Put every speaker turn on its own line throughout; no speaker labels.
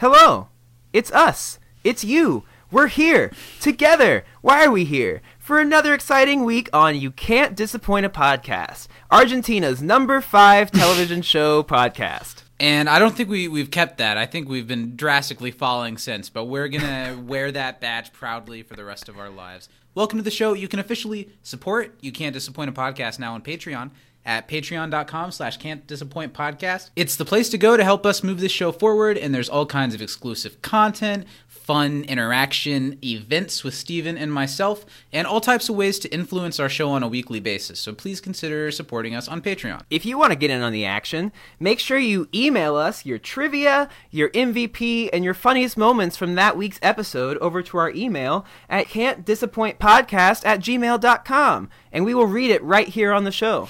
Hello. It's us. It's you. We're here. Together. Why are we here? For another exciting week on You Can't Disappoint a Podcast, Argentina's number five television show podcast.
And I don't think we, we've kept that. I think we've been drastically falling since, but we're going to wear that badge proudly for the rest of our lives. Welcome to the show. You can officially support You Can't Disappoint a Podcast now on Patreon at patreon.com slash can't disappoint podcast. It's the place to go to help us move this show forward, and there's all kinds of exclusive content, fun interaction, events with Steven and myself, and all types of ways to influence our show on a weekly basis. So please consider supporting us on Patreon.
If you want to get in on the action, make sure you email us your trivia, your MVP, and your funniest moments from that week's episode over to our email at can'tdisappointpodcast at gmail.com, and we will read it right here on the show.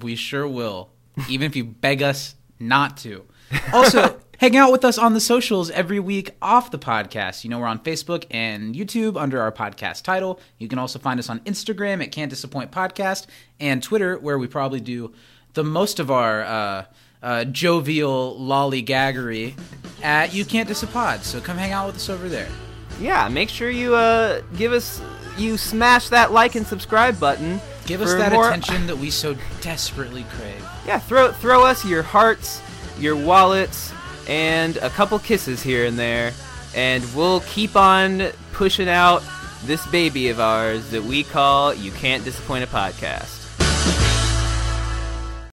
We sure will, even if you beg us not to. Also, hang out with us on the socials every week off the podcast. You know, we're on Facebook and YouTube under our podcast title. You can also find us on Instagram at Can't Disappoint Podcast and Twitter, where we probably do the most of our uh, uh, jovial lollygaggery at You Can't Disappoint. So come hang out with us over there.
Yeah, make sure you uh, give us, you smash that like and subscribe button.
Give us that
more-
attention that we so desperately crave.
Yeah, throw throw us your hearts, your wallets, and a couple kisses here and there, and we'll keep on pushing out this baby of ours that we call You Can't Disappoint a Podcast.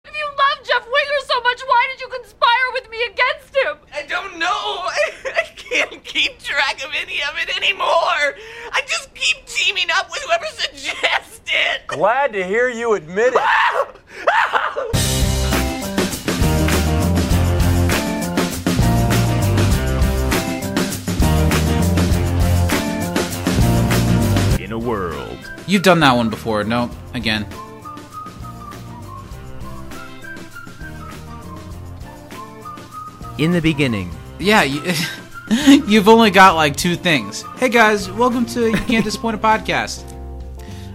If you love Jeff Winger so much, why did you conspire with me against him?
I don't know. I can't keep track of any of it anymore. I just keep teaming up with whoever suggests it.
Glad to hear you admit it.
In a world.
You've done that one before. No, again.
In the beginning.
Yeah, you, you've only got like two things. Hey guys, welcome to You Can't Disappoint a Podcast.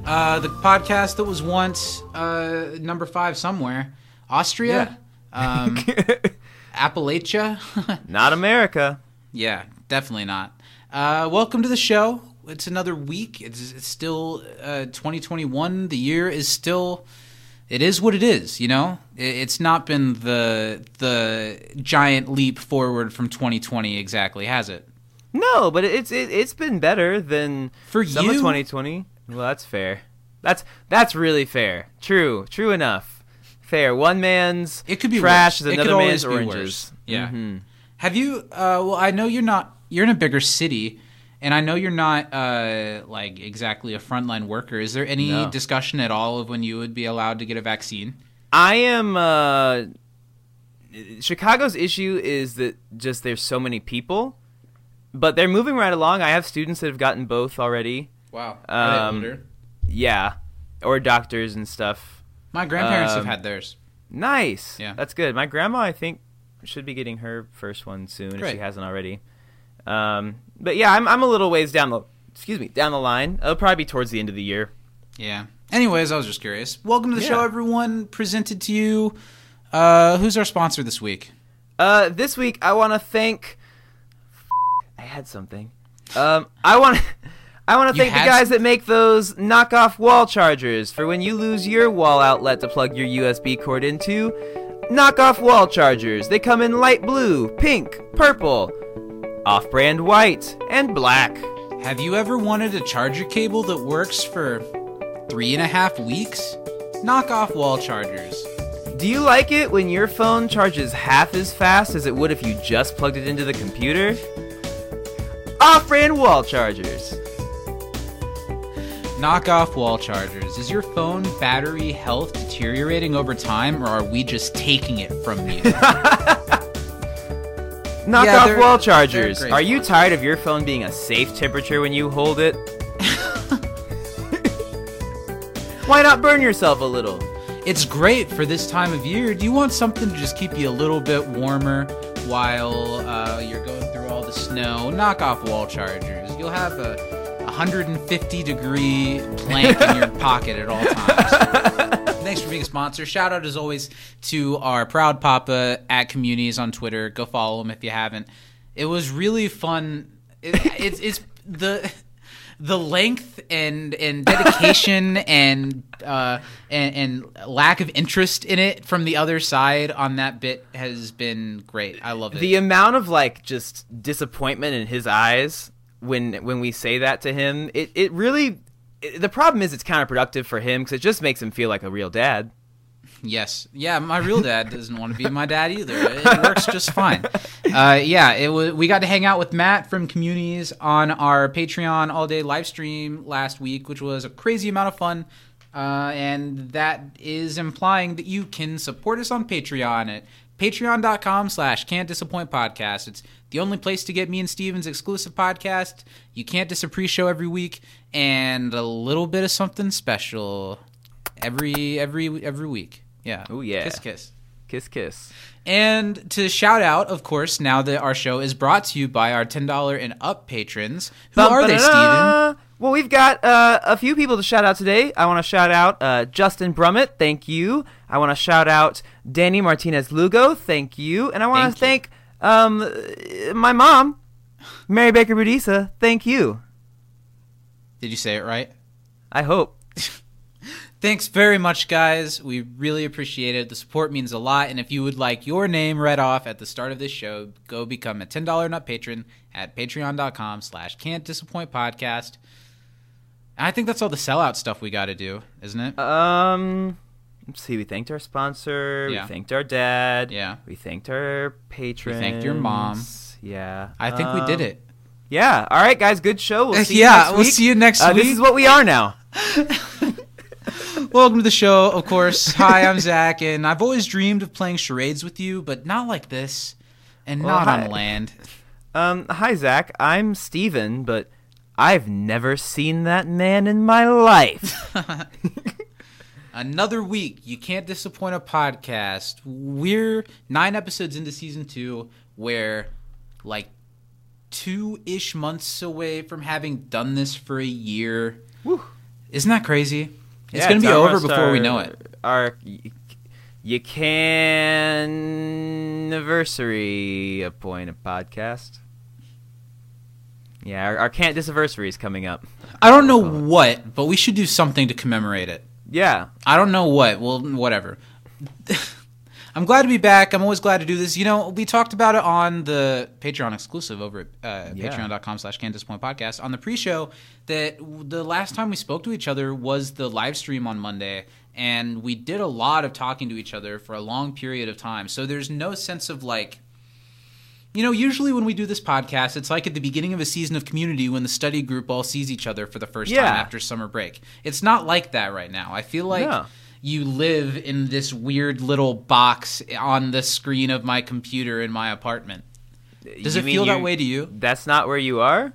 Uh, the podcast that was once uh, number five somewhere. Austria? Um, Appalachia?
Not America.
yeah, definitely not. Uh, welcome to the show. It's another week. It's, it's still uh, 2021. The year is still. It is what it is, you know. It's not been the the giant leap forward from 2020 exactly, has it?
No, but it's it, it's been better than
For
some of
you?
2020. Well, that's fair. That's that's really fair. True, true enough. Fair. One man's
It could be
trash
worse.
is
It could
another man's
be
oranges.
worse. Yeah.
Mhm.
Have you? Uh, well, I know you're not. You're in a bigger city, and I know you're not uh, like exactly a frontline worker. Is there any
No.
discussion at all of when you would be allowed to get a vaccine?
I am. Uh, Chicago's issue is that just there's so many people, but they're moving right along. I have students that have gotten both already.
Wow.
Um, Yeah, or doctors and stuff.
My grandparents have
um,
had theirs.
Nice.
Yeah.
that's good. My grandma, I think, should be getting her first one soon if she hasn't already. Um, but yeah, I'm I'm a little ways down the excuse me down the line. It'll probably be towards the end of the year.
Yeah. Anyways, I was just curious. Welcome to the
Yeah.
show, everyone. Presented to you. Uh, who's our sponsor this week?
Uh, this week I want to thank. I had something. Um, I want. I want to thank the guys that make those knockoff wall chargers for when you lose your wall outlet to plug your USB cord into. Knockoff wall chargers. They come in light blue, pink, purple, off-brand white, and black.
Have you ever wanted a charger cable that works for three and a half weeks? Knock off wall chargers.
Do you like it when your phone charges half as fast as it would if you just plugged it into the computer? Off-brand wall chargers.
Knock off wall chargers. Is your phone battery health deteriorating over time, or are we just taking it from you?
Knockoff
Yeah, they're-
wall chargers. Are you tired of your phone being a safe temperature when you hold it? Why not burn yourself a little?
it's great for this time of year. Do you want something to just keep you a little bit warmer while uh, you're going through all the snow? Knock off wall chargers. You'll have a 150 degree plank in your pocket at all times. Thanks for being a sponsor. Shout out as always to our proud papa at communities on Twitter. Go follow him if you haven't. It was really fun. It, it's it's the the length and and dedication and uh and, and lack of interest in it from the other side on that bit has been great. I love it.
The amount of like just disappointment in his eyes when when we say that to him, it it really. The problem is it's counterproductive for him because it just makes him feel like a real dad.
Yes, yeah. My real dad doesn't want to be my dad either. It works just fine. Uh, yeah, it was. We got to hang out with Matt from Communities on our Patreon all day live stream last week, which was a crazy amount of fun. Uh, and that is implying that you can support us on Patreon at patreon.com slash can't disappoint podcast it's the only place to get me and steven's exclusive podcast you can't diss a pre-show every week and a little bit of something special every every every week yeah
Ooh, yeah.
kiss kiss
Kiss, kiss.
and to shout out, of course, now that our show is brought to you by our ten dollar and up patrons. Who are they, Steven?
Well, we've got uh, a few people to shout out today. I want to shout out uh, Justin Brummett, thank you. I want to shout out Danny Martinez Lugo, thank you. And I want to
thank
um, my mom, Mary Baker Budisa, thank you.
Did you say it right?
I hope.
Thanks very much, guys. We really appreciate it. The support means a lot. And if you would like your name read off at the start of this show, go become a $10 and up patron at patreon.com slash can't disappoint podcast. I think that's all the sellout stuff we got to do, isn't it?
Um, see. We thanked our sponsor.
Yeah.
We thanked our dad.
Yeah.
We thanked our patrons.
We thanked your mom.
Yeah.
I think we did
Um,
it.
Yeah. All right, guys. Good show. We'll see you
Yeah,
next
we'll
week.
see you next
Uh, This is what we are now.
Welcome to the show, of course. Hi, I'm Zach, and I've always dreamed of playing charades with you, but not like this, and
Well,
not
hi.
on land.
Um, hi Zach. I'm Steven, but I've never seen that man in my life.
Another week, you can't disappoint a podcast. We're nine episodes into season two, where like two ish months away from having done this for a year.
Woo.
Isn't that crazy? It's
Yeah,
gonna be over before we know it.
Our you can anniversary appoint a podcast. Yeah, our, our can't disanniversary is coming up.
I don't know what, but we should do something to commemorate it.
Yeah,
I don't know what. Well, whatever. I'm glad to be back. I'm always glad to do this. You know, we talked about it on the Patreon exclusive over at uh,
Yeah.
patreon.com slash can disappoint podcast on the pre-show that the last time we spoke to each other was the live stream on Monday. And we did a lot of talking to each other for a long period of time. So there's no sense of like, you know, usually when we do this podcast, it's like at the beginning of a season of Community when the study group all sees each other for the first
Yeah.
time after summer break. It's not like that right now. I feel like
No.
you live in this weird little box on the screen of my computer in my apartment. Does
You
it feel that way to you?
That's not where you are.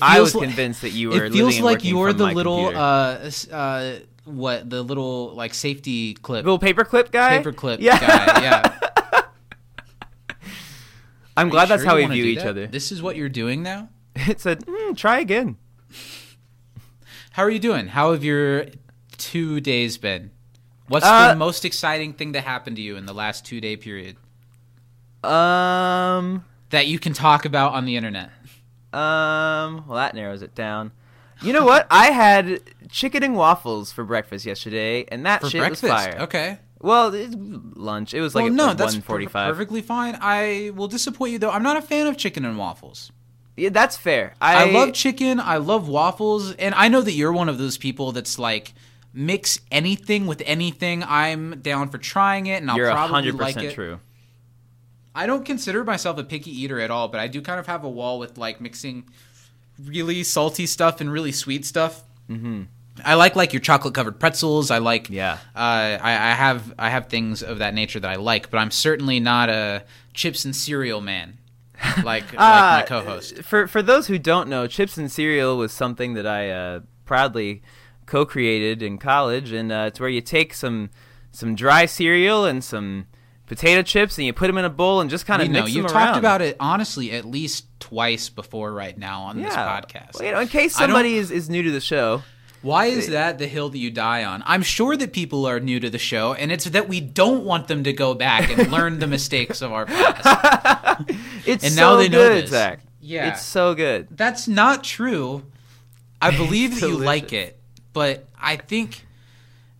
I was
li-
convinced that you were.
It feels like you're the little uh, uh what the little like safety clip
little paperclip guy.
paperclip
Yeah.
guy. Yeah.
I'm
Are
glad that's
sure
how we view each
that?
other.
This is what you're doing now.
It said, mm, "Try again."
How are you doing? How have your two days been? What's
Uh,
the most exciting thing that happened to you in the last two day period
Um.
that you can talk about on the internet?
Um, well, that narrows it down. You know what? I had chicken and waffles for breakfast yesterday, and that
For
shit
breakfast.
was fire.
Okay.
Well, it's lunch. It was like
well, no,
like
that's
one
per- perfectly fine. I will disappoint you though. I'm not a fan of chicken and waffles.
Yeah, that's fair.
I,
I,
love chicken. I love waffles, and I know that you're one of those people that's like mix anything with anything. I'm down for trying it, and I'll
You're
probably like it.
true.
I don't consider myself a picky eater at all, but I do kind of have a wall with like mixing really salty stuff and really sweet stuff. Mm-hmm. I like like your chocolate covered pretzels. I like
Yeah.
Uh, I, I have I have things of that nature that I like, but I'm certainly not a chips and cereal man like like my
Uh,
co-host.
For for those who don't know, chips and cereal was something that I uh, proudly co-created in college, and uh, it's where you take some some dry cereal and some potato chips, and you put them in a bowl and just kind of
You know,
mix
you've
them
talked
around.
about it honestly at least twice before right now on this podcast.
Well, you know, in case somebody is, is new to the show,
Why is that the hill that you die on? I'm sure that people are new to the show, and it's that we don't want them to go back and learn the mistakes of our past.
It's
and
so
now they know
good,
this.
Zach.
Yeah.
It's so good.
That's not true. I believe that you like it, but I think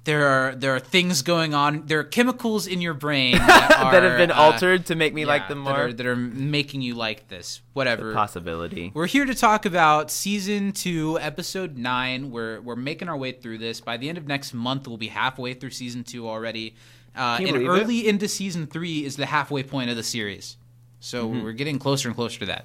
there are there are things going on. There are chemicals in your brain that, are,
that have been
uh,
altered to make me like
yeah,
them
that
more.
are, that are making you like this. Whatever.
Possibility.
We're here to talk about season two, episode nine. We're we're making our way through this. By the end of next month, we'll be halfway through season two already. Uh, and
believe it?
early into season three is the halfway point of the series. So
Mm-hmm.
we're getting closer and closer to that.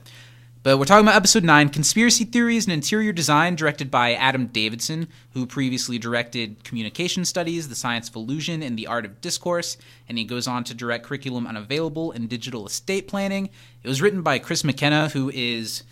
But we're talking about episode nine, conspiracy theories and interior design, directed by Adam Davidson, who previously directed communication studies, the science of illusion, and the art of discourse. And he goes on to direct curriculum unavailable and digital estate planning. It was written by Chris McKenna, who is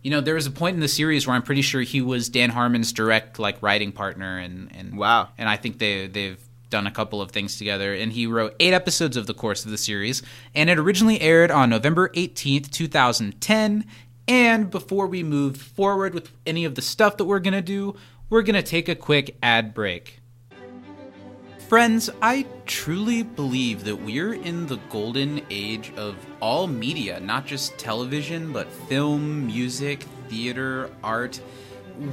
you know, there was a point in the series where I'm pretty sure he was Dan Harmon's direct like writing partner, and and
Wow.
and I think they they've done a couple of things together. And he wrote eight episodes of the course of the series, and it originally aired on November 18th, 2010. And before we move forward with any of the stuff that we're gonna do, we're gonna take a quick ad break. Friends, I truly believe that we're in the golden age of all media, not just television, but film, music, theater, art.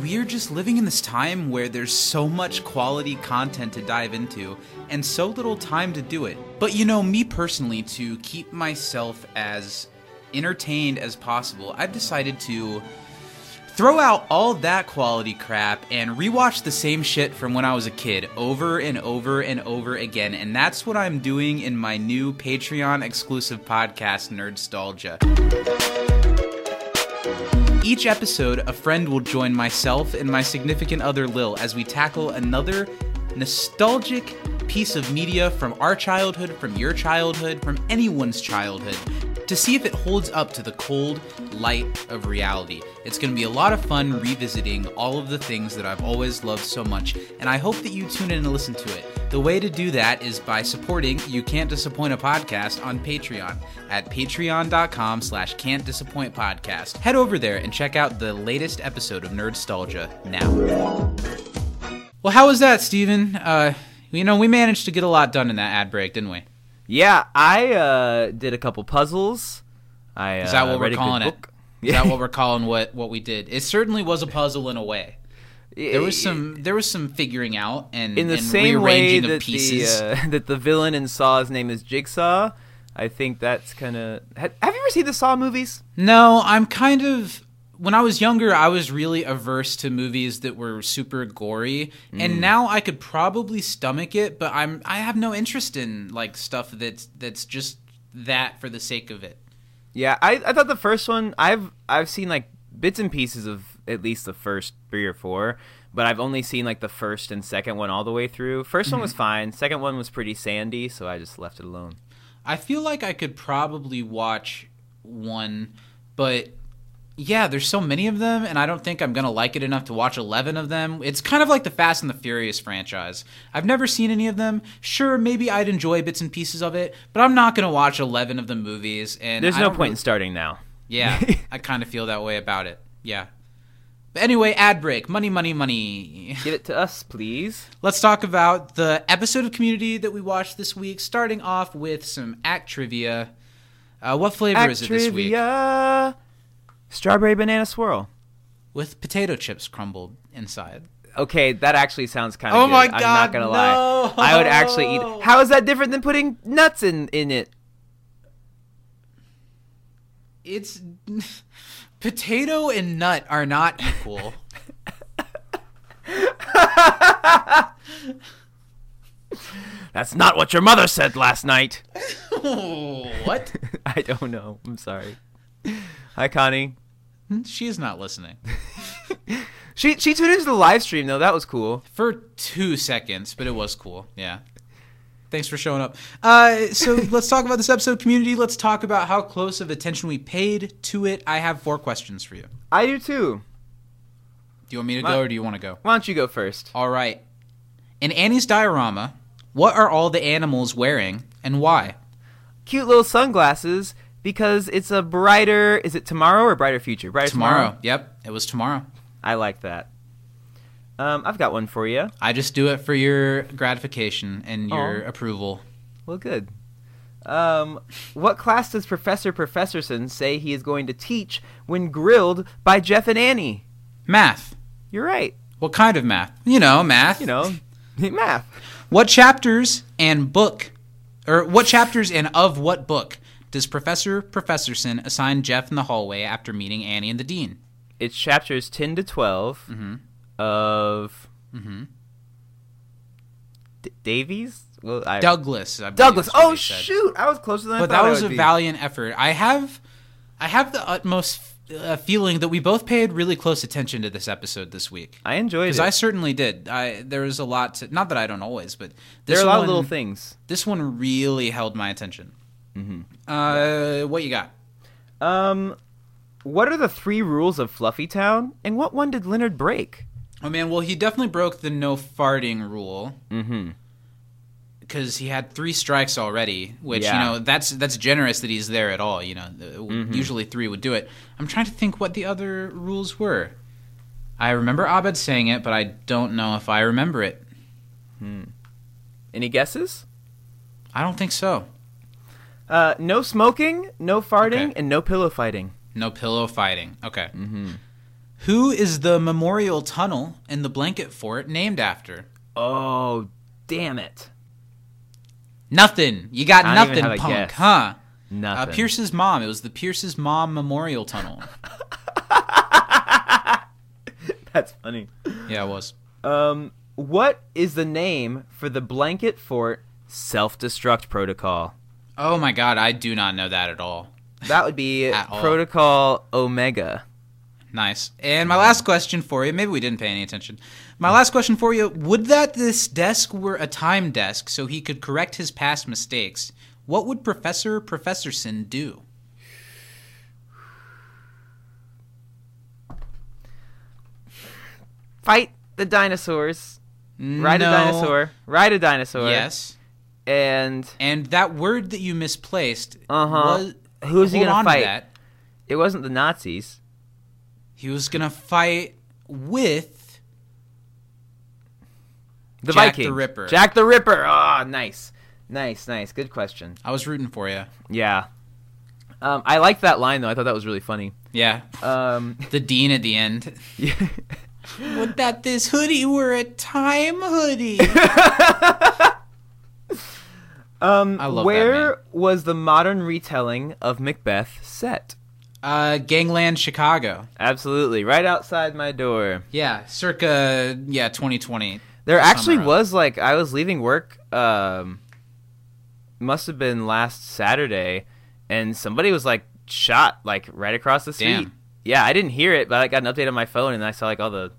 We're just living in this time where there's so much quality content to dive into and so little time to do it. But you know, me personally, to keep myself as entertained as possible, I've decided to throw out all that quality crap and rewatch the same shit from when I was a kid over and over and over again. And that's what I'm doing in my new Patreon exclusive podcast, Nerdstalgia. Each episode, a friend will join myself and my significant other Lil as we tackle another nostalgic piece of media from our childhood, from your childhood, from anyone's childhood, to see if it holds up to the cold light of reality. It's going to be a lot of fun revisiting all of the things that I've always loved so much, and I hope that you tune in and listen to it. The way to do that is by supporting You Can't Disappoint a Podcast on Patreon at patreon.com slash can't disappoint podcast. Head over there and check out the latest episode of Nerdstalgia now. Well, how was that, Steven? Uh, you know, we managed to get a lot done in that ad break, didn't we?
Yeah, I uh, did a couple puzzles. I
Is that
uh,
what we're calling it?
book.
Is that what we're calling what what we did? It certainly was a puzzle in a way. There was some there was some figuring out and
in the
and
same way that
of pieces.
the uh, that the villain in Saw's name is Jigsaw. I think that's kind of. Have you ever seen the Saw movies?
No, I'm kind of. When I was younger, I was really averse to movies that were super gory,
Mm.
and now I could probably stomach it. But I'm I have no interest in like stuff that's that's just that for the sake of it.
Yeah, I, I thought the first one I've I've seen like bits and pieces of at least the first three or four, but I've only seen like the first and second one all the way through. 1st one was
Mm-hmm.
fine. Second one was pretty sandy, so I just left it alone.
I feel like I could probably watch one, but yeah, there's so many of them, and I don't think I'm gonna like it enough to watch 11 of them. It's kind of like the Fast and the Furious franchise. I've never seen any of them. Sure, maybe I'd enjoy bits and pieces of it, but I'm not gonna watch 11 of the movies. And
There's
I
no point in starting now.
Yeah, I kind of feel that way about it. Yeah. But anyway, ad break. Money, money, money.
Give it to us, please.
Let's talk about the episode of Community that we watched this week, starting off with some act trivia. Uh, what flavor
Act
is it this week?
Strawberry banana swirl.
With potato chips crumbled inside.
Okay, that actually sounds kind of.
Oh
good.
my
I'm
God,
not gonna lie.
no.
I would actually eat. How is that different than putting nuts in in it?
It's potato and nut are not equal.
That's not what your mother said last night.
what?
I don't know. I'm sorry. Hi, Connie.
She's not listening.
She she tuned into the live stream though. That was cool.
For two seconds, but it was cool. Yeah. Thanks for showing up. Uh, so let's talk about this episode, community. Let's talk about how close of attention we paid to it. I have four questions for you.
I do too.
Do you want me to
My-
go or do you want to go?
Why don't you go first?
All right. In Annie's diorama, what are all the animals wearing and why?
Cute little sunglasses because it's a brighter. Is it tomorrow or brighter future? Brighter
Tomorrow. Yep, it was tomorrow.
I like that. Um, I've got one for you.
I just do it for your gratification and your
Aw.
approval.
Well, good. Um, what class does Professor Professorson say he is going to teach when grilled by Jeff and Annie?
Math.
You're right.
What kind of math? You know, math.
You know, math.
What chapters and book, or what chapters and of what book does Professor Professorson assign Jeff in the hallway after meeting Annie and the dean?
It's chapters 10 to 12 mm-hmm. of mm-hmm. D- Davies? Well, I,
Douglas. I
Douglas. Oh shoot! I was closer than I
But
thought
that
I
was a
be.
valiant effort. I have, I have the utmost uh, feeling that we both paid really close attention to this episode this week.
I enjoyed
Because
it.
I certainly did. I there was a lot to. Not that I don't always, but
there are a lot
one,
of little things.
This one really held my attention. Mm-hmm. Uh, what you got?
Um, what are the three rules of Fluffy Town, and what one did Leonard break?
Oh man, well he definitely broke the no farting rule
Mm-hmm.
because he had three strikes already. Which
Yeah.
you know that's that's generous that he's there at all. You know, Uh, usually three would do it. I'm trying to think what the other rules were. I remember Abed saying it, but I don't know if I remember it. Hmm.
Any guesses?
I don't think so.
Uh, no smoking, no farting,
Okay.
and no pillow fighting.
No pillow fighting. Okay. Mm-hmm. Who is the memorial tunnel in the blanket fort named after?
Oh, damn it!
Nothing. You got
I don't even
nothing, punk, huh? Uh,
Nothing.
Pierce's mom. It was the Pierce's mom memorial tunnel.
That's funny.
yeah, it was.
Um, what is the name for the blanket fort self-destruct protocol?
Oh my god, I do not know that at all.
That would be
At all.
Protocol Omega.
Nice. And my last question for you, maybe we didn't pay any attention. My last question for you, would that this desk were a time desk so he could correct his past mistakes, what would Professor Professorson do?
Fight the dinosaurs. Ride
No.
a dinosaur. Ride a dinosaur.
Yes.
And
And that word that you misplaced
Uh-huh.
was
Who's he gonna fight?
that.
it wasn't the Nazis.
He was gonna fight with
The
Jack the Ripper.
Jack the Ripper. Oh, nice. Nice, nice. Good question.
I was rooting for you.
Yeah. Um, I liked that line though. I thought that was really funny.
Yeah.
Um,
The dean at the end.
yeah.
Would that this hoodie were a time hoodie?
um,
I love that
where
man.
was the modern retelling of Macbeth set?
uh, Gangland, Chicago.
Absolutely, right outside my door.
Yeah, circa yeah 2020.
There actually was like I was leaving work. Um, must have been last Saturday, and somebody was like shot like right across the street.
Damn.
Yeah, I didn't hear it, but I got an update on my phone, and I saw like all the.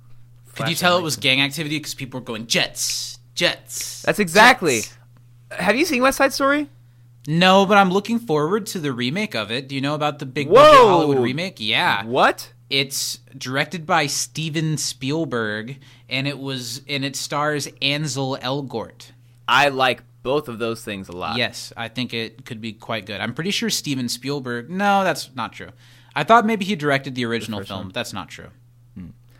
Could you tell it was gang activity because people were going jets, jets?
That's exactly.
jets."
Have you seen West Side Story?
No, but I'm looking forward to the remake of it. Do you know about the big budget Hollywood remake? Yeah.
What?
It's directed by Steven Spielberg and it was and it stars Ansel Elgort.
I like both of those things a lot.
Yes, I think it could be quite good. I'm pretty sure Steven Spielberg. No, that's not true. I thought maybe he directed the original
first
film,
one.
but that's not true.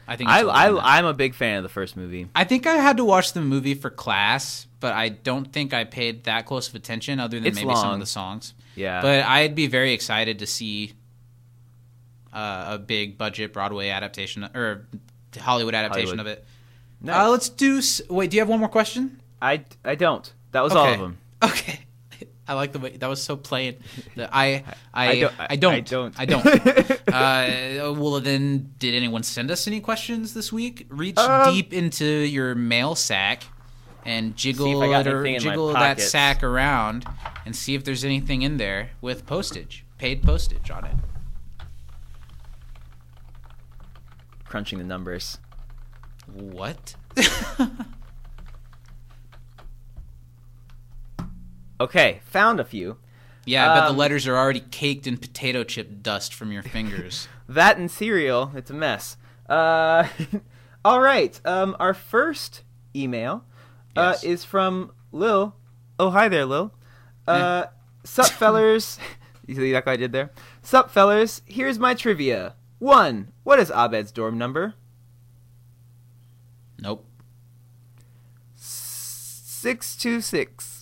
I think
I,
it's older than that.
I I'm a big fan of the first movie.
I think I had to watch the movie for class, but I don't think I paid that close of attention other than
It's
maybe some of the songs.
Yeah.
But I'd be very excited to see uh, a big budget Broadway adaptation or Hollywood adaptation
Hollywood.
of it.
Nice.
Uh, let's do. Wait, do you have one more question?
I I don't. That was all of them.
Okay. I like the way that was so plain. The, I, I,
I don't-
I don't.
I don't.
I don't. uh, well, then, did anyone send us any questions this week? Reach
Um,
deep into your mail sack and jiggle
See if I got
it or
anything in my
jiggle that sack around and see if there's anything in there with postage, paid postage on it.
Crunching the numbers.
What?
Okay, found a few.
Yeah, I bet the
Um,
letters are already caked in potato chip dust from your fingers.
That and cereal. It's a mess. Uh, all right. Um, our first email uh,
Yes.
is from Lil. Oh, hi there, Lil. Uh, sup, fellers? you see that what I did there? Sup, fellers? Here's my trivia. One. What is Abed's dorm number?
nope.
Six two six.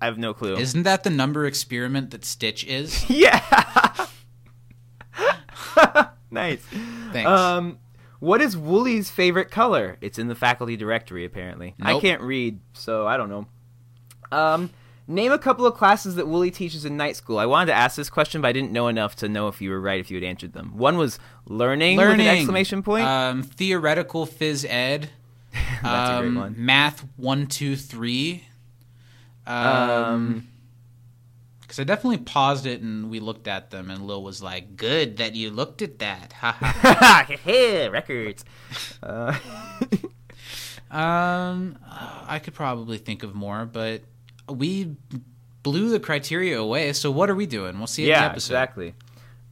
I have no clue.
Isn't that the number experiment that Stitch is?
yeah. nice.
Thanks.
Um, what is Wooly's favorite color? It's in the faculty directory, apparently. I can't read, so I don't know. Um, name a couple of classes that Wooly teaches in night school. I wanted to ask this question, but I didn't know enough to know if you were right if you had answered them. One was learning, with
Learning
an exclamation point.
Um, theoretical phys ed.
That's a great
um,
one.
Math one two three.
Um,
Um, because I definitely paused it and we looked at them, and Lil was like, "Good that you looked at that." Ha ha.
Hey, records. Uh,
Um, I could probably think of more, but we blew the criteria away. So what are we doing? We'll see in the
yeah,
episode.
exactly.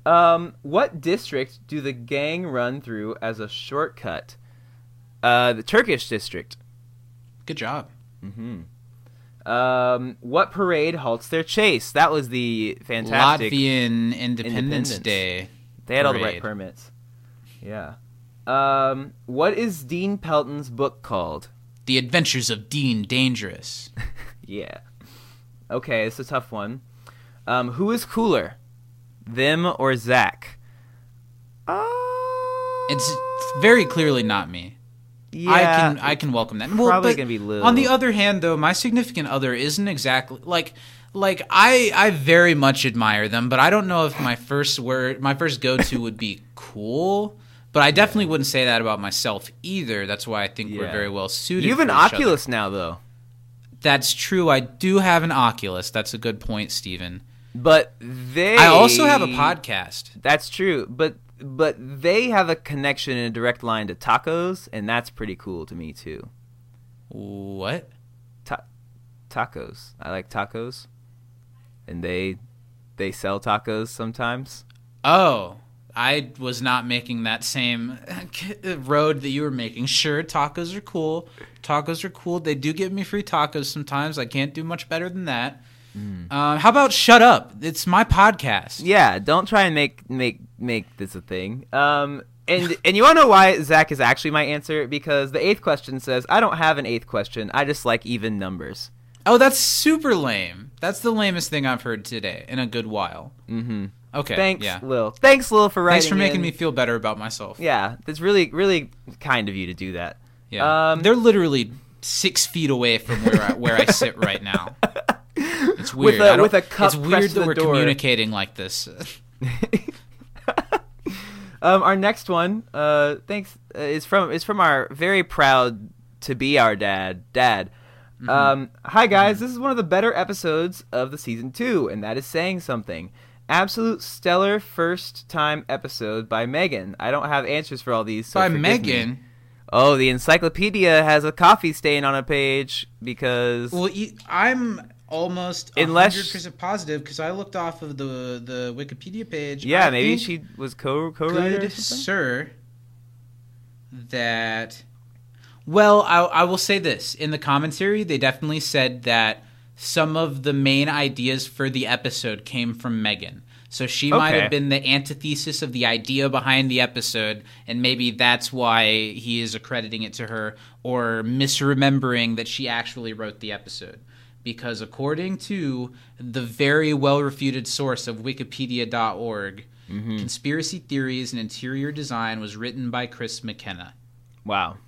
Um, what district do the gang run through as a shortcut? Uh, the Turkish district.
Good job.
Um, what parade halts their chase? That was the fantastic.
Latvian Independence,
Independence.
Day.
They had all the right permits. Yeah. Um, what is Dean Pelton's book called?
The Adventures of Dean Dangerous.
Yeah. Okay, it's a tough one. Um, who is cooler, them or Zach? Uh,
It's very clearly not me.
Yeah,
I can I can welcome that. Well,
probably gonna be Lil.
On the other hand, though, my significant other isn't exactly like like I I very much admire them, but I don't know if my first word my first go to would be cool. But I definitely wouldn't say that about myself either. That's why I think we're very well suited.
you have an
each other.
Oculus now, though.
That's true. I do have an Oculus. That's a good point, Steven.
But they.
I also have a podcast.
That's true, but but they have a connection in a direct line to tacos, and that's pretty cool to me too.
What?
Ta- tacos. I like tacos, and they they sell tacos sometimes.
Oh, I was not making that same road that you were making. Sure, tacos are cool. Tacos are cool. They do give me free tacos sometimes. I can't do much better than that. Uh, how about shut up? It's my podcast.
Yeah, don't try and make make make this a thing. Um, and and you want to know why Zach is actually my answer? Because the eighth question says I don't have an eighth question. I just like even numbers.
Oh, that's super lame. That's the lamest thing I've heard today in a good while.
Mm-hmm.
Okay.
Thanks,
Yeah.
Lil. Thanks, Lil, for writing.
Thanks for making
in.
me feel better about myself.
Yeah, that's really really kind of you to do that.
Yeah.
Um,
They're literally six feet away from where I, where I sit right now. It's weird.
a-
I don't-
with a cup
It's weird that we're
door.
communicating like this.
Um, our next one, uh, thanks, uh, is from is from our very proud to be our dad, Dad.
Mm-hmm.
Um, hi guys, this is one of the better episodes of the season two, and that is saying something. Absolute stellar first time episode by Megan. I don't have answers for all these. So
By
forgive me.
Megan.
Oh, the encyclopedia has a coffee stain on a page because
Well, I'm almost
Unless-
100% positive because I looked off of the the Wikipedia page.
yeah,
I
maybe she was co co-writer. or
good sir that well I, I will say this in the commentary they definitely said that some of the main ideas for the episode came from megan so she might have been the antithesis of the idea behind the episode and maybe that's why he is accrediting it to her or misremembering that she actually wrote the episode because according to the very well refuted source of wikipedia.org conspiracy theories and interior design was written by chris mckenna
Wow,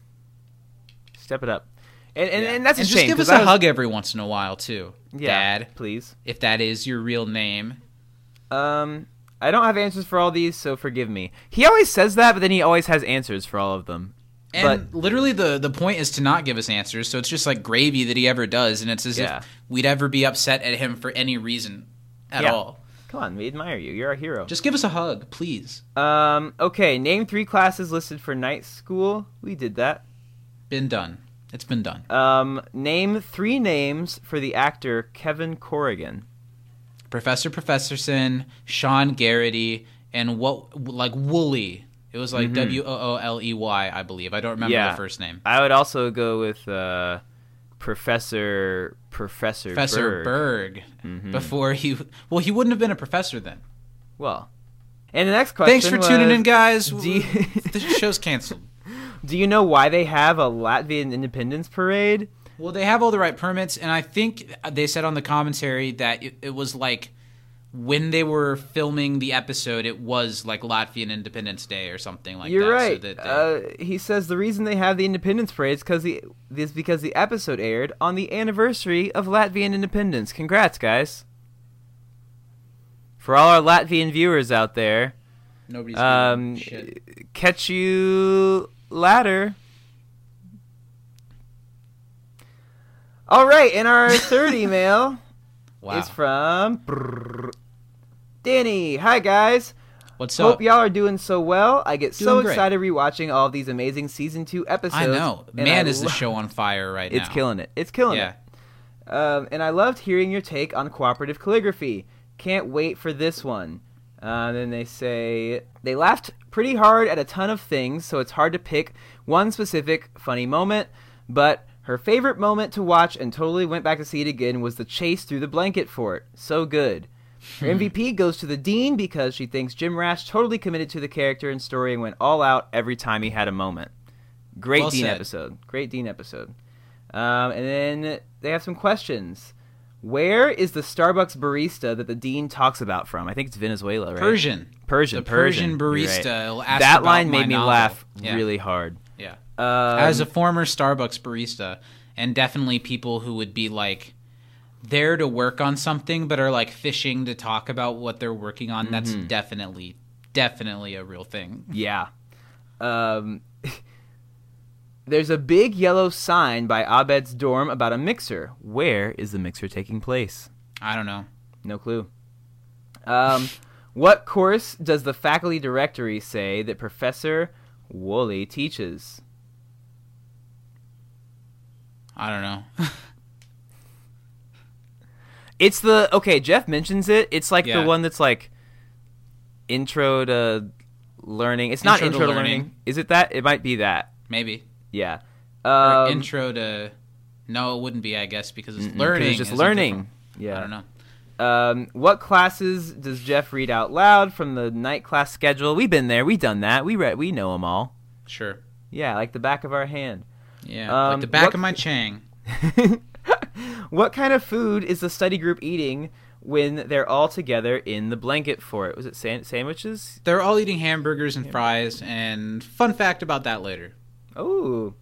step it up, and and,
Yeah.
and that's a
and
shame.
just give
'cause
us a
was-
hug every once in a while too
yeah,
dad
please.
if that is your real name
Um, I don't have answers for all these, so forgive me. He always says that, but then he always has answers for all of them.
And
but
literally the the point is to not give us answers so it's just like gravy that he ever does and it's as
Yeah.
if we'd ever be upset at him for any reason at
Yeah.
all
come on, we admire you. You're our hero.
just give us a hug please
Um, okay, name three classes listed for night school. We did that.
been done it's been done
Um, name three names for the actor Kevin Corrigan.
Professor Professorson, Sean Garrity, and what like Wooly. It was like W O O L E Y, I believe. I don't remember
Mm-hmm. Yeah.
the first name.
I would also go with uh, Professor Professor
Professor
Berg.
Berg. Before he, well, he wouldn't have been a professor then.
Well, and the next question.
Thanks for tuning in, guys.
you-
the show's canceled.
Do you know why they have a Latvian independence parade?
Well, they have all the right permits, and I think they said on the commentary that it, it was like when they were filming the episode, it was like Latvian Independence Day or something like
You're
that.
right.
So that they-
uh, he says the reason they have the Independence Parade is because the is because the episode aired on the anniversary of Latvian independence. Congrats, guys! For all our Latvian viewers out there,
nobody's
um,
shit.
catch you later. All right, and our third email
Wow.
is from Danny. Hi guys.
What's
Hope
up?
Hope y'all are doing so well. I get so
Doing great.
excited rewatching all of these amazing season two episodes.
I know. Man,
I
is the show on fire right now.
It's killing it. It's killing
Yeah.
it. Um, and I loved hearing your take on cooperative calligraphy. Can't wait for this one. Uh, then they say they laughed pretty hard at a ton of things, so it's hard to pick one specific funny moment. But her favorite moment to watch and totally went back to see it again was the chase through the blanket fort. So good. Her
Hmm.
MVP goes to the Dean because she thinks Jim Rash totally committed to the character and story and went all out every time he had a moment. Great
Well
Dean
said.
episode. Great Dean episode. Um, and then they have some questions. Where is the Starbucks barista that the Dean talks about from? I think it's Venezuela, right?
Persian.
Persian.
The Persian
right.
barista ask
That line made me
novel.
laugh
Yeah.
really hard.
Yeah.
Um,
As a former Starbucks barista, and definitely people who would be like there to work on something, but are like fishing to talk about what they're working on. That's
Mm-hmm.
definitely, definitely a real thing.
Yeah. Um, there's a big yellow sign by Abed's dorm about a mixer. Where is the mixer taking place?
I don't know.
No clue. Um, what course does the faculty directory say that Professor Woolley teaches?
I don't know.
It's the okay. Jeff mentions it. It's like
Yeah.
the one that's like intro to learning. It's not
Intro to
intro to learning.
learning.
Is it that? It might be that.
Maybe.
Yeah. Um,
intro to. No, it wouldn't be, I guess, because it's learning.
It's just learning. Yeah.
I don't know.
Um, what classes does Jeff read out loud from the night class schedule? We've been there. We've done that. We read. We know them all.
Sure.
Yeah, like the back of our hand.
Yeah.
Um,
like the back
what-
of my Chang.
what kind of food is the study group eating when they're all together in the blanket fort? Was it san- sandwiches?
They're all eating hamburgers and fries, and fun fact about that later.
Oh.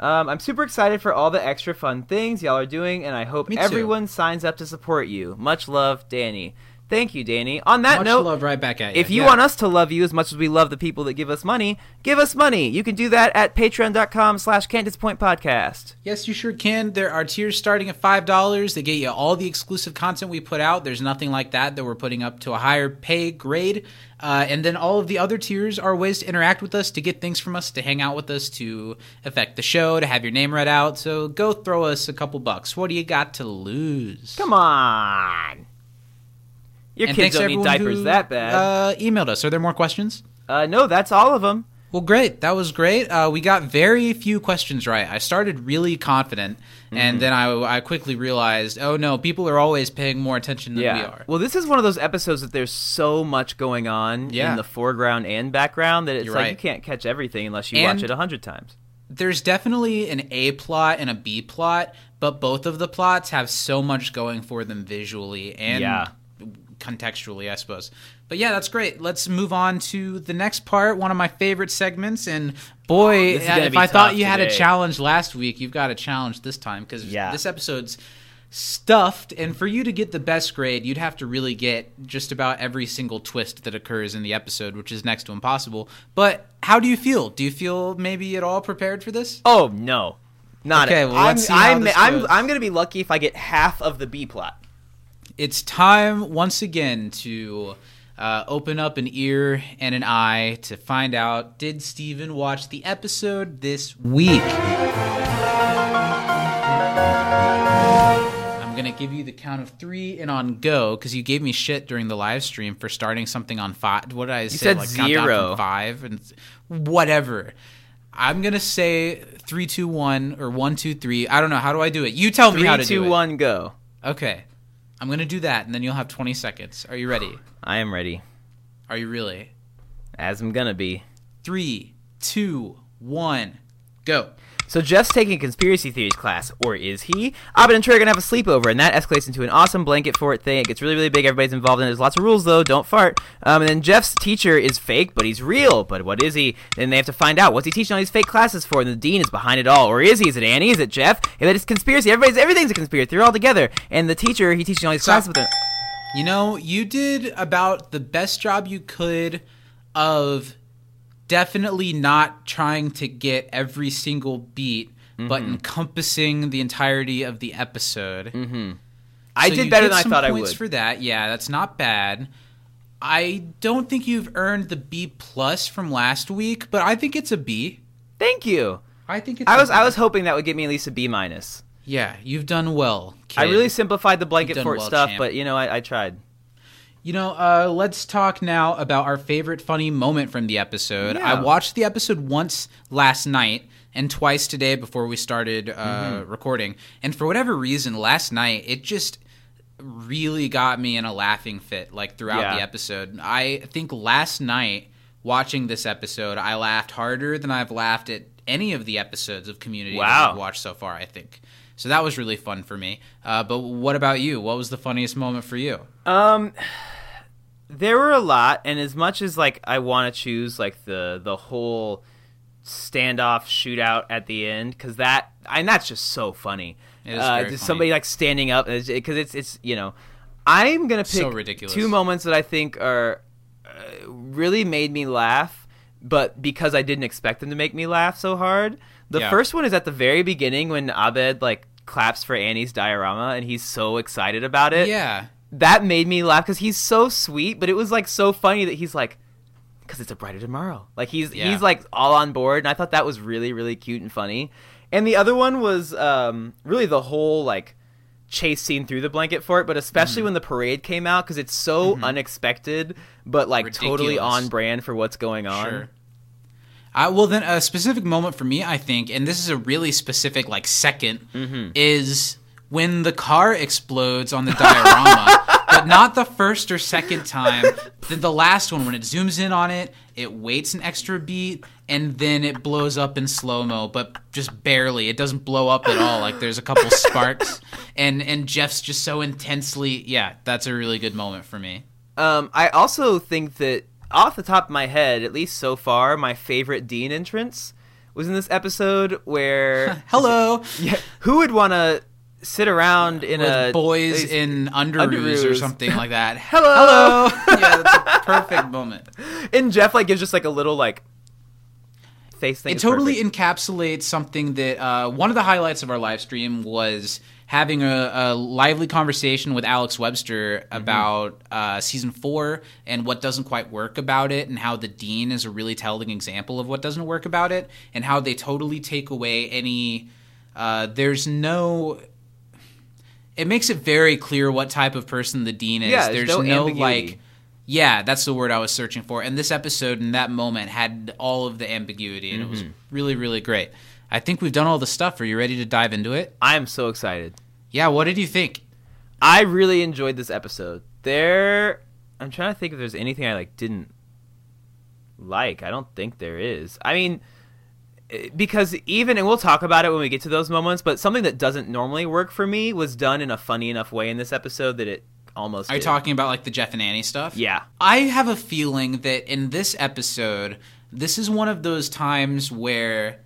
Um, I'm super excited for all the extra fun things y'all are doing, and I hope everyone signs up to support you. Much love, Danny. Thank you, Danny. On that
Much
note,
love right back at you.
if you
Yeah.
want us to love you as much as we love the people that give us money, give us money. You can do that at patreon.com slash can't disappoint podcast.
Yes, you sure can. There are tiers starting at five dollars. They get you all the exclusive content we put out. There's nothing like that that we're putting up to a higher pay grade. Uh, and then all of the other tiers are ways to interact with us, to get things from us, to hang out with us, to affect the show, to have your name read out. So go throw us a couple bucks. What do you got to lose?
Come on. Your
And
kids don't need diapers
who,
that bad.
Uh, emailed us. Are there more questions?
Uh, no, that's all of them.
Well, great. That was great. Uh, we got very few questions right. I started really confident,
Mm-hmm.
and then I, I quickly realized, oh no, people are always paying more attention than we are.
Well, this is one of those episodes that there's so much going on
Yeah.
in the foreground and background that it's
You're
like
watch
you can't catch everything unless you
And-
watch it a hundred times.
There's definitely an A plot and a B plot, but both of the plots have so much going for them visually and
Yeah.
Contextually, I suppose. But yeah, that's great. Let's move on to the next part, one of my favorite segments. And boy,
oh, This
if I thought you had a challenge last week, you've got a challenge this time because
Yeah.
this episode's stuffed. And for you to get the best grade, you'd have to really get just about every single twist that occurs in the episode, which is next to impossible. But how do you feel? Do you feel maybe at all prepared for this?
Oh no, not
Okay, well,
I'm, I'm, I'm. I'm gonna be lucky if I get half of the B plot.
It's time once again to uh, open up an ear and an eye to find out did Steven watch the episode this week? I'm going to give you the count of three and on go because you gave me shit during the live stream for starting something on five. What did I say?
said
like
zero.
five and whatever. I'm gonna say three, two, one, or one, two, three. I don't know. How do I do it? You tell me how to
two,
do it.
one, go.
Okay. I'm going to do that, and then you'll have 20 seconds. Are you ready?
I am ready,
Are you really?
as I'm gonna be.
Three, two, one, go.
So Jeff's taking a conspiracy theories class, or is he? Abed and Troy are gonna have a sleepover, and that escalates into an awesome blanket fort thing. It gets really, really big. Everybody's involved in it. There's lots of rules though. Don't fart. Um, and then Jeff's teacher is fake, but he's real. But what is he? Then they have to find out what's he teaching all these fake classes for. And the dean is behind it all, or is he? Is it Annie? Is it Jeff? And then it's conspiracy. Everybody's everything's a conspiracy. They're all together. And the teacher he teaching all these classes, but then
You know, you did about the best job you could of definitely not trying to get every single beat, but
Mm-hmm.
encompassing the entirety of the episode.
Mm-hmm. I
So
did better than I thought I
points
would.
for that. Yeah, that's not bad. I don't think you've earned the B plus from last week, but I think it's a B.
Thank you.
I think it's.
I was I
B.
was hoping that would get me at least a B minus.
Yeah, you've done well.
I really simplified the blanket fort
well,
stuff,
champ.
but you know I, I tried.
You know, uh, let's talk now about our favorite funny moment from the episode.
Yeah.
I watched the episode once last night and twice today before we started uh,
Mm-hmm.
recording. And for whatever reason, last night it just really got me in a laughing fit like throughout
Yeah.
the episode. I think last night watching this episode, I laughed harder than I've laughed at any of the episodes of Community that
Wow.
we've watched so far. I think. So that was really fun for me. Uh, but what about you? What was the funniest moment for you?
Um, there were a lot, and as much as like I want to choose like the the whole standoff shootout at the end, because that and that's just so funny.
It is
uh, just
funny.
somebody like standing up because it's it's you know, I'm gonna pick
So ridiculous.
two moments that I think are uh, really made me laugh, but because I didn't expect them to make me laugh so hard. The
Yeah.
first one is at the very beginning when Abed like claps for Annie's diorama and he's so excited about it
Yeah.
that made me laugh because he's so sweet, but it was like so funny that he's like, because it's a brighter tomorrow. Like he's
Yeah.
he's like all on board, and I thought that was really really cute and funny. And the other one was um, really the whole like chase scene through the blanket fort, but especially
Mm-hmm.
when the parade came out because it's so unexpected, but like totally on brand for what's going on.
Sure. Uh, well, then a specific moment for me, I think, and this is a really specific like 2nd
Mm-hmm.
is when the car explodes on the diorama, but not the first or second time. Then the last one, when it zooms in on it, it waits an extra beat, and then it blows up in slow mo, but just barely. It doesn't blow up at all. Like there's a couple sparks, and and Jeff's just so intensely. Yeah, that's a really good moment for me.
Um, I also think that off the top of my head, at least so far, my favorite Dean entrance was in this episode where
Hello.
Yeah, who would want to sit around in
with
a
boys
these-
in underoos, or something like that.
Hello.
Hello. yeah, that's a perfect moment.
and Jeff like gives just like a little like face thing.
It totally
perfect.
encapsulates something that uh, one of the highlights of our live stream was having a, a lively conversation with Alex Webster about uh, season four and what doesn't quite work about it, and how the dean is a really telling example of what doesn't work about it, and how they totally take away any. Uh, there's no. It makes it very clear what type of person the dean is.
Yeah, there's
there's
no
no like. Yeah, that's the word I was searching for. And this episode in that moment had all of the ambiguity, and it
Mm-hmm.
was really, really great. I think we've done all the stuff. Are you ready to dive into it?
I am so excited.
Yeah, what did you think?
I really enjoyed this episode. There, I'm trying to think if there's anything I like didn't like. I don't think there is. I mean, eh, because even and we'll talk about it when we get to those moments. But something that doesn't normally work for me was done in a funny enough way in this episode that it almost.
Are you
did.
talking about like the Jeff and Annie stuff?
Yeah.
I have a feeling that in this episode, this is one of those times where,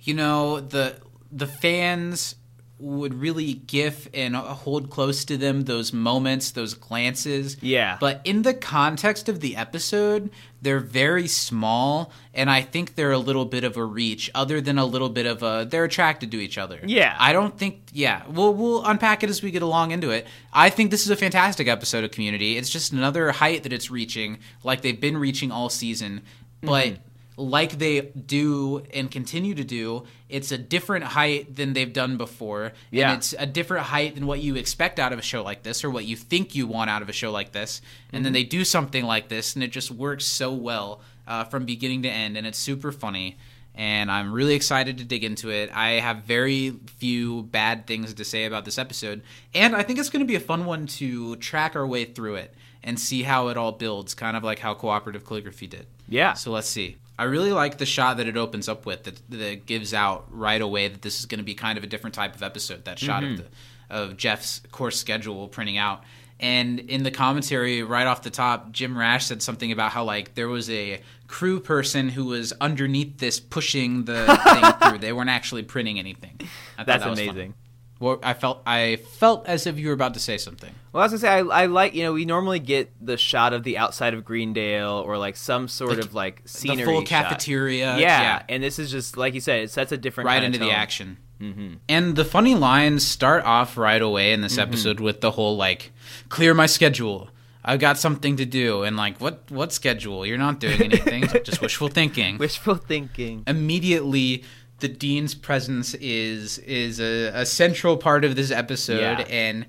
you know, the the fans would really gif and hold close to them those moments, those glances.
Yeah.
But in the context of the episode, they're very small, and I think they're a little bit of a reach, other than a little bit of a they're attracted to each other.
Yeah.
I don't think. Yeah, we'll we'll unpack it as we get along into it. I think this is a fantastic episode of Community. It's just another height that it's reaching, like they've been reaching all season, but.
Mm-hmm.
Like they do and continue to do, it's a different height than they've done before.
Yeah.
And it's a different height than what you expect out of a show like this or what you think you want out of a show like this. And
Mm-hmm.
then they do something like this and it just works so well uh, from beginning to end and it's super funny. And I'm really excited to dig into it. I have very few bad things to say about this episode. And I think it's going to be a fun one to track our way through it and see how it all builds, kind of like how cooperative calligraphy did.
Yeah.
So let's see. I really like the shot that it opens up with that, that gives out right away that this is going to be kind of a different type of episode. That shot
Mm-hmm.
of the of Jeff's course schedule printing out. And in the commentary, right off the top, Jim Rash said something about how like there was a crew person who was underneath this pushing the thing through. They weren't actually printing anything. I thought
That's
that fun.
amazing.
Well, I felt I felt as if you were about to say something.
Well, I was gonna say I, I like you know we normally get the shot of the outside of Greendale or like some sort
Like,
of like scenery
the full cafeteria,
Yeah,
yeah.
and this is just like you said, it sets a different
right into the action. Mm-hmm. And the funny lines start off right away in this
Mm-hmm.
episode with the whole like, "Clear my schedule. I've got something to do." And like, what what schedule? You're not doing anything. Just wishful thinking.
Wishful thinking.
Immediately, the dean's presence is is a, a central part of this episode,
Yeah.
and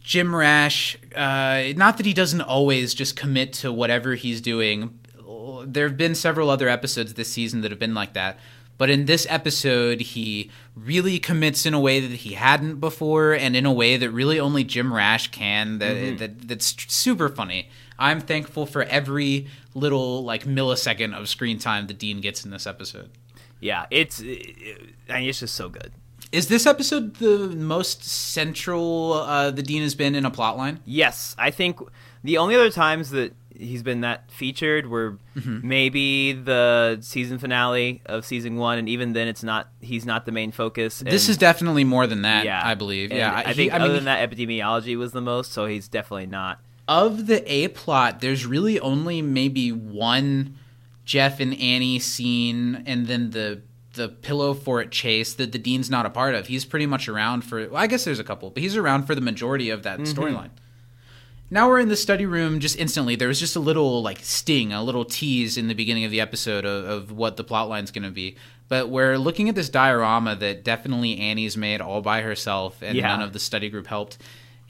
Jim Rash. Uh, not that he doesn't always just commit to whatever he's doing. There have been several other episodes this season that have been like that. But in this episode, he really commits in a way that he hadn't before, and in a way that really only Jim Rash can. That, that that's super funny. I'm thankful for every little like millisecond of screen time that Dean gets in this episode.
Yeah, it's it, I mean, it's just so good.
Is this episode the most central uh, the Dean has been in a plotline?
Yes, I think the only other times that he's been that featured were
Mm-hmm.
maybe the season finale of season one, and even then, it's not he's not the main focus.
This is definitely more than that.
yeah,
I believe.
And
yeah,
I,
he-
think
I
other
mean,
than that, epidemiology was the most, so he's definitely not.
of the A plot, there's really only maybe one Jeff and Annie scene, and then the the pillow fort chase that the dean's not a part of. He's pretty much around for. Well, I guess there's a couple, but he's around for the majority of that mm-hmm. storyline. Now we're in the study room just instantly. There was just a little like sting, a little tease in the beginning of the episode of, of what the plot line's going to be. But we're looking at this diorama that definitely Annie's made all by herself, and
Yeah.
none of the study group helped.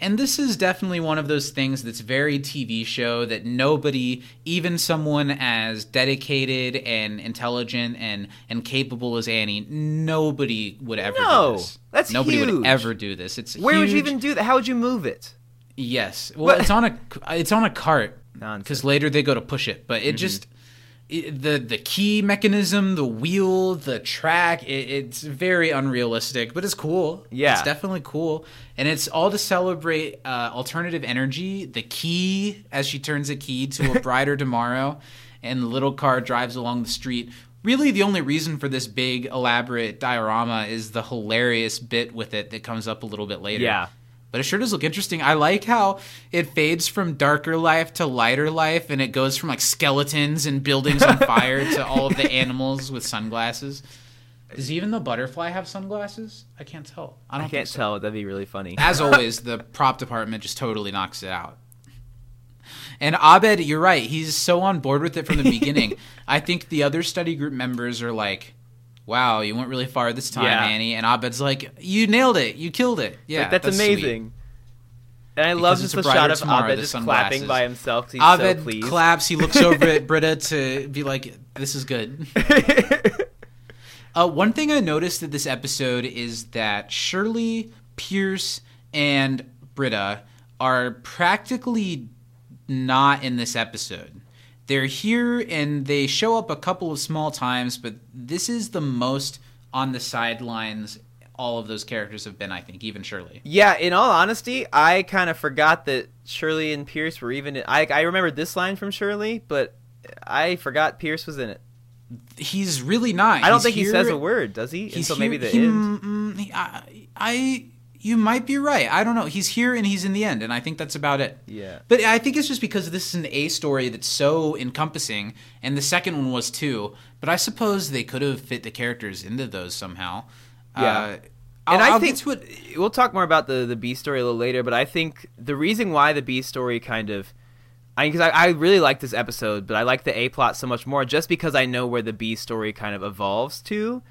And this is definitely one of those things that's very TV show that nobody, even someone as dedicated and intelligent and and capable as Annie, nobody would ever
No,
do this.
that's
nobody
huge.
would ever do this. It's
Where would you even do that? How would you move it?
Yes. Well,
What?
it's on a it's on a cart
Mm-hmm.
because later they go to push it, but it just it, the the key mechanism, the wheel, the track, it, it's very unrealistic, but it's cool.
Yeah.
it's definitely cool, and it's all to celebrate uh, alternative energy. The key, as she turns a key to a brighter tomorrow, and the little car drives along the street. Really, the only reason for this big, elaborate diorama is the hilarious bit with it that comes up a little bit later
Yeah.
But it sure does look interesting. I like how it fades from darker life to lighter life, and it goes from like skeletons and buildings on fire to all of the animals with sunglasses. Does even the butterfly have sunglasses? I can't tell. I
I
don't
can't
so.
tell. That'd be really funny.
As always, the prop department just totally knocks it out. And Abed, you're right. He's so on board with it from the beginning. I think the other study group members are like, "Wow, you went really far this time,
Yeah.
Annie." And Abed's like, "You nailed it. You killed it. Yeah,
Like, that's,
sweet."
amazing. And I love just the shot of
tomorrow,
Abed just clapping by himself. He's
Abed
so pleased.
claps. He looks over at Britta to be like, "This is good." Uh, one thing I noticed at this episode is that Shirley, Pierce, and Britta are practically not in this episode. They're here and they show up a couple of small times, but this is the most on the sidelines all of those characters have been, I think, even Shirley.
Yeah, in all honesty, I kind of forgot that Shirley and Pierce were even. In, I I remembered this line from Shirley, but I forgot Pierce was in it.
He's really not.
I don't
He's
think he says a word, does he?
He's
Until maybe
here-
the
he-
end.
mm, he- I, I, you might be right. I don't know. He's here and he's in the end, and I think that's about it.
Yeah.
But I think it's just because this is an A story that's so encompassing, and the second one was too. But I suppose they could have fit the characters into those somehow.
Yeah.
Uh,
and
I'll-
I think
it.
we'll talk more about the the B story a little later. But I think the reason why the B story kind of, I because I, I really like this episode, but I like the A plot so much more just because I know where the B story kind of evolves to.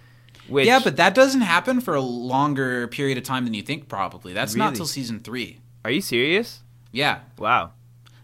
Which,
yeah, but that doesn't happen for a longer period of time than you think. Probably that's not
Really?
till season three.
are you serious?
Yeah,
Wow.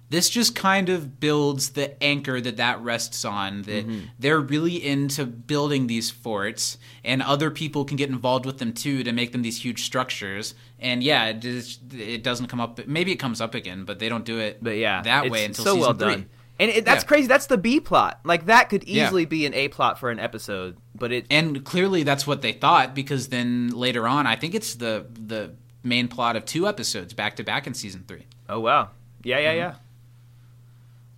this just kind of builds the anchor that that rests on that
Mm-hmm.
they're really into building these forts and other people can get involved with them too to make them these huge structures and yeah it, just, it doesn't come up maybe it comes up again but they don't do it
But yeah,
that way until
so
season
well
three.
done. And it, that's
Yeah.
crazy. That's the B plot. Like that could
Yeah.
easily be an A plot for an episode, but it
And clearly that's what they thought because then later on, I think it's the the main plot of two episodes back to back in season three.
Oh wow. Yeah,
Mm-hmm.
yeah, yeah.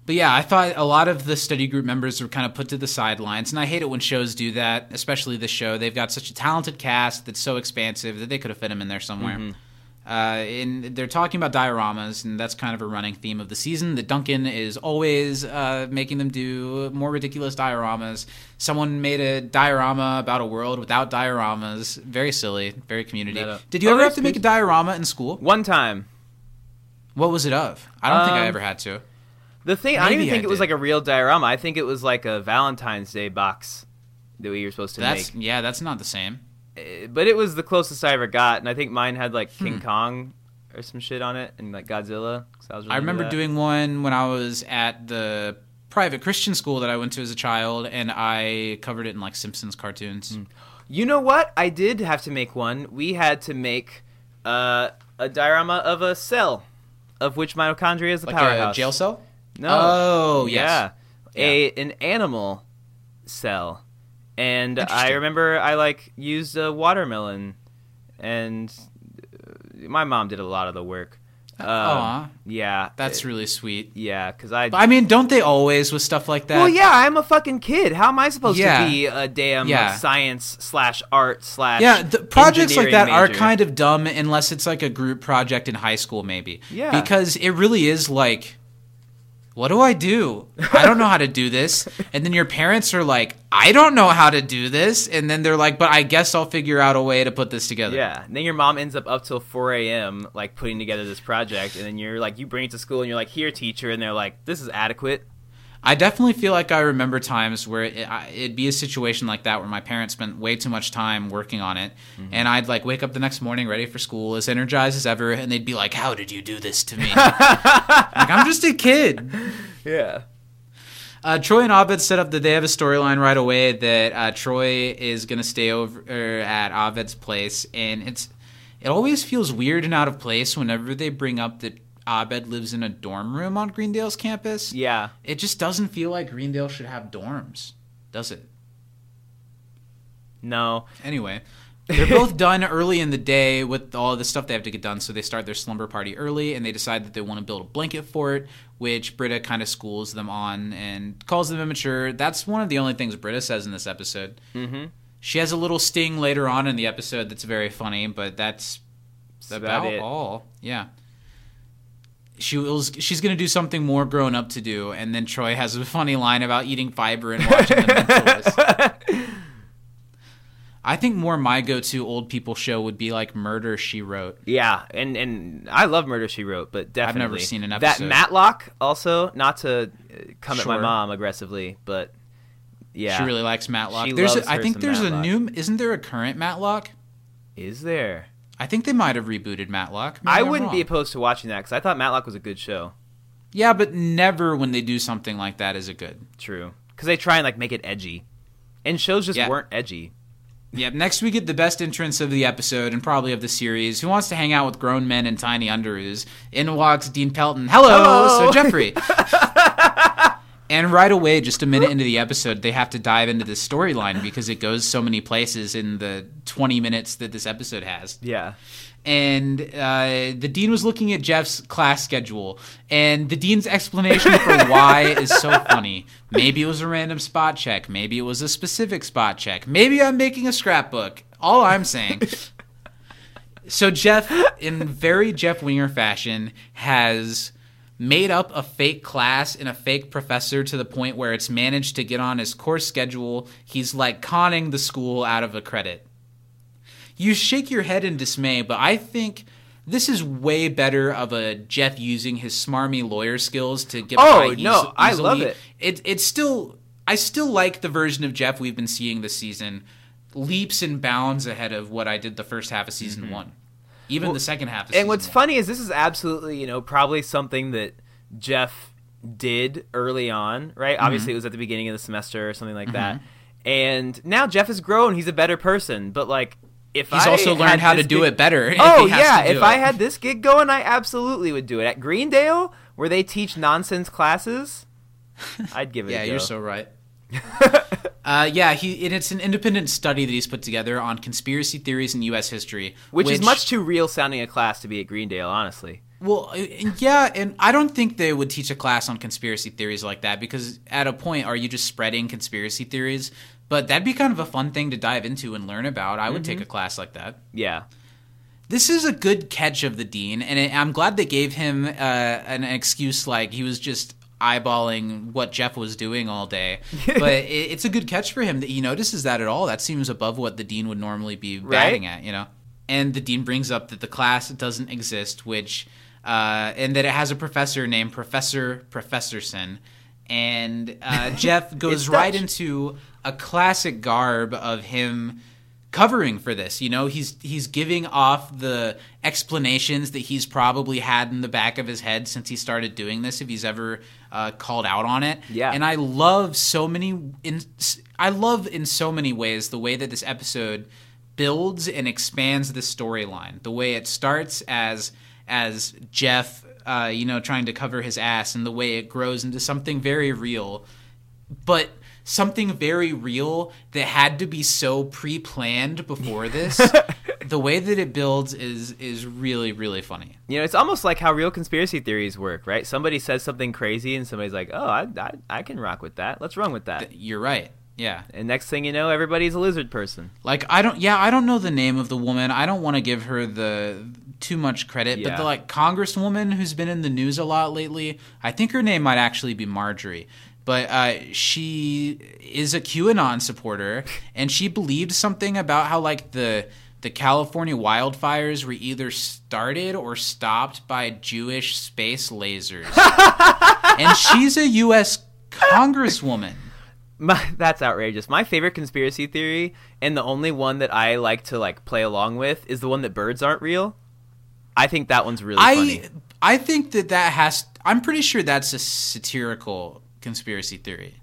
But yeah, I thought a lot of the study group members were kind of put to the sidelines, and I hate it when shows do that, especially this show. They've got such a talented cast that's so expansive that they could have fit them in there somewhere. Uh, and they're talking about dioramas, and that's kind of a running theme of the season. That Duncan is always uh, making them do more ridiculous dioramas. Someone made a diorama about a world without dioramas. Very silly, very community.
Meta.
Did you ever have to make a diorama in school?
One time.
What was it of? I don't think I
Um,
ever had to.
The thing I don't even think
I
it was like a real diorama. I think it was like a Valentine's Day box that we were supposed to
That's
make.
yeah, that's not the same.
Uh, But it was the closest I ever got, and I think mine had like
Hmm.
King Kong or some shit on it, and like Godzilla. I, was really
I remember doing one when I was at the private Christian school that I went to as a child, and I covered it in like Simpsons cartoons.
You know what? I did have to make one. We had to make uh, a diorama of a cell, of which mitochondria is the
Like
powerhouse.
a jail cell.
No.
Oh, yes.
yeah. A an animal cell, and I remember I like used a watermelon, and uh, my mom did a lot of the work. Um,
Aw.
yeah,
That's
uh,
really sweet.
yeah, because I.
But, I mean, don't they always with stuff like that?
well, yeah, I'm a fucking kid. How am I supposed
Yeah.
to be a damn
Yeah.
science slash art slash
Yeah, the projects like that
engineering
are kind of dumb unless it's like a group project in high school, maybe.
Yeah.
Because it really is like, what do I do? I don't know how to do this. And then your parents are like, I don't know how to do this. And then they're like, but I guess I'll figure out a way to put this together.
Yeah, and then your mom ends up up till 4 a.m. like putting together this project, and then you're like, you bring it to school, and you're like, here, teacher, and they're like, this is adequate.
I definitely feel like I remember times where it, it'd be a situation like that where my parents spent way too much time working on it,
Mm-hmm.
and I'd like wake up the next morning ready for school, as energized as ever, and they'd be like, "How did you do this to me?" like I'm just a kid.
Yeah.
Uh, Troy and Abed set up that they have a storyline right away that uh, Troy is going to stay over er, at Abed's place, and it's it always feels weird and out of place whenever they bring up that Abed lives in a dorm room on Greendale's campus.
Yeah.
It just doesn't feel like Greendale should have dorms, does it?
No.
Anyway, they're both done early in the day with all the stuff they have to get done, so they start their slumber party early and they decide that they want to build a blanket fort, which Britta kind of schools them on and calls them immature. That's one of the only things Britta says in this episode.
Mm-hmm.
She has a little sting later on in the episode that's very funny, but that's
That's
about,
about
all. Yeah. She was, she's going to do something more grown up to do, and then Troy has a funny line about eating fiber and watching The Mentalist. I think more my go-to old people show would be like Murder She Wrote.
Yeah, and and I love Murder She Wrote, but definitely I've
never seen an episode. That.
Matlock also, not to uh, come at my mom aggressively, but yeah,
She really likes Matlock.
She
there's, a, I think there's
Matlock.
a new. Isn't there a current Matlock?
is there?
I think they might have rebooted Matlock. Maybe
I
I'm
wouldn't be opposed to watching that because I thought Matlock was a good show.
Yeah, but never when they do something like that is it good.
True, because they try and like make it edgy, and shows just
Yeah.
weren't edgy.
Yep. Next, we get the best entrance of the episode and probably of the series. Who wants to hang out with grown men and tiny underoos? In walks Dean Pelton. Hello,
Hello.
so Jeffrey. and right away, just a minute into the episode, they have to dive into the storyline because it goes so many places in the 20 minutes that this episode has.
Yeah,
and uh, the dean was looking at Jeff's class schedule, and the dean's explanation for why is so funny. Maybe it was a random spot check. Maybe it was a specific spot check. Maybe I'm making a scrapbook. All I'm saying. so Jeff, in very Jeff Winger fashion, has made up a fake class and a fake professor to the point where it's managed to get on his course schedule. He's like conning the school out of a credit. You shake your head in dismay, but I think this is way better of a Jeff using his smarmy lawyer skills to get
Oh,
by eas-
no, I love it.
It it's still I still like the version of Jeff we've been seeing this season, leaps and bounds ahead of what I did the first half of season mm-hmm. one, even the second half.
Mm-hmm. and what's
season
funny is this is absolutely you know probably something that Jeff did early on,
Mm-hmm.
right? Obviously, it was at the beginning of the semester or something like that. And now Jeff has grown; he's a better person. But like, if
He's
I
also learned how to do
gig-
it better.
Oh yeah, if I had this gig going, I absolutely would do it at Greendale, where they teach nonsense classes. I'd give it.
Yeah,
a go.
you're so right. Uh, yeah, he and it's an independent study that he's put together on conspiracy theories in U.S. history,
which, is much too real sounding a class to be at Greendale, honestly.
Well, uh, yeah, and I don't think they would teach a class on conspiracy theories like that because at a point, are you just spreading conspiracy theories? But that'd be kind of a fun thing to dive into and learn about. I would take a class like that.
Yeah.
This is a good catch of the dean, and I'm glad they gave him uh, an excuse like he was just eyeballing what Jeff was doing all day. but it, it's a good catch for him that he notices that at all. That seems above what the dean would normally be batting
Right.
at, you know. And the dean brings up that the class doesn't exist, which uh, and that it has a professor named Professor Professorson. And uh, Jeff goes right into a classic garb of him covering for this. You know, he's he's giving off the explanations that he's probably had in the back of his head since he started doing this. If he's ever uh, called out on it,
Yeah.
And I love so many. In I love in so many ways the way that this episode builds and expands the storyline. The way it starts as as Jeff, uh, you know, trying to cover his ass, and the way it grows into something very real but something very real that had to be so pre-planned before this the way that it builds is is really really funny
You know, it's almost like how real conspiracy theories work, right? Somebody says something crazy, and somebody's like, "Oh, I, I, I can rock with that. Let's run with that."
you're right yeah
And next thing you know, everybody's a lizard person.
like i don't yeah i don't know the name of the woman i don't want to give her the too much credit but the like congresswoman who's been in the news a lot lately i think her name might actually be marjorie but uh, she is a qanon supporter and she believed something about how like the the california wildfires were either started or stopped by jewish space lasers and she's a us congresswoman
My, that's outrageous. My favorite conspiracy theory, and the only one that I like to like play along with, is the one that birds aren't real. I think that one's really
I
funny.
I think that that has. I'm pretty sure that's a satirical conspiracy theory.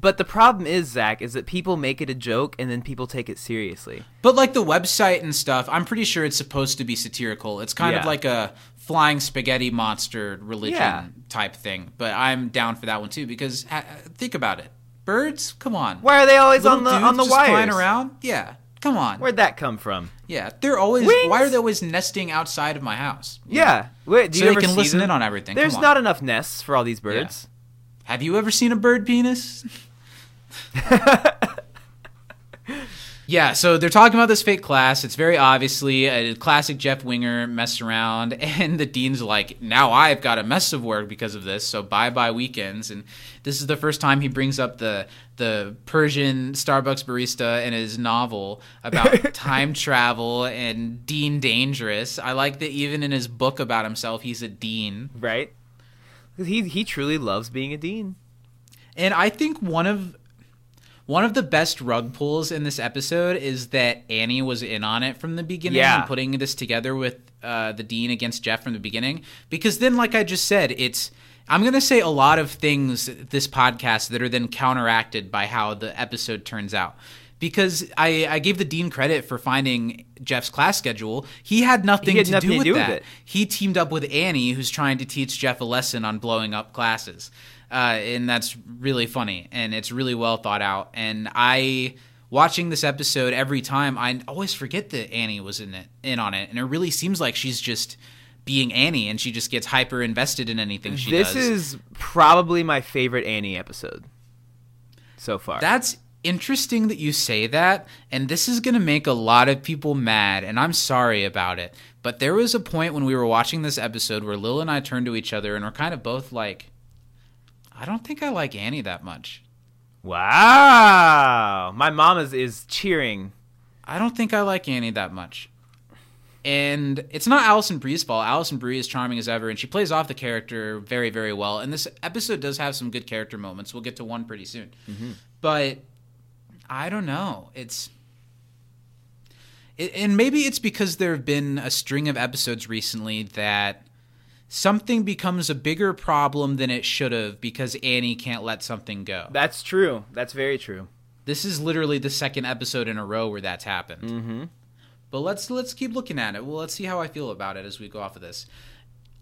But the problem is, Zach, is that people make it a joke and then people take it seriously.
But like the website and stuff, I'm pretty sure it's supposed to be satirical. It's kind of like a flying spaghetti monster religion
Yeah.
type thing. But I'm down for that one too because uh, think about it. Birds, come on.
Why are they always
Little
on the
dudes
on the
just
wires?
flying around? Yeah, come on.
Where'd that come from?
yeah, they're always.
Wings?
Why are they always nesting outside of my house?
Yeah. Wait, do
So
you
they
ever
can
see
listen
them?
in on everything.
There's
Come on.
not enough nests for all these birds.
Have you ever seen a bird penis? yeah, so they're talking about this fake class. It's very obviously a classic Jeff Winger mess around, and the dean's like, "Now I've got a mess of work because of this. So bye bye weekends." And this is the first time he brings up the the Persian Starbucks barista in his novel about time travel and Dean Dangerous. I like that even in his book about himself, he's a dean.
Right? He he truly loves being a dean.
And I think one of one of the best rug pulls in this episode is that Annie was in on it from the beginning
Yeah.
and putting this together with uh, the dean against Jeff from the beginning. Because then, like I just said, it's I'm gonna say a lot of things this podcast that are then counteracted by how the episode turns out. Because I, I gave the dean credit for finding Jeff's class schedule. He had nothing,
He had
to,
nothing
do
to
with
do with
that. He teamed up with Annie, who's trying to teach Jeff a lesson on blowing up classes. Uh, and that's really funny and it's really well thought out. And I, watching this episode every time, I always forget that Annie was in it, in on it. And it really seems like she's just being Annie and she just gets hyper invested in anything she
this
does.
This is probably my favorite Annie episode so far.
That's interesting that you say that, and this is going to make a lot of people mad, and I'm sorry about it. But there was a point when we were watching this episode where Lil and I turned to each other and we're kind of both like, I don't think I like Annie that much.
wow. My mom is is cheering.
I don't think I like Annie that much. And it's not Alison Brie's fault. Alison Brie is charming as ever, and she plays off the character very, very well. And this episode does have some good character moments. We'll get to one pretty soon. Mm-hmm. But I don't know. It's. It, and maybe it's because there have been a string of episodes recently that something becomes a bigger problem than it should have because Annie can't let something go.
That's true. That's very true.
This is literally the second episode in a row where that's happened.
Mm-hmm.
But let's let's keep looking at it. Well, let's see how I feel about it as we go off of this.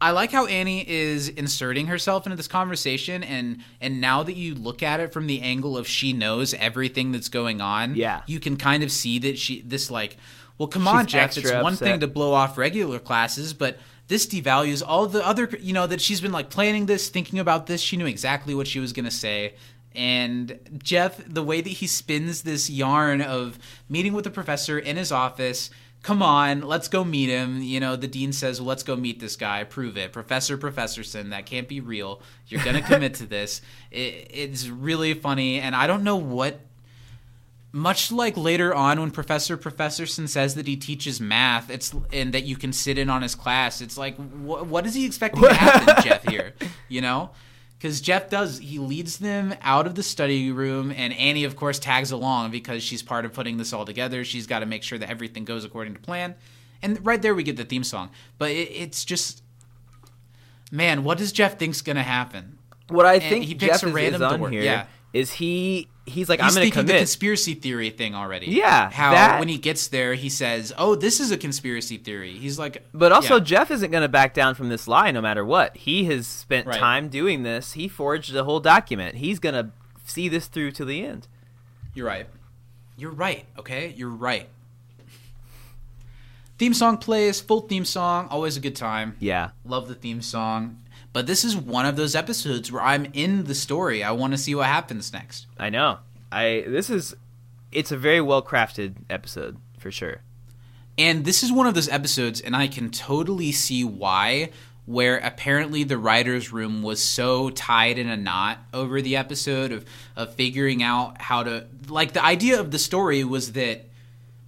I like how Annie is inserting herself into this conversation, and and now that you look at it from the angle of she knows everything that's going on,
Yeah.
you can kind of see that she this like, well, come on, Jeff, it's one
upset.
thing to blow off regular classes, but this devalues all the other, you know, that she's been like planning this, thinking about this. She knew exactly what she was gonna say. And Jeff, the way that he spins this yarn of meeting with the professor in his office, come on, let's go meet him. You know, the dean says, well, let's go meet this guy, prove it. Professor Professorson, that can't be real. You're going to commit to this. It, it's really funny. And I don't know what much like later on when Professor Professorson says that he teaches math, it's and that you can sit in on his class. It's like, wh- what is he expecting to happen, Jeff? Here, you know, because Jeff does he leads them out of the study room, and Annie, of course, tags along because she's part of putting this all together. She's got to make sure that everything goes according to plan, and right there we get the theme song. But it, it's just, man, what does Jeff think's gonna happen?
What I
And
think
he picks
Jeff
a
is, is
random
on
door.
here
Yeah.
is he he's like
He's
I'm going to
thinking the conspiracy theory thing already.
Yeah,
how
that-
when he gets there, he says, "Oh, this is a conspiracy theory." He's like,
But also,
yeah.
Jeff isn't going to back down from this lie no matter what. He has spent
Right.
time doing this. He forged the whole document. He's going to see this through to the end.
You're right. You're right. Okay, you're right. Theme song plays, full theme song, always a good time.
Yeah.
Love the theme song. But this is one of those episodes where I'm in the story. I want to see what happens next.
I know. I this is it's a very well crafted episode for sure.
And this is one of those episodes, and I can totally see why, where apparently the writer's room was so tied in a knot over the episode of, of figuring out how to. Like, the idea of the story was that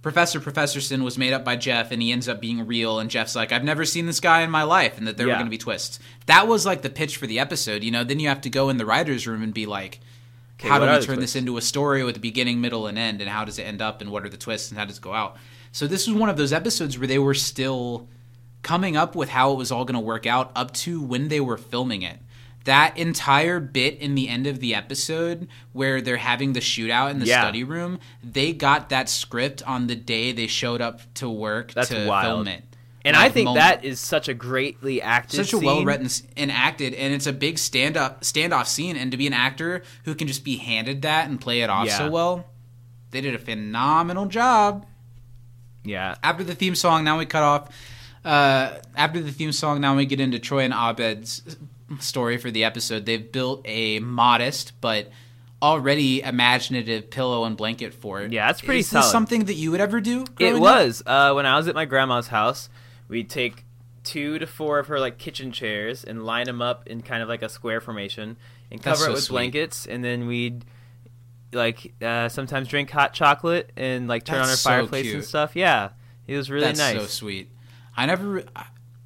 Professor Professorson was made up by Jeff, and he ends up being real, and Jeff's like, I've never seen this guy in my life, and that there were going to be twists. That was like the pitch for the episode, you know? Then you have to go in the writer's room and be like,
Okay,
how do we turn this into a story with a beginning, middle, and end, and how does it end up, and what are the twists, and how does it go out? So this was one of those episodes where they were still coming up with how it was all going to work out up to when they were filming it. That entire bit in the end of the episode where they're having the shootout in the
Yeah.
study room, they got that script on the day they showed up to work
That's
to
wild.
film it.
And
Like,
I think
moment
that is such a greatly acted
such a well written and acted, and it's a big stand up standoff scene. And to be an actor who can just be handed that and play it off
Yeah.
so well, they did a phenomenal job.
Yeah.
After the theme song, now we cut off. Uh, after the theme song, now we get into Troy and Abed's story for the episode. They've built a modest but already imaginative pillow and blanket for it.
Yeah, that's pretty
Is this something that you would ever do?
It was uh, when I was at my grandma's house. We'd take two to four of her like kitchen chairs and line them up in kind of like a square formation and cover
so
it with
sweet.
blankets, and then we'd like uh, sometimes drink hot chocolate and like turn on our
so
fireplace and stuff. Yeah, it was really
That's
nice.
so sweet. I never, re-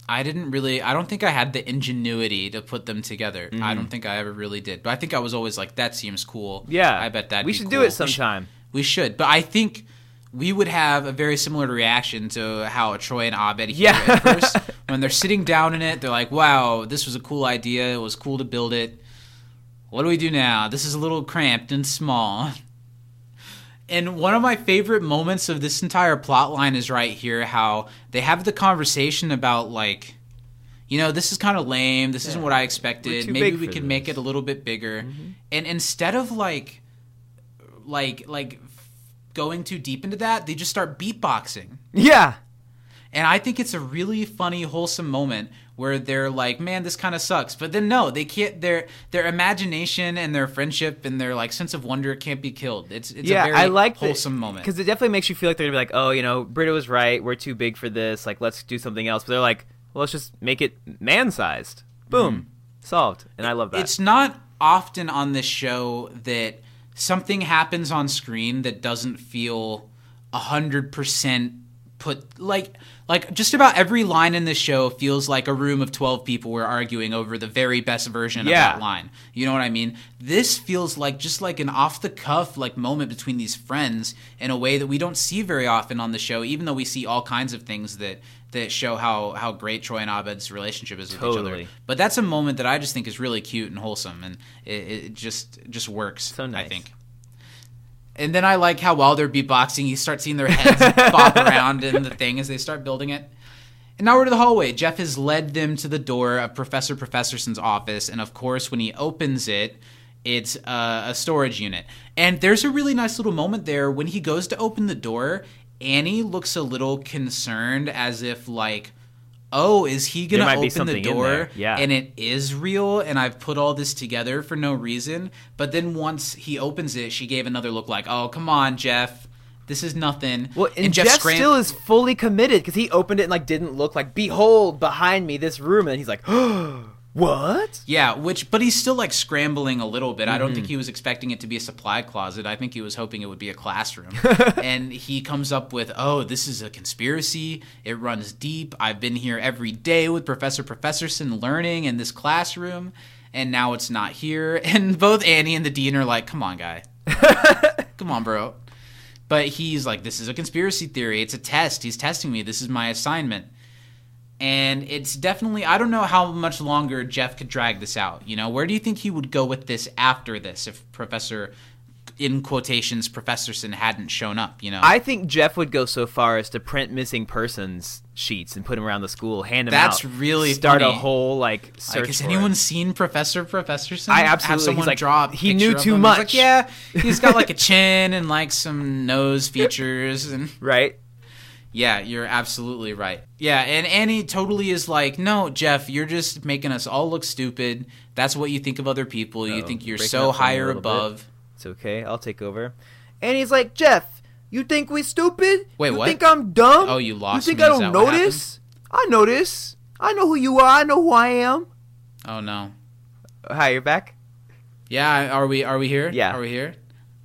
I- didn't really, I don't think I had the ingenuity to put them together. I don't think I ever really did. But I think I was always like, that seems cool.
Mm-hmm. Yeah,
I bet that
we should do it sometime.
We should, but I think we would have a very similar reaction to how Troy and Abed hear
Yeah.
it first. when they're sitting down in it, they're like, "Wow, this was a cool idea. It was cool to build it. What do we do now? This is a little cramped and small." And one of my favorite moments of this entire plot line is right here how they have the conversation about like you know, this is kind of lame. This isn't what I expected. Maybe we
for
can make it a little bit bigger. And instead of like like like going too deep into that, they just start beatboxing.
Yeah,
And I think it's a really funny, wholesome moment where they're like, "Man, this kind of sucks," but then no, they can't. Their their imagination and their friendship and their like sense of wonder can't be killed. It's it's
yeah,
a very
I like
wholesome moment.
because it definitely makes you feel like they're gonna be like, oh, you know, Britta was right. We're too big for this. Like, let's do something else. But they're like, well, let's just make it man-sized. Boom, solved. And I love that.
Mm-hmm. It's not often on this show that something happens on screen that doesn't feel a hundred percent put like like just about every line in this show feels like a room of 12 people were arguing over the very best version
Yeah.
of that line you know what i mean this feels like just like an off the cuff like moment between these friends in a way that we don't see very often on the show even though we see all kinds of things that that show how how great troy and abed's relationship is with each
Totally.
other but that's a moment that I just think is really cute and wholesome, and it, it just just works.
So nice.
I think. And then I like how while they're beatboxing, you start seeing their heads bop around in the thing as they start building it. And now we're to the hallway. Jeff has led them to the door of Professor Professorson's office, and of course, when he opens it, it's uh, a storage unit. And there's a really nice little moment there when he goes to open the door. Annie looks a little concerned, as if like, "Oh, is he gonna open the door?"
Yeah.
and it is real, and I've put all this together for no reason. But then once he opens it, she gave another look, like, "Oh, come on, Jeff." This is nothing.
Well, and, Jeff,
scram-
still is fully committed because he opened it and like didn't look like, behold, behind me this room, and he's like, oh, what?
Yeah, which but he's still like scrambling a little bit. I don't
Mm-hmm.
think he was expecting it to be a supply closet. I think he was hoping it would be a classroom. and he comes up with, "Oh, this is a conspiracy. It runs deep. I've been here every day with Professor Professorson learning in this classroom, and now it's not here." And both Annie and the dean are like, "Come on, guy. Come on, bro." But he's like, "This is a conspiracy theory. It's a test. He's testing me. This is my assignment." And it's definitely I don't know how much longer Jeff could drag this out. You know, where do you think he would go with this after this if Professor in quotations Professorson hadn't shown up, you know?
I think Jeff would go so far as to print missing persons sheets and put them around the school, hand them
That's
out.
That's really
start a whole like search.
like, has anyone
it.
seen Professor Professorson?
I
Have
absolutely-
someone
he's like,
draw.
he knew too
him. He's like,
much.
yeah, he's got like a chin and like some nose features and
right?
Yeah, you're absolutely right. Yeah, and Annie totally is like, no, Jeff, you're just making us all look stupid. That's what you think of other people. you
Oh,
think you're
breaking
so higher
little bit.
above.
It's okay. I'll take over. And he's like, Jeff, you think we stupid?
Wait,
you
what?
You think I'm dumb?
Oh, you lost
You think
me.
I don't notice? I notice. I know who you are. I know who I am.
Oh no.
Hi, you're back.
Yeah, are we are we here?
Yeah.
Are we here?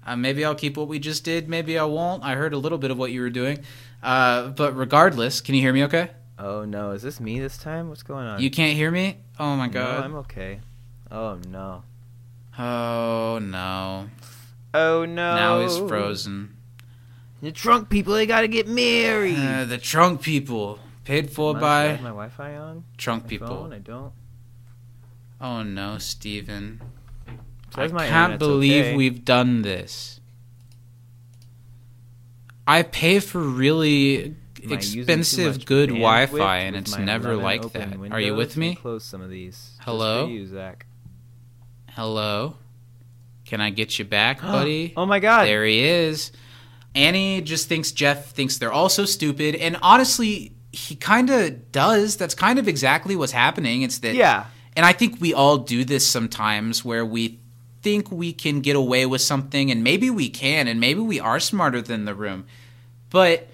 Uh, maybe I'll keep what we just did. Maybe I won't. I heard a little bit of what you were doing. Uh, but regardless, can you hear me okay?
Oh no, is this me this time? What's going on?
You can't hear me? Oh my
No,
god.
I'm okay. Oh no.
Oh no.
Oh no.
Now he's frozen.
The drunk people, they gotta get married.
Uh, the trunk people. Paid for
I
by
have my Wi-Fi on.
trunk people.
phone? I don't.
Oh no, Steven.
So
I
my
can't believe
okay.
we've done this. I pay for really
Am I using too
expensive good Wi-Fi, and it's never like that. Are you with me?
Close some of these.
Hello?
you.
Hello? Can I get you back, buddy?
Oh my god.
There he is. Annie just thinks Jeff thinks they're all so stupid, and honestly, he kind of does. That's kind of exactly what's happening. It's that,
Yeah.
and I think we all do this sometimes, where we think we can get away with something, and maybe we can, and maybe we are smarter than the room, but.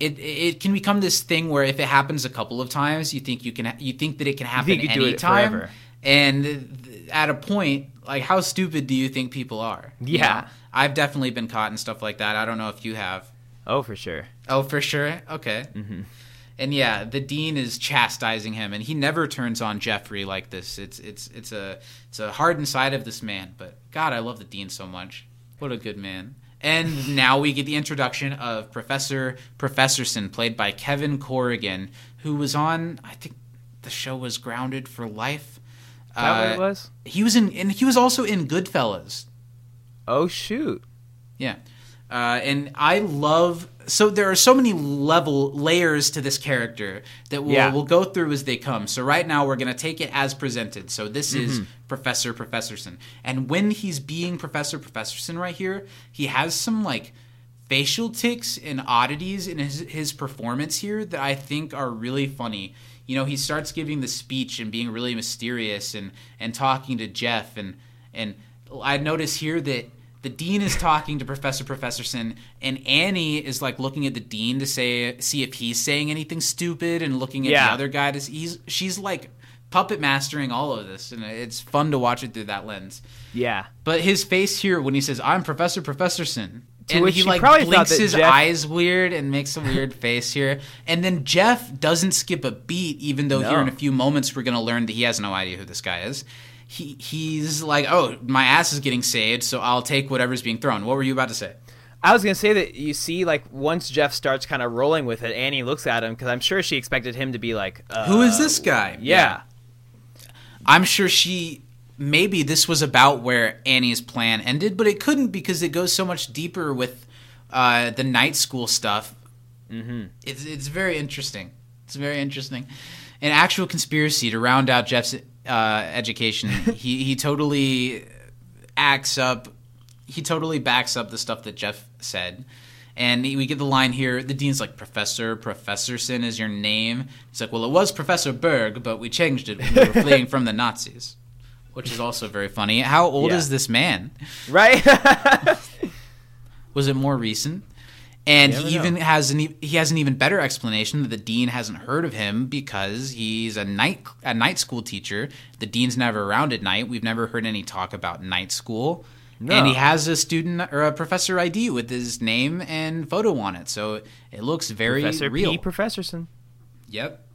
It, it can become this thing where if it happens a couple of times, you think you can you think that it can happen
you it
anytime, and at a point, like how stupid do you think people are? You
Yeah.
know? I've definitely been caught in stuff like that. I don't know if you have.
Oh, for sure.
Oh, for sure. Okay.
Mm-hmm.
And yeah, the dean is chastising him, and he never turns on Jeffrey like this. It's it's it's a it's a hardened side of this man. But God, I love the dean so much. What a good man. And now we get the introduction of Professor Professorson, played by Kevin Corrigan, who was on. I think the show was Grounded for Life.
Is that what
Uh,
it was?
He was in, and he was also in Goodfellas.
Oh shoot.
Yeah. Uh, and I love so there are so many level layers to this character that we'll,
Yeah.
we'll go through as they come. So right now we're gonna take it as presented. So this is
Mm-hmm.
Professor Professorson, and when he's being Professor Professorson right here, he has some like facial ticks and oddities in his his performance here that I think are really funny. You know, he starts giving the speech and being really mysterious and and talking to Jeff and and I notice here that the dean is talking to Professor Professorson, and Annie is like looking at the dean to say see if he's saying anything stupid, and looking at
Yeah.
the other guy to he's she's like puppet mastering all of this, and it's fun to watch it through that lens.
Yeah.
But his face here when he says "I'm Professor Professorson,"
To
and
which
he like
probably
blinks his
Jeff-
eyes weird and makes a weird face here, and then Jeff doesn't skip a beat, even though here in a few moments we're gonna learn that he has no idea who this guy is. He he's like, "Oh, my ass is getting saved, so I'll take whatever's being thrown." What were you about to say?
I was gonna say that you see, like once Jeff starts kind of rolling with it, Annie looks at him because I'm sure she expected him to be like, uh,
Who is this guy?
Yeah.
I'm sure she maybe this was about where Annie's plan ended, but it couldn't because it goes so much deeper with uh, the night school stuff. Mm-hmm. It's it's very interesting. It's very interesting. An actual conspiracy to round out Jeff's uh, education. he he totally acts up. He totally backs up the stuff that Jeff said. And we get the line here. The dean's like, "Professor Professorson is your name." He's like, "Well, it was Professor Berg, but we changed it when we were fleeing from the Nazis," which is also very funny. How old
Yeah.
is this man?
Right?
Was it more recent? And he even
know.
has an he has an even better explanation that the dean hasn't heard of him because he's a night a night school teacher. The dean's never around at night. We've never heard any talk about night school.
No.
And he has a student or a professor ID with his name and photo on it, so it looks very
Professor
real.
P. Professorson.
Yep.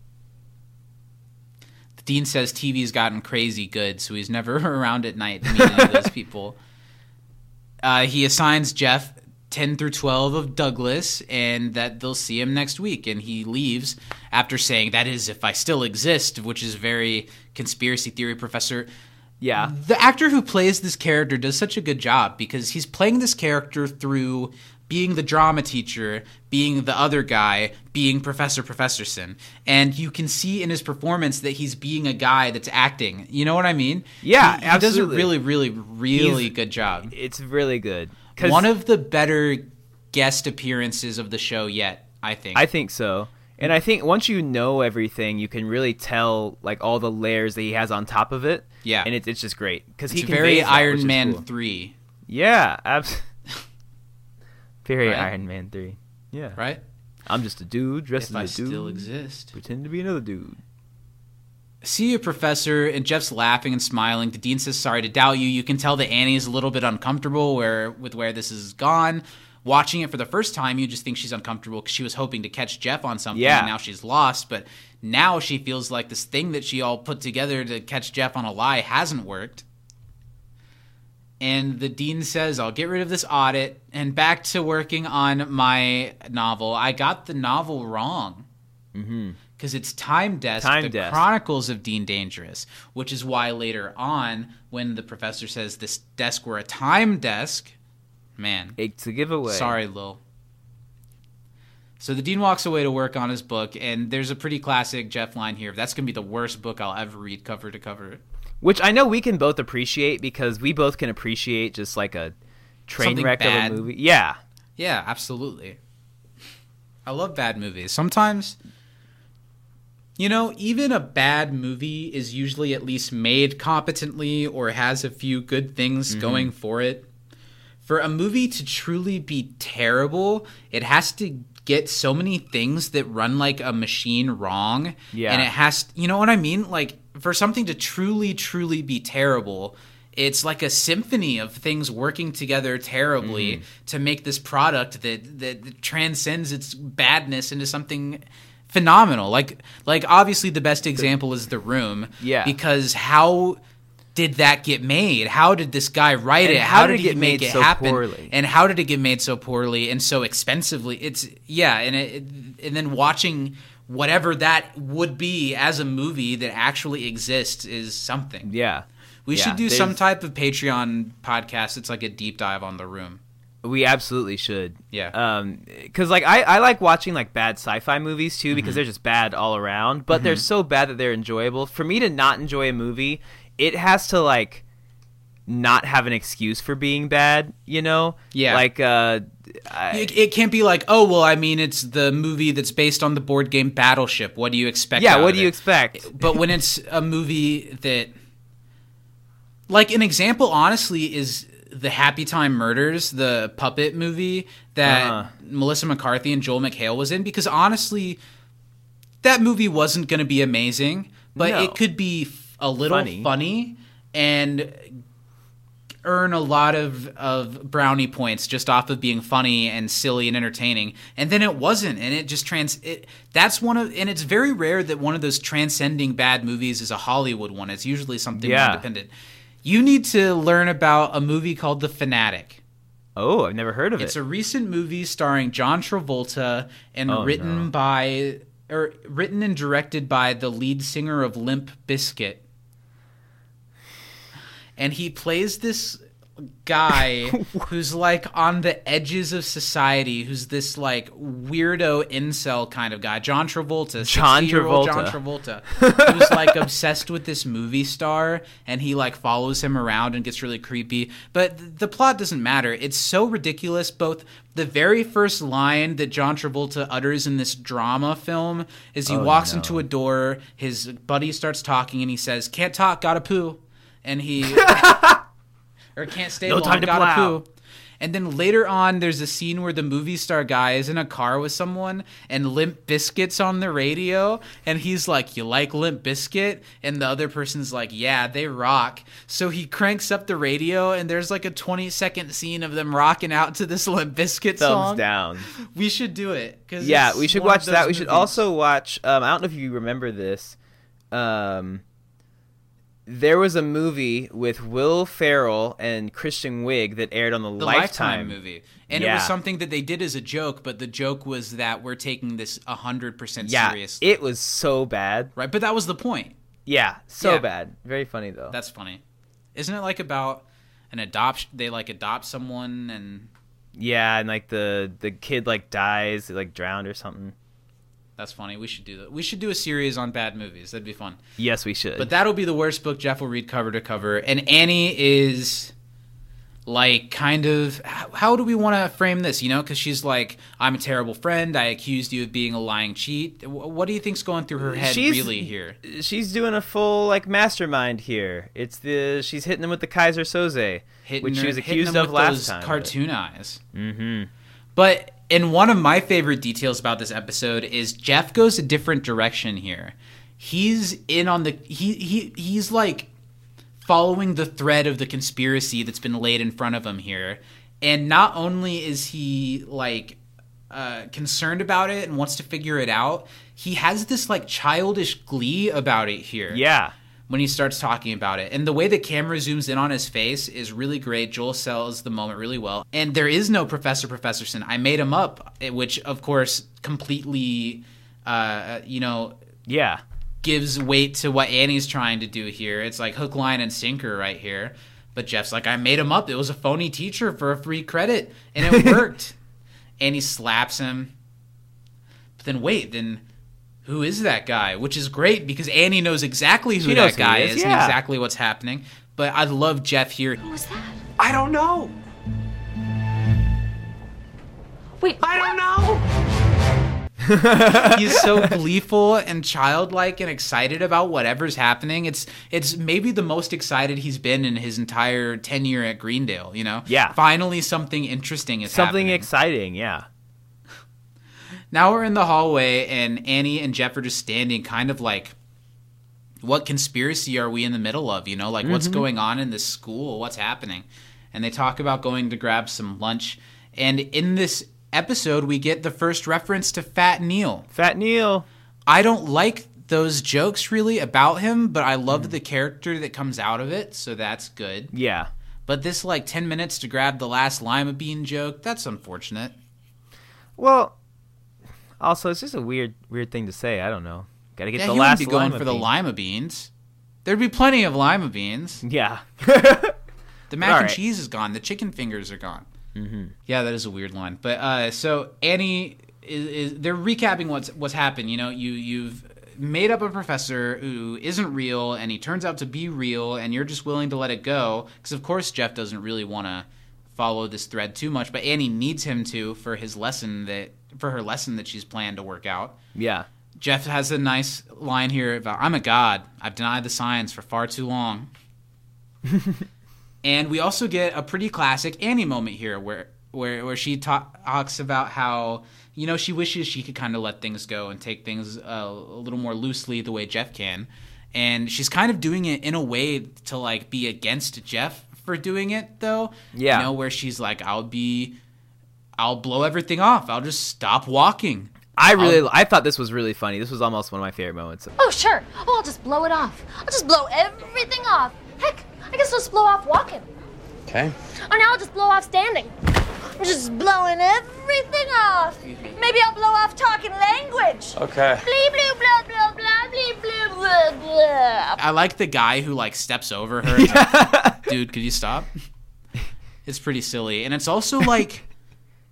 The dean says TV's gotten crazy good, so he's never around at night to meet any of those people. Uh, he assigns Jeff 10 through 12 of Douglas and that they'll see him next week. And he leaves after saying, That is, if I still exist, which is very conspiracy theory professor.
Yeah.
The actor who plays this character does such a good job because he's playing this character through being the drama teacher, being the other guy, being Professor Professorson. And you can see in his performance that he's being a guy that's acting. You know what I mean?
Yeah,
He, he does a really, really, really
He's-
good job.
It's really good.
One of the better guest appearances of the show yet, I think.
I think so. And I think once you know everything, you can really tell like all the layers that he has on top of it.
Yeah.
and it's it's just great because he
very
that,
Iron Man
cool.
3,
Yeah, abs- very
Right?
Iron Man three. Yeah,
right?
I'm just a dude dressed
If
as
I
a dude.
still exist.
Pretend to be another dude.
See you, Professor. And Jeff's laughing and smiling. The dean says, "Sorry to doubt you." You can tell that Annie's a little bit uncomfortable where with where this has gone. Watching it for the first time, you just think she's uncomfortable because she was hoping to catch Jeff on something,
Yeah.
and now she's lost. But now she feels like this thing that she all put together to catch Jeff on a lie hasn't worked. And the dean says, I'll get rid of this audit and back to working on my novel. I got the novel wrong. Mm-hmm. Because it's Time Desk,
Time
The
Desk.
Chronicles of Dean Dangerous, which is why later on, when the professor says this desk were a time desk, man,
It's a giveaway.
sorry, Lil. So the dean walks away to work on his book, and there's a pretty classic Jeff line here. That's going to be the worst book I'll ever read cover to cover.
Which I know we can both appreciate because we both can appreciate just like a train
Something
wreck
bad.
of a movie. Yeah,
Yeah, absolutely. I love bad movies. Sometimes, you know, even a bad movie is usually at least made competently or has a few good things
Mm-hmm.
going for it. For a movie to truly be terrible, it has to get so many things that run like a machine wrong.
Yeah.
And it has, you know what I mean? Like, for something to truly, truly be terrible, it's like a symphony of things working together terribly
Mm-hmm.
to make this product that, that transcends its badness into something phenomenal. Like, like obviously the best example is The Room.
Yeah.
Because how did that get made? How did this guy write
And
it?
how
How,
did
he make
made
it
so
happen?
poorly?
And how did it get made so poorly and so expensively? It's yeah, and it, and then watching whatever that would be as a movie that actually exists is something.
yeah.
We
Yeah,
should do some type of Patreon podcast. It's like a deep dive on the room.
We absolutely should.
Yeah.
Um, because like I, I like watching like bad sci-fi movies too
Mm-hmm.
because they're just bad all around, but they're so bad that they're enjoyable. For me to not enjoy a movie, it has to like not have an excuse for being bad. You know?
Yeah.
Like uh, I,
It, it can't be like, oh well, I mean, it's the movie that's based on the board game Battleship. What do you expect?
yeah. What do you
it?
expect?
but when it's a movie that like an example honestly is the happy time murders the puppet movie that
Uh-huh.
melissa mccarthy and joel mchale was in because honestly that movie wasn't going to be amazing but
No.
it could be f- a little
Funny.
funny, and earn a lot of, of brownie points just off of being funny and silly and entertaining and then it wasn't and it just trans it that's one of and it's very rare that one of those transcending bad movies is a hollywood one it's usually something
Yeah.
independent you need to learn about a movie called the fanatic
Oh, I've never heard of
it's
it.
It's a recent movie starring John Travolta and
Oh,
written
no.
by or written and directed by the lead singer of Limp Bizkit. And he plays this guy who's like on the edges of society, who's this like weirdo incel kind of guy, John Travolta,
John
60-year-old John
Travolta.
Travolta, who's like obsessed with this movie star, and he like follows him around and gets really creepy. But th- the plot doesn't matter. It's so ridiculous. Both the very first line that John Travolta utters in this drama film is he
Oh,
walks
no.
into a door, his buddy starts talking, and he says, "Can't talk, gotta poo," and he or can't stay
No
long,
time to
gotta
plow.
poo. And then later on, there's a scene where the movie star guy is in a car with someone, and Limp Bizkit's on the radio, and he's like, "You like Limp Bizkit?" And the other person's like, "Yeah, they rock." So he cranks up the radio, and there's like a 20 second scene of them rocking out to this Limp Bizkit
Thumbs
song.
down.
We should do it. Cause
Yeah, we should watch that.
those
We should also watch. Um, I don't know if you remember this. Um, there was a movie with Will Ferrell and Kristen Wiig that aired on the,
the
Lifetime.
Lifetime, movie, and it was something that they did as a joke, but the joke was that we're taking this hundred percent
Yeah,
seriously,
it was so bad.
right? But that was the point.
Yeah, so
Yeah.
bad. Very funny though.
That's funny. Isn't it like about an adoption? They like adopt someone, and
yeah, and like the the kid like dies, like drowned or something.
That's funny. We should do that. We should do a series on bad movies. That'd be fun.
Yes, we should.
But that'll be the worst book Jeff will read cover to cover. And Annie is like kind of how, do we want to frame this? You know, because she's like, I'm a terrible friend. I accused you of being a lying cheat. What do you think's going through her head
She's-
really here?
she's doing a full like mastermind here. It's the she's hitting them with the Keyser Söze,
Hitting
which
her-
she was accused of last time.
Cartoon eyes.
Mm-hmm.
But and one of my favorite details about this episode is Jeff goes a different direction here. He's in on the he he he's like following the thread of the conspiracy that's been laid in front of him here. And not only is he like uh, concerned about it and wants to figure it out, he has this like childish glee about it here
Yeah.
When he starts talking about it. And the way the camera zooms in on his face is really great. Joel sells the moment really well. And there is no Professor Professorson. I made him up, eh, which of course completely, uh, you know,
Yeah.
gives weight to what Annie's trying to do here. It's like hook, line, and sinker right here. But Jeff's like, I made him up. It was a phony teacher for a free credit, and it worked. Annie slaps him. But then wait, then who is that guy? Which is great because Annie knows exactly who
She knows
that
who
guy
he
is,
is,
and exactly what's happening. But I love Jeff here.
Who was that?
I don't know.
Wait,
I don't know.
He's so gleeful and childlike and excited about whatever's happening. It's it's maybe the most excited he's been in his entire tenure at Greendale. You know,
Yeah.
Finally, something interesting is happening.
Something
happening.
exciting. Yeah.
Now we're in the hallway, and Annie and Jeff are just standing, kind of like, what conspiracy are we in the middle of? You know, like what's mm-hmm. going on in this school? What's happening? And they talk about going to grab some lunch. And in this episode, we get the first reference to Fat Neil.
Fat Neil.
I don't like those jokes really about him, but I love mm. the character that comes out of it, so that's good.
Yeah.
But this like 10 minutes to grab the last lima bean joke, that's unfortunate.
Well, also it's just a weird, weird thing to say. I don't know. Got to get
Yeah,
the
he
last
be going for the lima beans. There'd be plenty of lima beans.
Yeah.
The mac
All
and cheese is gone. The chicken fingers are gone. Mm-hmm. Yeah, that is a weird line. But uh, so Annie is, is they're recapping what's what's happened. You know, you you've made up a professor who isn't real, and he turns out to be real, and you're just willing to let it go because of course Jeff doesn't really want to follow this thread too much, but Annie needs him to for his lesson that for her lesson that she's planned to work out.
yeah.
Jeff has a nice line here about I'm a god. I've denied the science for far too long. and we also get a pretty classic Annie moment here where where where she ta- talks about how you know she wishes she could kind of let things go and take things uh, a little more loosely the way Jeff can. And she's kind of doing it in a way to like be against Jeff for doing it though.
Yeah.
You know where she's like I'll be I'll blow everything off. I'll just stop walking.
I really, I thought this was really funny. This was almost one of my favorite moments.
Oh, sure. Oh, I'll just blow it off. I'll just blow everything off. Heck, I guess I'll just blow off walking.
Okay.
Or now I'll just blow off standing. I'm just blowing everything off. Maybe I'll blow off talking language.
Okay.
Blee, blee, blah, blah, blah, blee, blee, blah, blah.
I like the guy who like steps over her. It's like, Dude, could you stop? It's pretty silly, and it's also like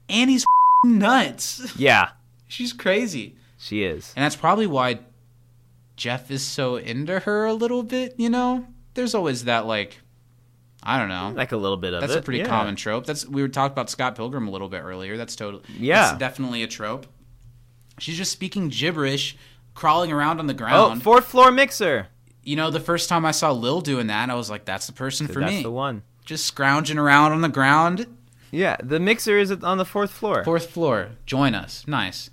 Annie's nuts.
Yeah,
She's crazy,
she is.
and that's probably why Jeff is so into her a little bit. You know, there's always that like, I don't know.
Like a little bit of it.
That's
it.
a pretty
yeah.
common trope. That's we were talking about Scott Pilgrim a little bit earlier. That's totally
Yeah.
that's definitely a trope. She's just speaking gibberish, crawling around on the ground.
Oh, fourth floor mixer.
you know, the first time I saw Lil doing that, I was like, "That's the person for
That's
me."
That's the one.
Just scrounging around on the ground.
Yeah, the mixer is on the fourth floor.
Fourth floor. Join us. Nice.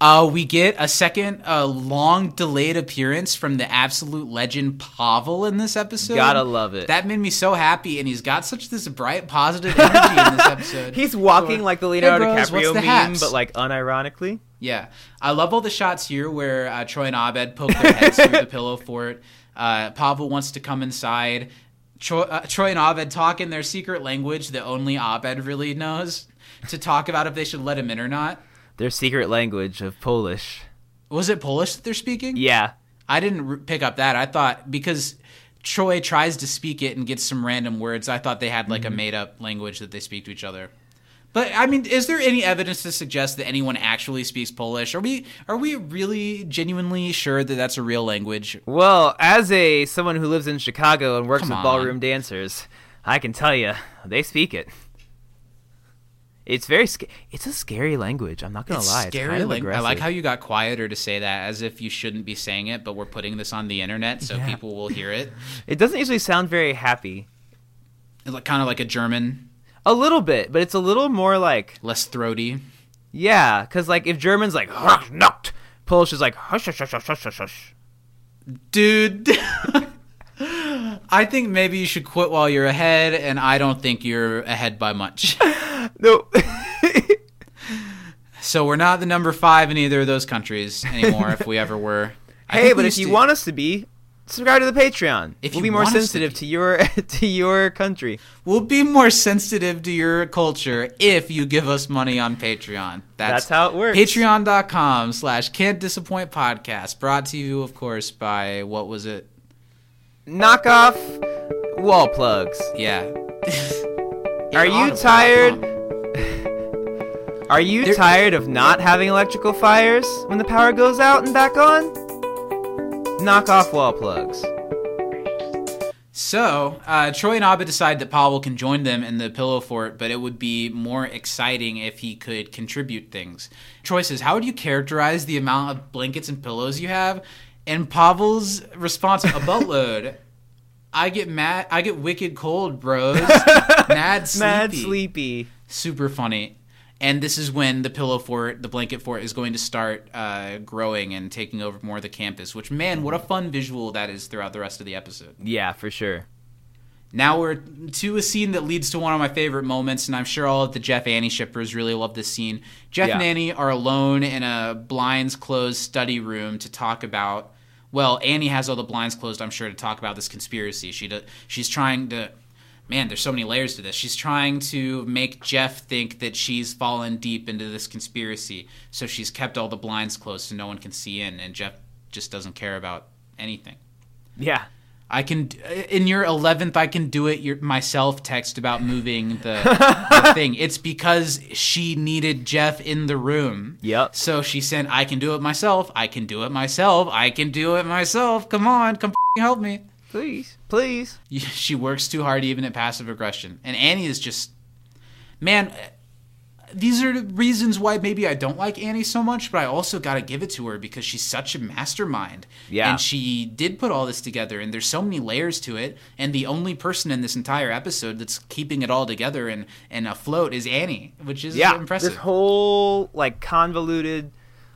Uh, we get a second uh, long delayed appearance from the absolute legend Pavel in this episode.
Gotta love it.
That made me so happy, and he's got such this bright, positive energy in this episode.
He's walking like the Leonardo
Hey, bros,
DiCaprio
the
meme,
haps?
but like unironically.
Yeah, I love all the shots here where uh, Troy and Abed poke their heads through the pillow fort. Uh, Pavel wants to come inside. Troy, uh, Troy and Abed talk in their secret language that only Abed really knows to talk about if they should let him in or not.
Their secret language of Polish.
Was it Polish that they're speaking?
Yeah.
I didn't r- pick up that. I thought because Troy tries to speak it and gets some random words, I thought they had like a made up language that they speak to each other. But I mean, is there any evidence to suggest that anyone actually speaks Polish? Are we are we really genuinely sure that that's a real language?
Well, as a someone who lives in Chicago and works with ballroom dancers, I can tell you they speak it. It's very sca- it's a scary language. I'm not gonna
It's
lie.
scary.
it's kind of
lang- I like how you got quieter to say that, as if you shouldn't be saying it, but we're putting this on the internet so people will hear it.
it doesn't usually sound very happy.
It's like, kind of like a German,
A little bit, but it's a little more like
less throaty.
yeah, because like if German's like Polish is like hush hush hush hush hush hush, hush.
dude. I think maybe you should quit while you're ahead, and I don't think you're ahead by much.
No.
so we're not the number five in either of those countries anymore. if we ever were. I
hey, but if you
to-
want us to be, subscribe to the Patreon.
If
we'll
you
be more
us to
sensitive
be.
to your to your country.
we'll be more sensitive to your culture if you give us money on Patreon. That's,
That's how it works.
Patreon.com slash can't disappoint podcast. Brought to you, of course, by what was it?
Knockoff wall plugs.
Yeah.
Are you tired? Are you
There-
tired of not having electrical fires when the power goes out and back on? Knock off wall plugs.
So, uh, Troy and Abed decide that Pavel can join them in the pillow fort, but it would be more exciting if he could contribute things. Troy says, How would you characterize the amount of blankets and pillows you have? And Pavel's response, A boatload. I get mad. I get wicked cold, bros. Mad sleepy.
Mad sleepy.
Super funny. And this is when the pillow fort, the blanket fort, is going to start uh, growing and taking over more of the campus. Which, man, what a fun visual that is throughout the rest of the episode.
Yeah, for sure.
Now we're to a scene that leads to one of my favorite moments, and I'm sure all of the Jeff Annie shippers really love this scene. Jeff and Annie are alone in a blinds closed study room to talk about. Well, Annie has all the blinds closed, I'm sure, to talk about this conspiracy. She do, she's trying to. Man, there's so many layers to this. She's trying to make Jeff think that she's fallen deep into this conspiracy, so she's kept all the blinds closed so no one can see in, and Jeff just doesn't care about anything.
Yeah.
I can uh, in your eleventh. I can do it your, myself. Text about moving the, the thing. It's because she needed Jeff in the room.
Yep.
So she said, "I can do it myself. I can do it myself. I can do it myself. Come on, come help me."
Please, please.
She works too hard, even at passive aggression. And Annie is just, man. These are reasons why maybe I don't like Annie so much, but I also got to give it to her because she's such a mastermind.
Yeah.
And she did put all this together, and there's so many layers to it. And the only person in this entire episode that's keeping it all together and, and afloat is Annie, which is
Yeah.
impressive.
This whole like convoluted,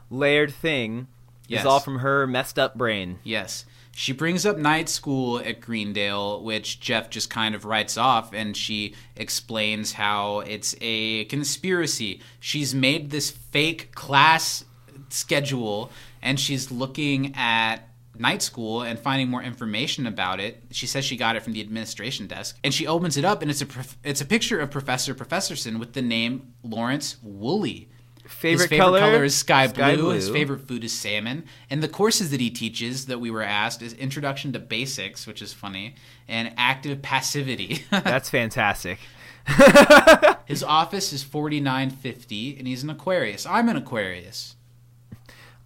layered thing
Yes.
is all from her messed up brain.
Yes. She brings up night school at Greendale, which Jeff just kind of writes off, and she explains how it's a conspiracy. She's made this fake class schedule, and she's looking at night school and finding more information about it. She says she got it from the administration desk, and she opens it up, and it's a it's a picture of Professor Professorson with the name Lawrence Woolley.
Favorite,
His favorite
color?
color, is sky,
Sky
blue. His favorite food is salmon. And the courses that he teaches that we were asked is Introduction to Basics, which is funny, and Active Passivity.
That's fantastic.
His office is 4950 and he's an Aquarius. I'm an Aquarius.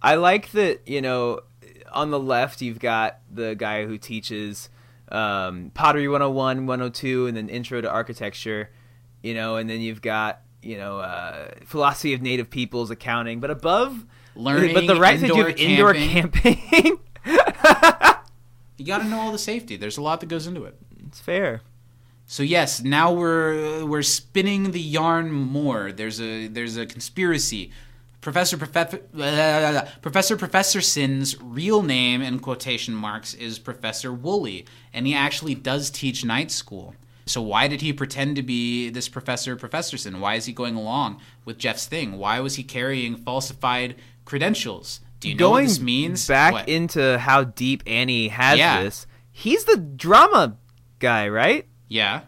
I like that, you know, on the left you've got the guy who teaches um, pottery 101, 102 and then intro to architecture, you know, and then you've got, you know, uh, philosophy of native peoples, accounting, but above
Learning,
but the right
indoor
have indoor camping.
You got to know all the safety. There's a lot that goes into it.
it's fair.
So yes, now we're we're spinning the yarn more. There's a there's a conspiracy. Professor Professor Professor Professorson's real name in quotation marks is Professor Woolley, and he actually does teach night school. So why did he pretend to be this Professor Professorson? Why is he going along with Jeff's thing? Why was he carrying falsified credentials? Do you know
Going
what this means?
back
What?
into how deep Annie has
Yeah.
this, he's the drama guy, right?
yeah.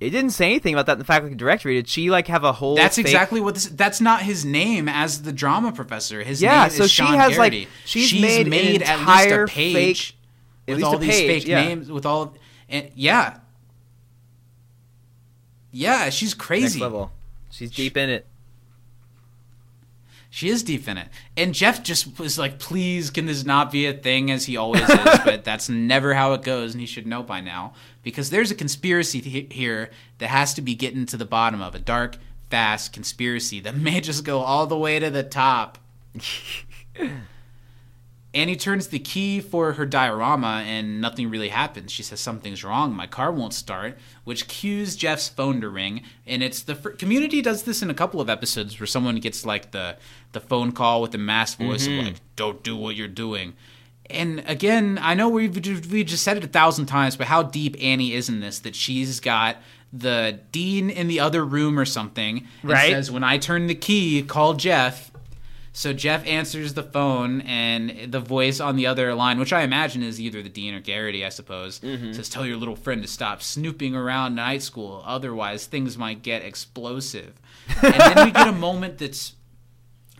It didn't say anything about that in the faculty directory. Did she like have a whole?
That's
fake-
exactly what this. That's not his name as the drama professor. His
Yeah,
name
so
is
she
Sean
has, like-
Garrity.
she's made an
at least a page
fake-
with all these
page,
fake
yeah.
names. With all, and yeah, yeah, she's
next
crazy.
level. She's deep in it.
She is deep in it. And Jeff just was like, please, can this not be a thing as he always is? but that's never how it goes, and he should know by now. Because there's a conspiracy th- here that has to be getting to the bottom of a dark, fast conspiracy that may just go all the way to the top. Annie turns the key for her diorama and nothing really happens. She says something's wrong. My car won't start, which cues Jeff's phone to ring. And it's the fir- community does this in a couple of episodes where someone gets like the the phone call with the masked voice of mm-hmm. like, "Don't do what you're doing." And again, I know we've we just said it a thousand times, but how deep Annie is in this that she's got the dean in the other room or something
Right.
says, "When I turn the key, call Jeff." So Jeff answers the phone, and the voice on the other line, which I imagine is either the dean or Garrity, I suppose, mm-hmm. says, "Tell your little friend to stop snooping around night school, otherwise things might get explosive." and then we get a moment that's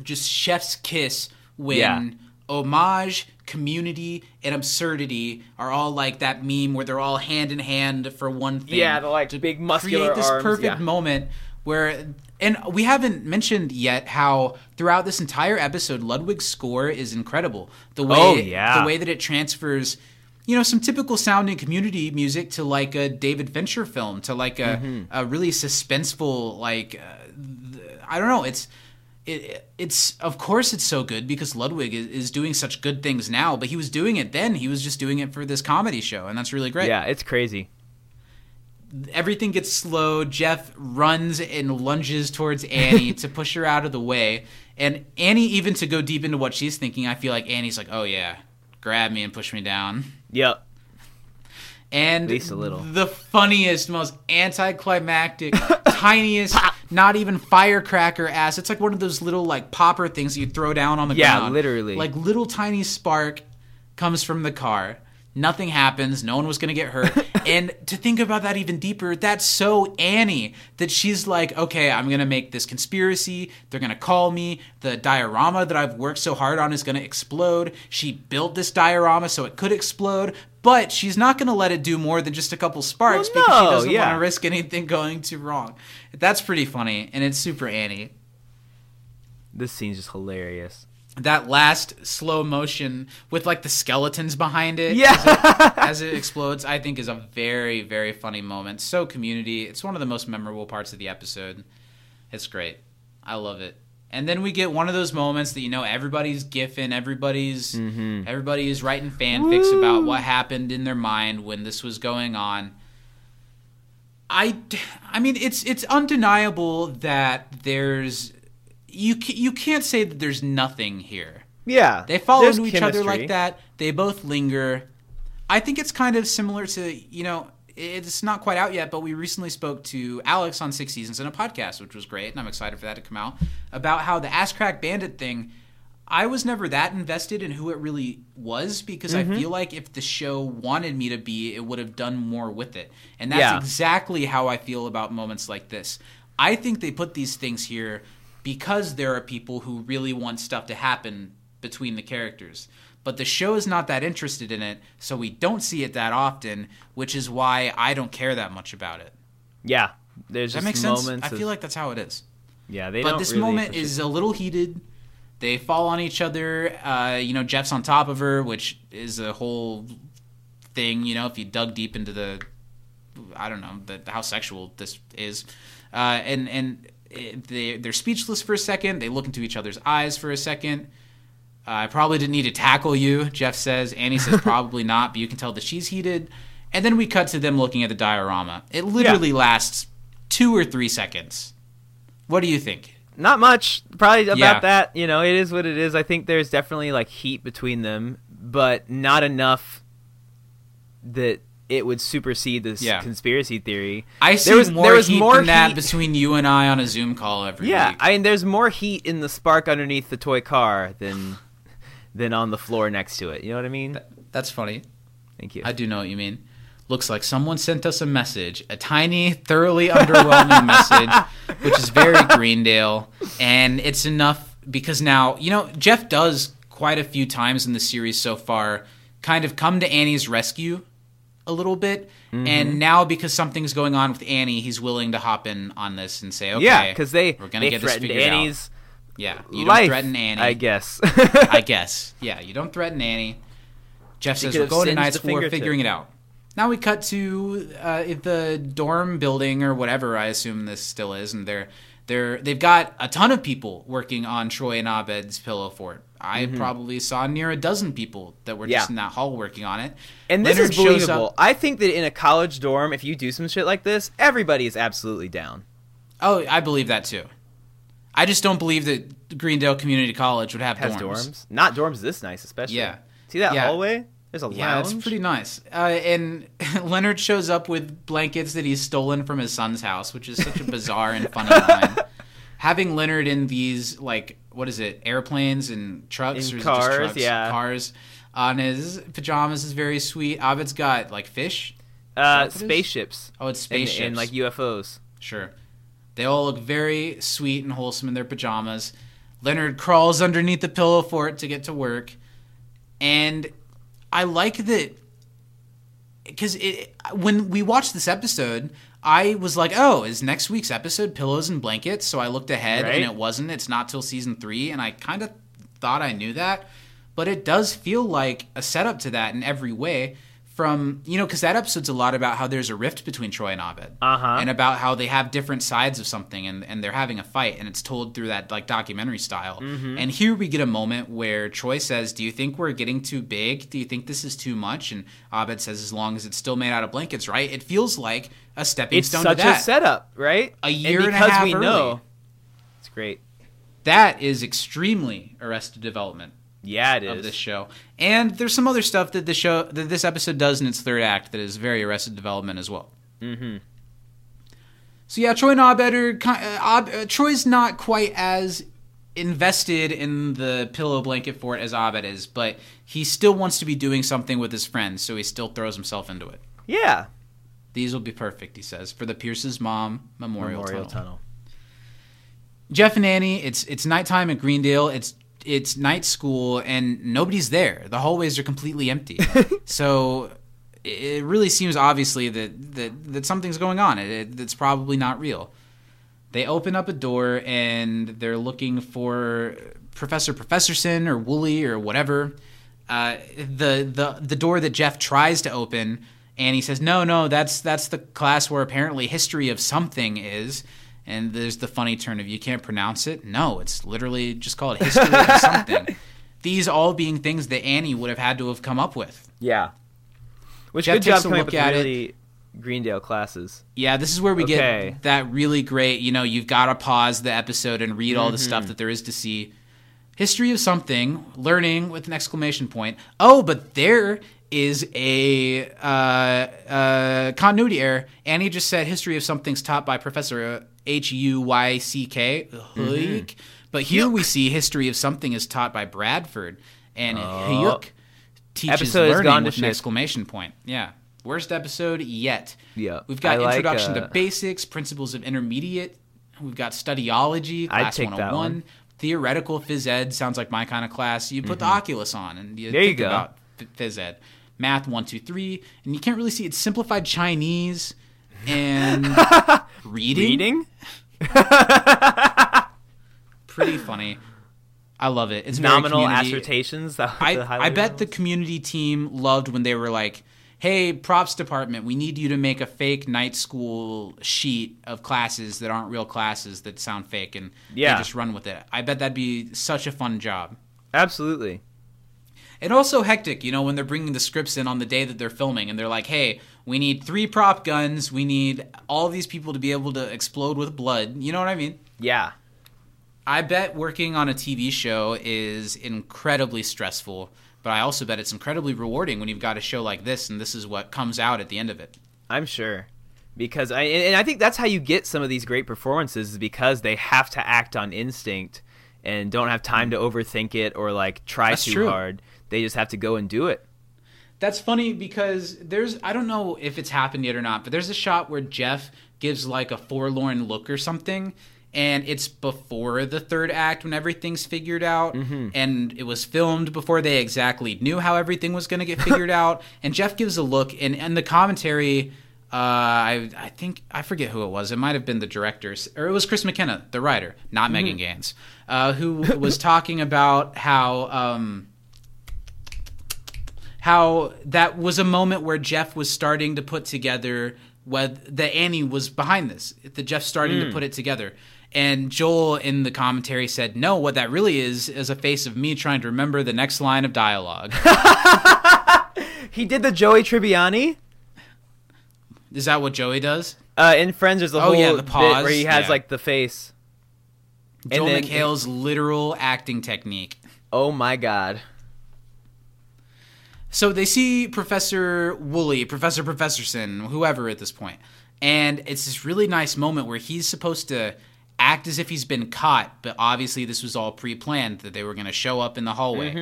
just chef's kiss when
Yeah.
homage, community, and absurdity are all like that meme where they're all hand in hand for one thing
Yeah, the like big muscular
create this
arms,
perfect
yeah.
moment where and we haven't mentioned yet how throughout this entire episode Ludwig's score is incredible. The way
Oh, yeah.
the way that it transfers you know some typical sounding community music to like a David Fincher film to like a
Mm-hmm.
a really suspenseful like uh, I don't know, it's it, it's of course it's so good because Ludwig is, is doing such good things now, but he was doing it then. He was just doing it for this comedy show, and that's really great
Yeah, it's crazy.
Everything gets slow. Jeff runs and lunges towards Annie to push her out of the way. And Annie, even to go deep into what she's thinking, I feel like Annie's like, oh yeah, grab me and push me down.
Yep.
And
At least a little.
the funniest, most anticlimactic, tiniest, not even firecracker ass. It's like one of those little like popper things that you throw down on the
Yeah,
ground.
Yeah, literally.
Like little tiny spark comes from the car. Nothing happens. No one was going to get hurt. and to think about that even deeper, that's so Annie that she's like, okay, I'm going to make this conspiracy. They're going to call me. The diorama that I've worked so hard on is going to explode. She built this diorama so it could explode, but she's not going to let it do more than just a couple sparks
Well,
because she doesn't
yeah.
want to risk anything going too wrong. That's pretty funny, and it's super Annie.
This scene's just hilarious.
That last slow motion with like the skeletons behind it
Yeah.
as it explodes, I think is a very, very funny moment. So community. It's one of the most memorable parts of the episode. It's great. I love it. And then we get one of those moments that you know everybody's gifting, everybody's mm-hmm. everybody is writing fanfics about what happened in their mind when this was going on. I, I mean, it's it's undeniable that there's you you can't say that there's nothing here.
Yeah.
They fall into each other like that. They both linger. I think it's kind of similar to, you know, it's not quite out yet, but we recently spoke to Alex on Six Seasons in a podcast, which was great, and I'm excited for that to come out, about how the Ass Crack Bandit thing, I was never that invested in who it really was because
Mm-hmm.
I feel like if the show wanted me to be, it would have done more with it. And that's
Yeah.
exactly how I feel about moments like this. I think they put these things here because there are people who really want stuff to happen between the characters. But the show is not that interested in it, so we don't see it that often, which is why I don't care that much about it.
Yeah, there's
that makes sense?
moments.
I feel like that's how it is.
yeah, they
but
don't
this
really
moment is a little heated. They fall on each other. Uh, you know, Jeff's on top of her, which is a whole thing. You know, if you dug deep into the, I don't know, the, how sexual this is, uh, and and they they're speechless for a second. They look into each other's eyes for a second. Uh, I probably didn't need to tackle you, Jeff says. Annie says probably not, but you can tell that she's heated. And then we cut to them looking at the diorama. It literally lasts two or three seconds. What do you think?
not much probably about
Yeah.
that you know it is what it is i think there's definitely like heat between them but not enough that it would supersede this
Yeah.
conspiracy theory
I see
there was
more
there was
heat
more
than that between you and I on a Zoom call every
yeah
week.
i mean there's more heat in the spark underneath the toy car than than on the floor next to it you know what i mean
That's funny.
thank you
I do know what you mean. Looks like someone sent us a message, a tiny, thoroughly underwhelming message, which is very Greendale, and it's enough because now you know Jeff does quite a few times in the series so far, kind of come to Annie's rescue a little bit,
Mm-hmm.
and now because something's going on with Annie, he's willing to hop in on this and say, "Okay,
yeah because they
we're gonna
they
get this
threatened
figured out."
annie's
Yeah, you
life
don't threaten Annie.
i guess
I guess. Yeah, you don't threaten Annie. Jeff
She
says we're going to
singed
night
the
school. We're figuring it out. Now we cut to uh, the dorm building or whatever. I assume this still is, and they're they're they've got a ton of people working on Troy and Abed's pillow fort. I probably saw near a dozen people that were just
Mm-hmm.
In that hall working on it.
And this
Leonard
is believable. I think that in a college dorm, if you do some shit like this, everybody is absolutely down.
Oh, I believe that too. I just don't believe that Greendale Community College would have
Has
dorms.
dorms. Not dorms this nice, especially.
Yeah.
See that
Yeah.
hallway? There's a
Yeah,
lounge.
it's pretty nice. Uh, and Leonard shows up with blankets that he's stolen from his son's house, which is such a bizarre and funny line. Having Leonard in these like what is it, airplanes and trucks
In
or it
cars,
just trucks?
yeah.
cars on his pajamas is very sweet. Abed's got like fish.
uh,
what it
spaceships.
Oh, it's
And-
spaceships.
And, like UFOs.
Sure. They all look very sweet and wholesome in their pajamas. Leonard crawls underneath the pillow fort to get to work. And I like that because when we watched this episode, I was like, oh, is next week's episode pillows and blankets? So I looked ahead and it wasn't. It's not till season three. And I kind of thought I knew that. But it does feel like a setup to that in every way. From, you know, because that episode's a lot about how there's a rift between Troy and Abed
Uh-huh.
and about how they have different sides of something and, and they're having a fight and it's told through that like documentary style
Mm-hmm.
and here we get a moment where troy says do you think we're getting too big do you think this is too much and abed says as long as it's still made out of blankets right it feels like a stepping
It's
stone
such
to that
a setup, right?
A year and a
because
half
we
early.
know. It's great.
that is extremely arrested development
Yeah, it
of
is.
this show and there's some other stuff that the show that this episode does in its third act that is very arrested development as well
Mm-hmm.
So yeah, Troy and Abed are uh, Ab- uh, Troy's not quite as invested in the pillow blanket fort as Abed is, but he still wants to be doing something with his friends, so he still throws himself into it.
Yeah.
These will be perfect, he says, for the Pierce's mom memorial,
Memorial
tunnel.
Tunnel.
Jeff and Annie, it's it's nighttime at Greendale. It's it's night school and nobody's there. The hallways are completely empty. so it really seems obviously that that, that something's going on. It, it, it's probably not real. They open up a door and they're looking for Professor Professorson or Woolley or whatever. Uh, the the the door that Jeff tries to open, and he says, "No, no, that's that's the class where apparently history of something is." And there's the funny turn of you can't pronounce it. No, it's literally just called history of something. These all being things that Annie would have had to have come up with.
Yeah. Which
Jeff
good job coming up
at it.
really Greendale classes.
Yeah, this is where we
Okay.
get that really great, you know, you've got to pause the episode and read all the stuff
Mm-hmm.
that there is to see. History of something, learning with an exclamation point. Oh, but there is a uh, uh, continuity error. Annie just said history of something's taught by Professor H U Y C K. Huyck. But here we see history of something is taught by Bradford, and Huyck teaches
Episode
learning with an exclamation point. Yeah, worst episode yet.
Yeah.
We've got
I like,
introduction
uh,
to basics, principles of intermediate. We've got studyology, class
take that
101.
one.
Theoretical phys ed sounds like my kind of class. You put the Oculus on and you
Mm-hmm. There you
think
go.
about phys ed. Math one two three, and you can't really see it's simplified Chinese. and reading.
Reading?
Pretty funny. I love it. It's
Nominal assertions.
I,
the
I bet the community team loved when they were like, "Hey, props department, we need you to make a fake night school sheet of classes that aren't real classes that sound fake," and
Yeah.
just run with it. I bet that'd be such a fun job.
Absolutely.
And also hectic, you know, when they're bringing the scripts in on the day that they're filming, and they're like, "Hey, we need three prop guns. We need all these people to be able to explode with blood." You know what I mean?
Yeah.
I bet working on a TV show is incredibly stressful, but I also bet it's incredibly rewarding when you've got a show like this and this is what comes out at the end of it.
I'm sure. Because I and I think that's how you get some of these great performances is because they have to act on instinct and don't have time to overthink it or like try
That's
too
true.
hard. They just have to go and do it.
That's funny because there's I don't know if it's happened yet or not, but there's a shot where Jeff gives like a forlorn look or something and it's before the third act when everything's figured out and it was filmed before they exactly knew how everything was going to get figured out and Jeff gives a look and and the commentary uh, I I think I forget who it was. It might have been the directors, or it was Chris McKenna, the writer, not Megan Ganz, uh, who was talking about how um, how that was a moment where Jeff was starting to put together what that Annie was behind this. That Jeff starting to put it together. And Joel in the commentary said, "No, what that really is is a face of me trying to remember the next line of dialogue."
He did the Joey Tribbiani.
is that what Joey does?
Uh, in Friends, there's a
Oh,
whole
yeah, the pause,
where he has
yeah.
like the face. And
Joel
then-
McHale's literal acting technique.
Oh my god.
So they see Professor Woolley, Professor Professorson, whoever at this point, and it's this really nice moment where he's supposed to act as if he's been caught, but obviously this was all pre-planned that they were going to show up in the hallway.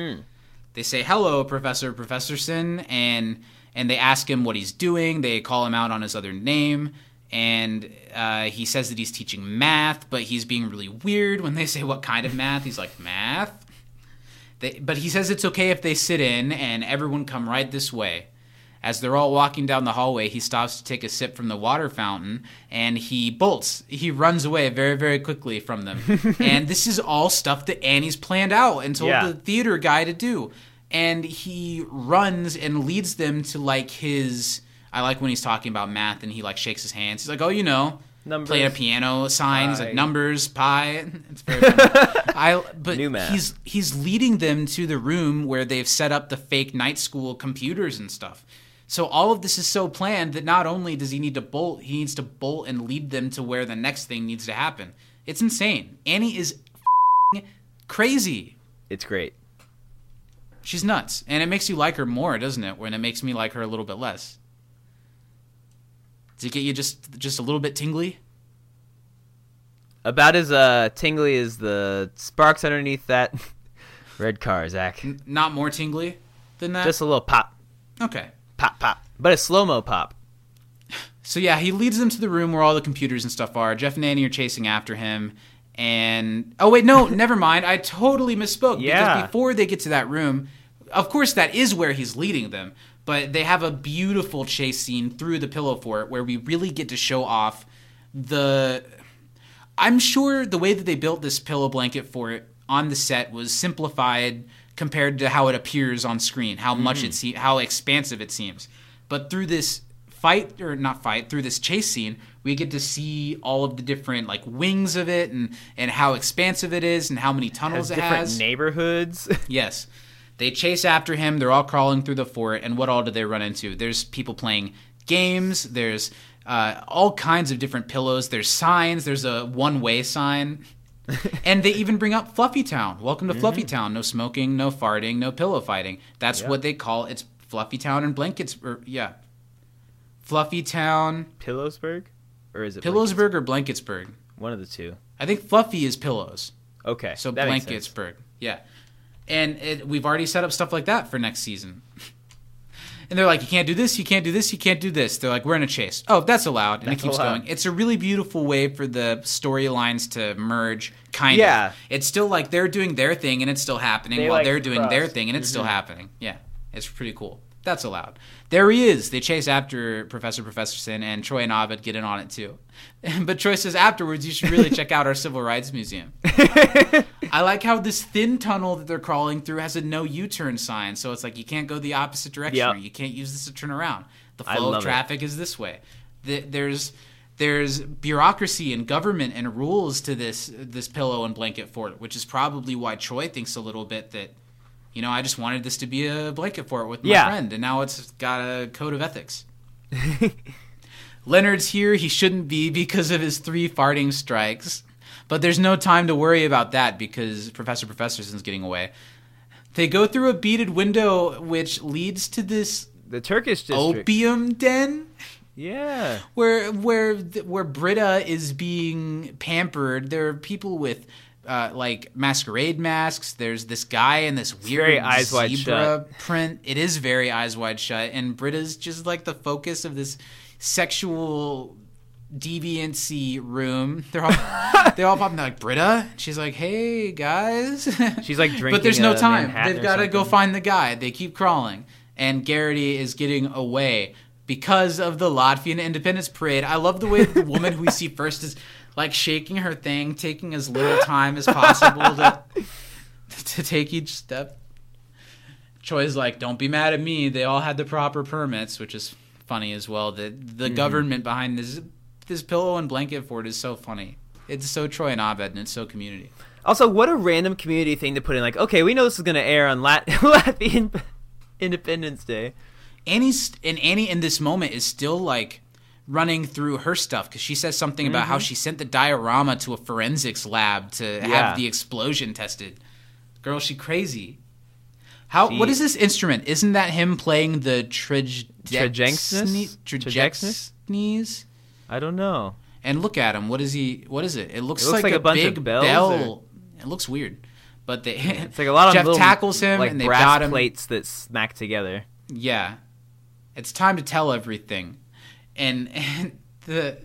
They say hello, Professor Professorson, and and they ask him what he's doing. They call him out on his other name, and uh, he says that he's teaching math, but he's being really weird when they say what kind of math. He's like math. They, but he says it's okay if they sit in and everyone come right this way. As they're all walking down the hallway, he stops to take a sip from the water fountain and he bolts. He runs away very, very quickly from them. and this is all stuff that Annie's planned out and told
Yeah.
the theater guy to do. And he runs and leads them to like his. I like when he's talking about math and he like shakes his hands. He's like, "Oh, you know,
Numbers.
playing a piano signs
Pi.
like numbers, pi." It's very funny. I but
New math.
he's he's leading them to the room where they've set up the fake night school computers and stuff. So all of this is so planned that not only does he need to bolt, he needs to bolt and lead them to where the next thing needs to happen. It's insane. Annie is f***ing crazy.
It's great.
She's nuts, and it makes you like her more, doesn't it? When it makes me like her a little bit less. Does it get you just just a little bit tingly?
About as uh tingly as the sparks underneath that red car, Zach.
N- not more tingly than that.
Just a little pop,
okay.
pop, pop. But a slow mo pop.
So yeah, he leads them to the room where all the computers and stuff are. Jeff and Annie are chasing after him, and oh wait, no, never mind. I totally misspoke.
Yeah.
Because before they get to that room, of course that is where he's leading them. But they have a beautiful chase scene through the pillow fort where we really get to show off the. I'm sure the way that they built this pillow blanket fort on the set was simplified compared to how it appears on screen, how mm-hmm. much it se- how expansive it seems. But through this fight or not fight, through this chase scene, we get to see all of the different like wings of it and and how expansive it is and how many tunnels it
Has
it
different
has.
neighborhoods.
Yes. They chase after him. They're all crawling through the fort. And what all do they run into? There's people playing games. There's uh, all kinds of different pillows. There's signs. There's a one way sign. and they even bring up Fluffy Town. Welcome to Fluffy Town. No smoking, no farting, no pillow fighting. That's what they call it's Fluffy Town and blankets. Or, yeah. Fluffy Town,
Pillowsburg? Or is it
Pillowsburg or Blanketsburg.
One of the two.
I think Fluffy is pillows.
Okay.
So
that makes sense.
Blanketsburg, yeah. And it, we've already set up stuff like that for next season. And they're like, you can't do this, you can't do this, you can't do this. They're like, we're in a chase. Oh, that's allowed, and
That's
it keeps
allowed.
going. It's a really beautiful way for the storylines to merge. Kind
Yeah.
of. It's still like they're doing their thing, and it's still happening,
They,
while
like,
they're doing their thing, and it's still mm-hmm. happening. Yeah, it's pretty cool. That's allowed. There he is. They chase after Professor Professorson, and Troy and Abed get in on it too. But Troy says afterwards, you should really check out our Civil Rights Museum. I like how this thin tunnel that they're crawling through has a no U-turn sign, so it's like you can't go the opposite direction,
Yep.
or you can't use this to turn around. The flow of traffic is this way. The- There's there's bureaucracy and government and rules to this this pillow and blanket fort, which is probably why Troy thinks a little bit that, you know, I just wanted this to be a blanket fort with my
Yeah.
friend, and now it's got a code of ethics. Leonard's here. He shouldn't be because of his three farting strikes. But there's no time to worry about that because Professor Professorson's getting away. They go through a beaded window which leads to this
The Turkish district.
opium den
Yeah.
where where where Britta is being pampered. There are people with uh, like masquerade masks. There's this guy in this weird
very Eyes Wide
zebra print. It is very eyes wide shut, and Britta's just like the focus of this sexual deviancy room. They're all they all pop in like Britta. She's like, hey guys.
She's like drinking.
but there's no time.
Manhattan
They've got to go find the guy. They keep crawling, and Garrity is getting away because of the Latvian Independence Parade. I love the way the woman who we see first is like shaking her thing, taking as little time as possible to to take each step. Choi's like, "Don't be mad at me. They all had the proper permits," which is funny as well. The
Mm-hmm.
the government behind this this pillow and blanket fort is so funny. It's so Troy and Abed, and it's so community.
Also, what a random community thing to put in. Like, okay, we know this is gonna air on Lat- Latvian Independence Day.
Annie's and Annie in this moment is still like running through her stuff because she says something about how she sent the diorama to a forensics lab to
Yeah.
have the explosion tested. Girl, she crazy. How?
She-
what is this instrument? Isn't that him playing the
Trajexnus?
Trajexnus?
I don't know.
And look at him. What is he? What is it? It looks,
It looks
like,
like
a,
bunch of
big
bells,
bell.
or-
It looks weird, but they.
It's like a lot of
Jeff
little,
tackles him
like
and they
brass
got him.
plates that smack together.
Yeah. It's time to tell everything. And, and the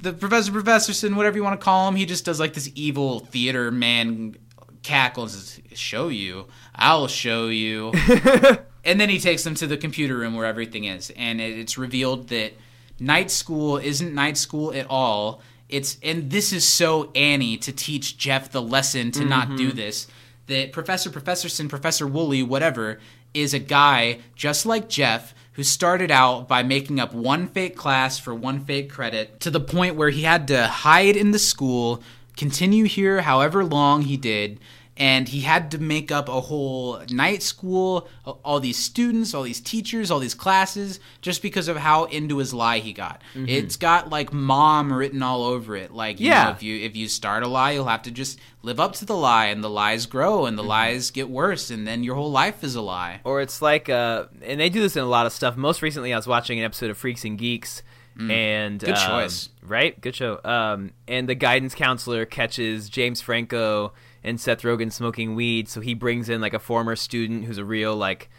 the Professor Professorson, whatever you want to call him, he just does like this evil theater man cackle and says, Show you. I'll show you. and then he takes them to the computer room where everything is. And it, it's revealed that night school isn't night school at all. It's and this is so Annie to teach Jeff the lesson to not do mm-hmm. this. That Professor Professorson, Professor Woolley, whatever, is a guy just like Jeff who started out by making up one fake class for one fake credit to the point where he had to hide in the school, continue here however long he did, and he had to make up a whole night school, all these students, all these teachers, all these classes, just because of how into his lie he got. It's got like mom written all over it. Like, you
Yeah.
know, if you if you start a lie, you'll have to just live up to the lie, and the lies grow, and the lies get worse, and then your whole life is a lie.
Or it's like, uh, and they do this in a lot of stuff. Most recently, I was watching an episode of Freaks and Geeks, and
Good
um,
choice.
right? Good show. Um, and the guidance counselor catches James Franco and Seth Rogen smoking weed, so he brings in like a former student who's a real like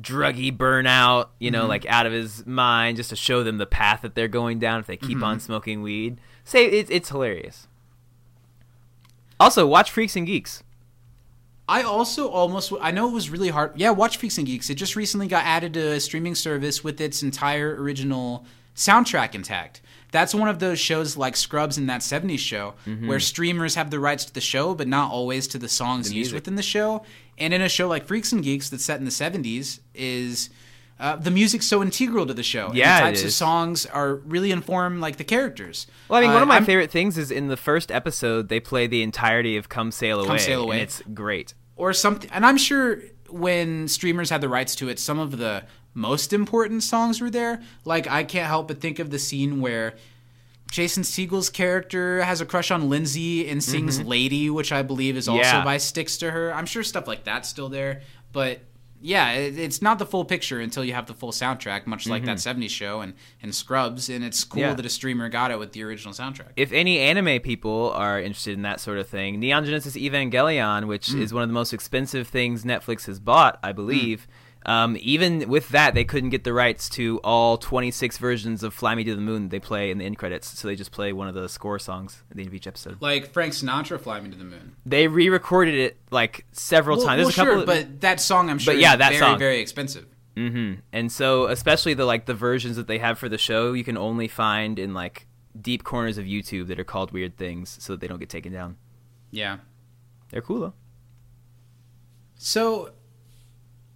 druggy burnout, you know, like out of his mind, just to show them the path that they're going down if they keep on smoking weed. Say it's it's hilarious. Also, watch Freaks and Geeks.
I also almost I know it was really hard. Yeah, watch Freaks and Geeks. It just recently got added to a streaming service with its entire original soundtrack intact. That's one of those shows like Scrubs and that 70s show where streamers have the rights to the show but not always to the songs
The
used within the show. And in a show like Freaks and Geeks that's set in the 70s is uh, the music's so integral to the show.
Yeah,
and the types of songs are really inform like the characters.
Well, I mean, one
Uh,
of my
I'm-
favorite things is in the first episode they play the entirety of "Come Sail Away," Come
Sail Away.
and it's great.
or something. And I'm sure when streamers had the rights to it, some of the most important songs were there. Like I can't help but think of the scene where Jason Segel's character has a crush on Lindsay and sings mm-hmm. "Lady," which I believe is also
Yeah.
by Styx to Her. I'm sure stuff like that's still there, but. Yeah, it, it's not the full picture until you have the full soundtrack, much like that mm-hmm. '70s show and, and Scrubs. And it's cool
Yeah.
that a streamer got it with the original soundtrack.
If any anime people are interested in that sort of thing, Neon Genesis Evangelion, which
Mm.
is one of the most expensive things Netflix has bought, I believe. Mm. Um, even with that, they couldn't get the rights to all 26 versions of "Fly Me to the Moon" they play in the end credits, so they just play one of the score songs at the end of each episode.
like Frank Sinatra, "Fly Me to the Moon."
They re-recorded it like several
Well,
times. There's a couple,
sure,
of,
but that song I'm sure
yeah,
is
that
very,
song.
very expensive.
hmm And so, especially the like the versions that they have for the show, you can only find in like deep corners of YouTube that are called weird things, so that they don't get taken down.
Yeah.
They're cool though.
So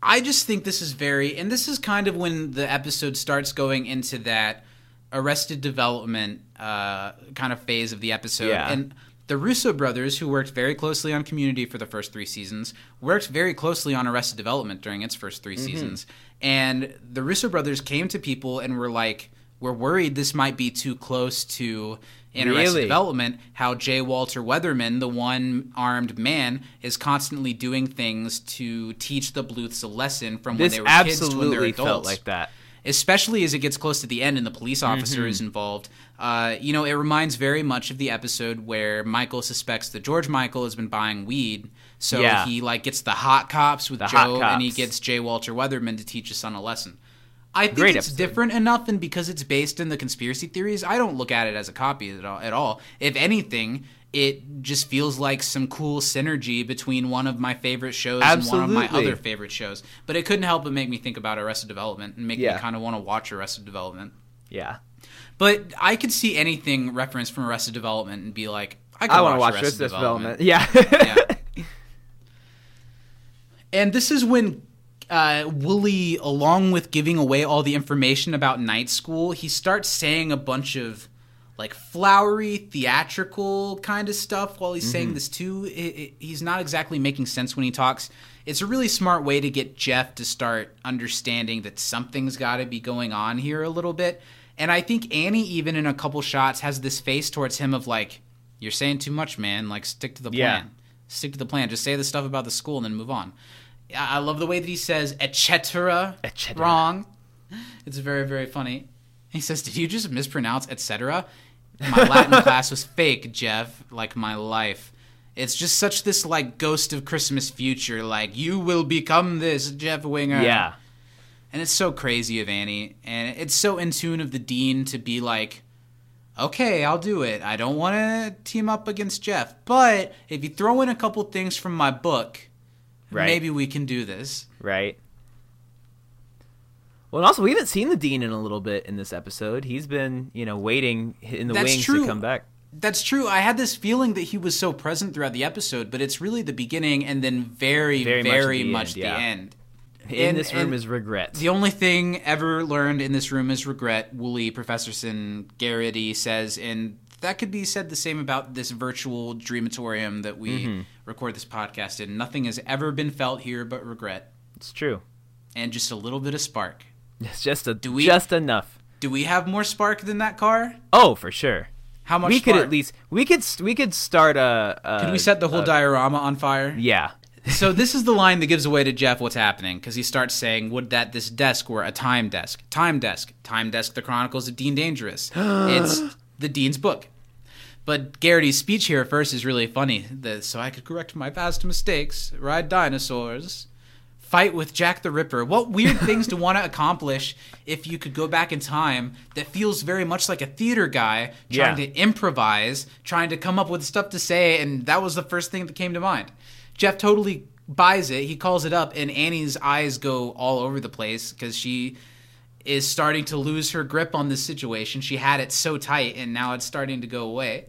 I just think this is very, and this is kind of when the episode starts going into that arrested development uh, kind of phase of the episode.
Yeah.
And the Russo brothers, who worked very closely on Community for the first three seasons, worked very closely on Arrested Development during its first 3 seasons. And the Russo brothers came to people and were like, "We're worried this might be too close to." In Arrested
Really?
Development, how J. Walter Weatherman, the one armed man, is constantly doing things to teach the Bluths a lesson from when they were kids to when they're
absolutely
adults
felt like that.
especially as it gets close to the end and the police officer is involved. Uh, you know, it reminds very much of the episode where Michael suspects that George Michael has been buying weed. So
Yeah.
he like gets the hot cops with
The
Joe, and he gets J. Walter Weatherman to teach his son a lesson. I think
Great
it's
episode.
different enough, and because it's based in the conspiracy theories, I don't look at it as a copy at all. At all. If anything, it just feels like some cool synergy between one of my favorite shows and one of my other favorite shows. But it couldn't help but make me think about Arrested Development and make
Yeah.
me kind of want to watch Arrested Development.
Yeah.
But I could see anything referenced from Arrested Development and be like, I,
I want to watch
Arrested
this
Development.
development. Yeah.
Yeah. And this is when uh, Woolley, along with giving away all the information about night school, he starts saying a bunch of like flowery, theatrical kind of stuff while he's saying this too. It, it, he's not exactly making sense when he talks. It's a really smart way to get Jeff to start understanding that something's got to be going on here a little bit. And I think Annie, even in a couple shots, has this face towards him of like, "You're saying too much, man. Like, stick to the
Yeah.
plan. Stick to the plan. Just say the stuff about the school and then move on." I love the way that he says etc.
Et cetera.
Wrong. It's very very funny. He says, "Did you just mispronounce etc.?" My Latin class was fake, Jeff. Like my life. It's just such this like ghost of Christmas future. Like you will become this, Jeff Winger.
yeah.
And it's so crazy of Annie, and it's so in tune of the dean to be like, okay, I'll do it. I don't want to team up against Jeff, but if you throw in a couple things from my book,
Right.
maybe we can do this.
Right. Well, and also we haven't seen the dean in a little bit in this episode. He's been, you know, waiting in the
That's
wings
true.
to come back.
That's true. I had this feeling that he was so present throughout the episode, but it's really the beginning and then very,
Very
very,
much
much,
the
the,
end, yeah.
end.
In
And-
this room is regret.
The only thing ever learned in this room is regret. Woolley, Professorson, Garrity says, and that could be said the same about this virtual dreamatorium that we
Mm-hmm.
record this podcast in. Nothing has ever been felt here but regret
It's true.
and just a little bit of spark.
It's just a
we-
just enough.
Do we have more spark than that car?
Oh, for sure.
How much
we could at least we could we could start a. a
Could we set the whole
a-
diorama on fire?
Yeah.
so this is the line that gives away to Jeff what's happening because he starts saying, "Would that this desk were a time desk? Time desk, time desk. The Chronicles of Dean Dangerous. it's the Dean's book." But Garrity's speech here first is really funny. The, so I could correct my past mistakes, ride dinosaurs, fight with Jack the Ripper. What weird things to want to accomplish if you could go back in time that feels very much like a theater guy trying
Yeah.
to improvise, trying to come up with stuff to say, and that was the first thing that came to mind. Jeff totally buys it. He calls it up, and Annie's eyes go all over the place because she is starting to lose her grip on this situation. She had it so tight, and now it's starting to go away.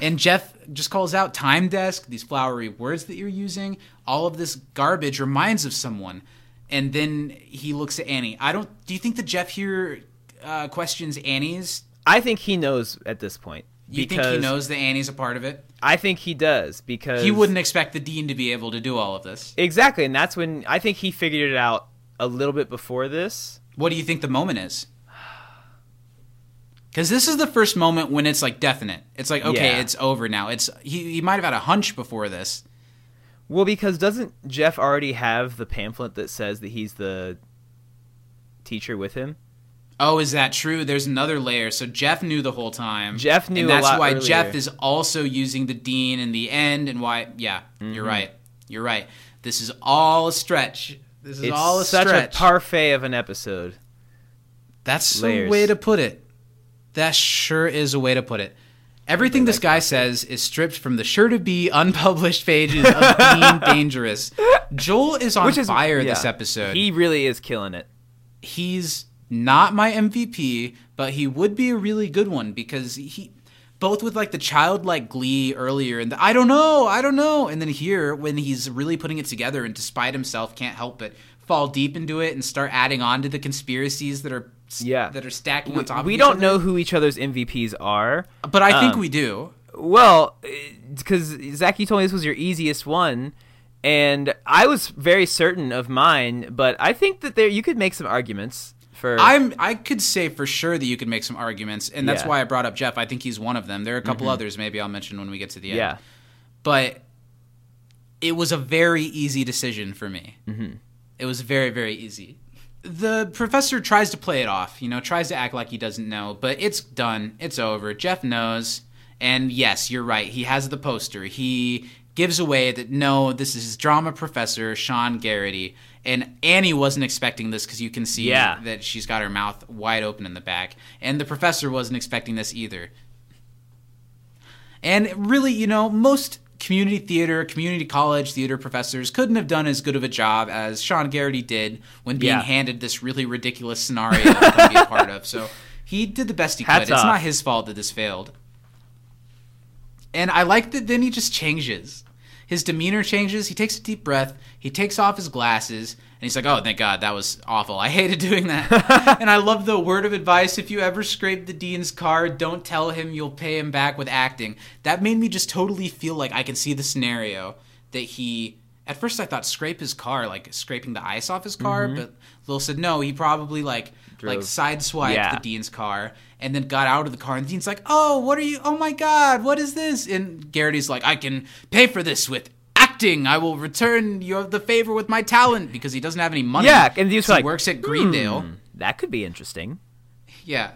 And Jeff just calls out time desk, these flowery words that you're using, all of this garbage reminds of someone. And then he looks at Annie. I don't. Do you think that Jeff here uh, questions Annie's?
I think he knows at this point.
You think he knows that Annie's a part of it?
I think he does because
He wouldn't expect the dean to be able to do all of this.
exactly, and that's when I think he figured it out a little bit before this.
What do you think the moment is? Because this is the first moment when it's like definite. It's like okay,
Yeah.
it's over now. It's he. He might have had a hunch before this.
Well, because doesn't Jeff already have the pamphlet that says that he's the teacher with him?
Oh, is that true? There's another layer. So Jeff knew the whole time.
Jeff knew
and that's why
earlier.
Jeff is also using the dean in the end, and why? Yeah,
Mm-hmm.
you're right. You're right. This is all a stretch. This is
It's
all a
such
stretch.
a parfait of an episode.
That's
layers.
a way to put it. That sure is a way to put it. Everything this guy says is stripped from the sure to be unpublished pages of Dean Dangerous. Joel is on
is
fire
yeah.
this episode.
He really is killing it.
he's not my MVP, but he would be a really good one because he both with like the childlike glee earlier and the I don't know, I don't know, and then here when he's really putting it together and despite himself can't help but fall deep into it and start adding on to the conspiracies that are
Yeah.
that are stacking on top of
we don't
other.
know who each other's MVPs are.
but I think
um,
we do.
Well, because Zach, you told me this was your easiest one, and I was very certain of mine. But I think that there you could make some arguments for.
I'm I could say for sure that you could make some arguments, and that's
Yeah.
why I brought up Jeff. I think he's one of them. There are a couple others maybe I'll mention when we get to the end.
yeah.
But it was a very easy decision for me. Mm-hmm. It was very very easy. The professor tries to play it off, you know, tries to act like he doesn't know, but it's done. It's over. Jeff knows. And yes, you're right. He has the poster. He gives away that no, this is his drama professor, Sean Garrity. And Annie wasn't expecting this because you can see
Yeah.
that she's got her mouth wide open in the back. And the professor wasn't expecting this either. And really, you know, most community theater, community college theater professors couldn't have done as good of a job as Sean Garrity did when being
Yeah.
handed this really ridiculous scenario to be a part of. So he did the best he
Hats
could. It's not his fault that this failed. And I like that then he just changes. His demeanor changes. He takes a deep breath. He takes off his glasses. And he's like, oh, thank God, that was awful. I hated doing that. and I love the word of advice if you ever scrape the dean's car, don't tell him you'll pay him back with acting. That made me just totally feel like I can see the scenario that he. At first, I thought scrape his car, like scraping the ice off his car, mm-hmm. but Lil said no. He probably like like sideswiped
Yeah.
the dean's car and then got out of the car. And the dean's like, "Oh, what are you? Oh my God, what is this?" And Garrity's like, "I can pay for this with acting. I will return you the favor with my talent because he doesn't have any money.
Yeah, and he was
So
like,
he works at Greendale.
Hmm, that could be interesting.
Yeah.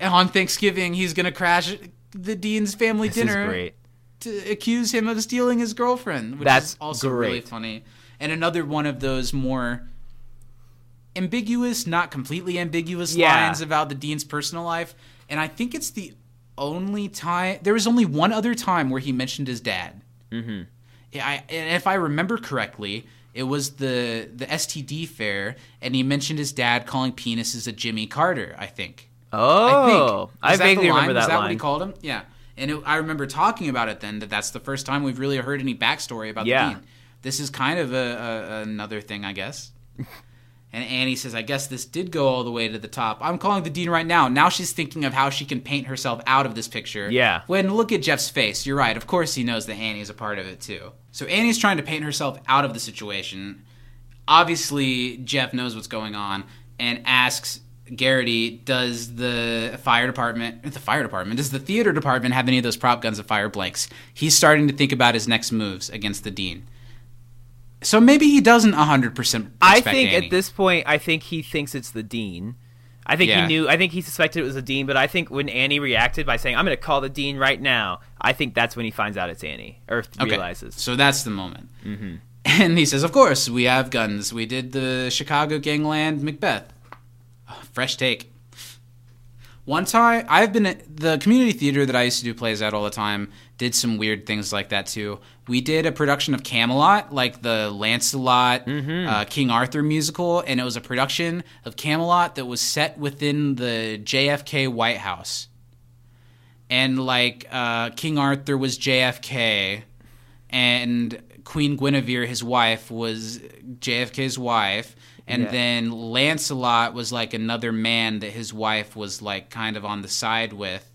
And on Thanksgiving, he's gonna crash the dean's family
This
dinner
great.
to accuse him of stealing his girlfriend, which
That's
is also really funny. And another one of those more ambiguous, not completely ambiguous
Yeah.
lines about the dean's personal life. And I think it's the only time there was only one other time where he mentioned his dad. Mm-hmm. Yeah, I, and if I remember correctly, it was the the STD fair, and he mentioned his dad calling penises a Jimmy Carter. I think.
Oh,
I
I,
think. Is that
vaguely remember
Is
that,
that
line.
what he called him? Yeah. And it, I remember talking about it then. That that's the first time we've really heard any backstory about
Yeah.
the dean. This is kind of a, a another thing, I guess. and Annie says, "I guess this did go all the way to the top." I'm calling the dean right now. Now she's thinking of how she can paint herself out of this picture.
Yeah.
When look at Jeff's face, you're right. Of course, he knows that Annie is a part of it too. So Annie's trying to paint herself out of the situation. Obviously, Jeff knows what's going on and asks Garrity, "Does the fire department, the fire department, does the theater department have any of those prop guns that fire blanks?" He's starting to think about his next moves against the dean. So maybe he doesn't 100%
I think
Annie.
at this point, I think he thinks it's the dean. I think
Yeah.
he knew. I think he suspected it was the dean. But I think when Annie reacted by saying, "I'm going to call the dean right now," I think that's when he finds out it's Annie or
Okay,
realizes.
So that's the moment. Mm-hmm. And he says, "Of course, we have guns. We did the Chicago Gangland Macbeth. Oh, fresh take." One time, I've been at the community theater that I used to do plays at all the time. Did some weird things like that too. We did a production of Camelot, like the Lancelot, uh, King Arthur musical, and it was a production of Camelot that was set within the JFK White House and like uh, King Arthur was JFK, and Queen Guinevere, his wife, was JFK's wife, and
Yeah.
then Lancelot was like another man that his wife was like kind of on the side with.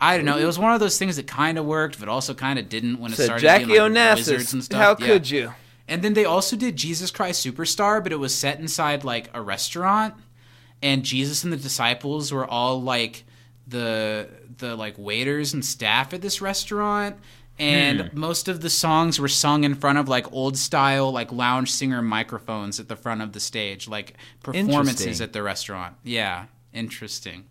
I don't know. It was one of those things that kind of worked, but also kind of didn't when it
So
started
Jackie
being like wizards and stuff.
how
Yeah.
could you?
And then they also did Jesus Christ Superstar, but it was set inside like a restaurant, and Jesus and the disciples were all like the the like waiters and staff at this restaurant. And
Hmm.
most of the songs were sung in front of like old style like lounge singer microphones at the front of the stage, like performances at the restaurant. Yeah, interesting.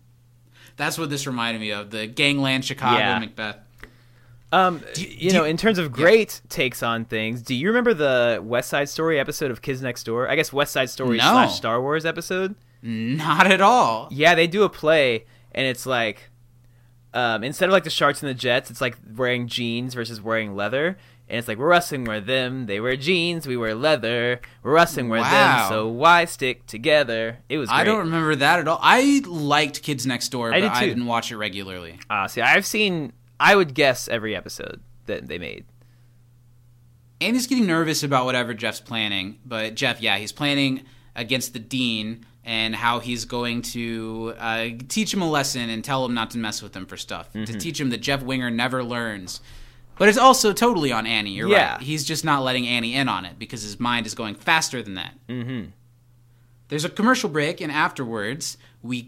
That's what this reminded me of the Gangland Chicago
Yeah.
Macbeth.
Um,
Do-
you
do
know,
you-
in terms of great takes on things, do you remember the West Side Story episode of Kids Next Door? I guess West Side Story
No.
slash Star Wars episode.
Not at all.
Yeah, they do a play, and it's like, um, instead of like the Sharks and the Jets, it's like wearing jeans versus wearing leather. And it's like we're wrestling wear them, they wear jeans, we wear leather. We're wrestling wear
Wow.
them, so why stick together? It was. Great.
I don't remember that at all. I liked Kids Next Door,
I
but
did
I didn't watch it regularly.
Uh, see, I've seen. I would guess every episode that they made.
Annie's getting nervous about whatever Jeff's planning, but Jeff, yeah, he's planning against the dean and how he's going to uh, teach him a lesson and tell him not to mess with him for stuff.
Mm-hmm.
To teach him that Jeff Winger never learns. But it's also totally on Annie. You're
Yeah.
right. He's just not letting Annie in on it because his mind is going faster than that. Mm-hmm. There's a commercial break, and afterwards we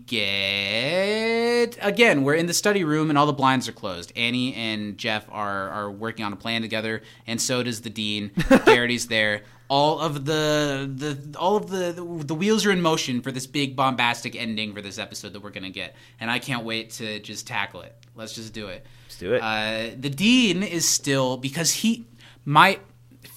get again. We're in the study room, and all the blinds are closed. Annie and Jeff are are working on a plan together, and so does the dean. Garrity's there. All of the the all of the the wheels are in motion for this big bombastic ending for this episode that we're gonna get, and I can't wait to just tackle it. Let's just do it.
Do it.
Uh, the dean is still because he my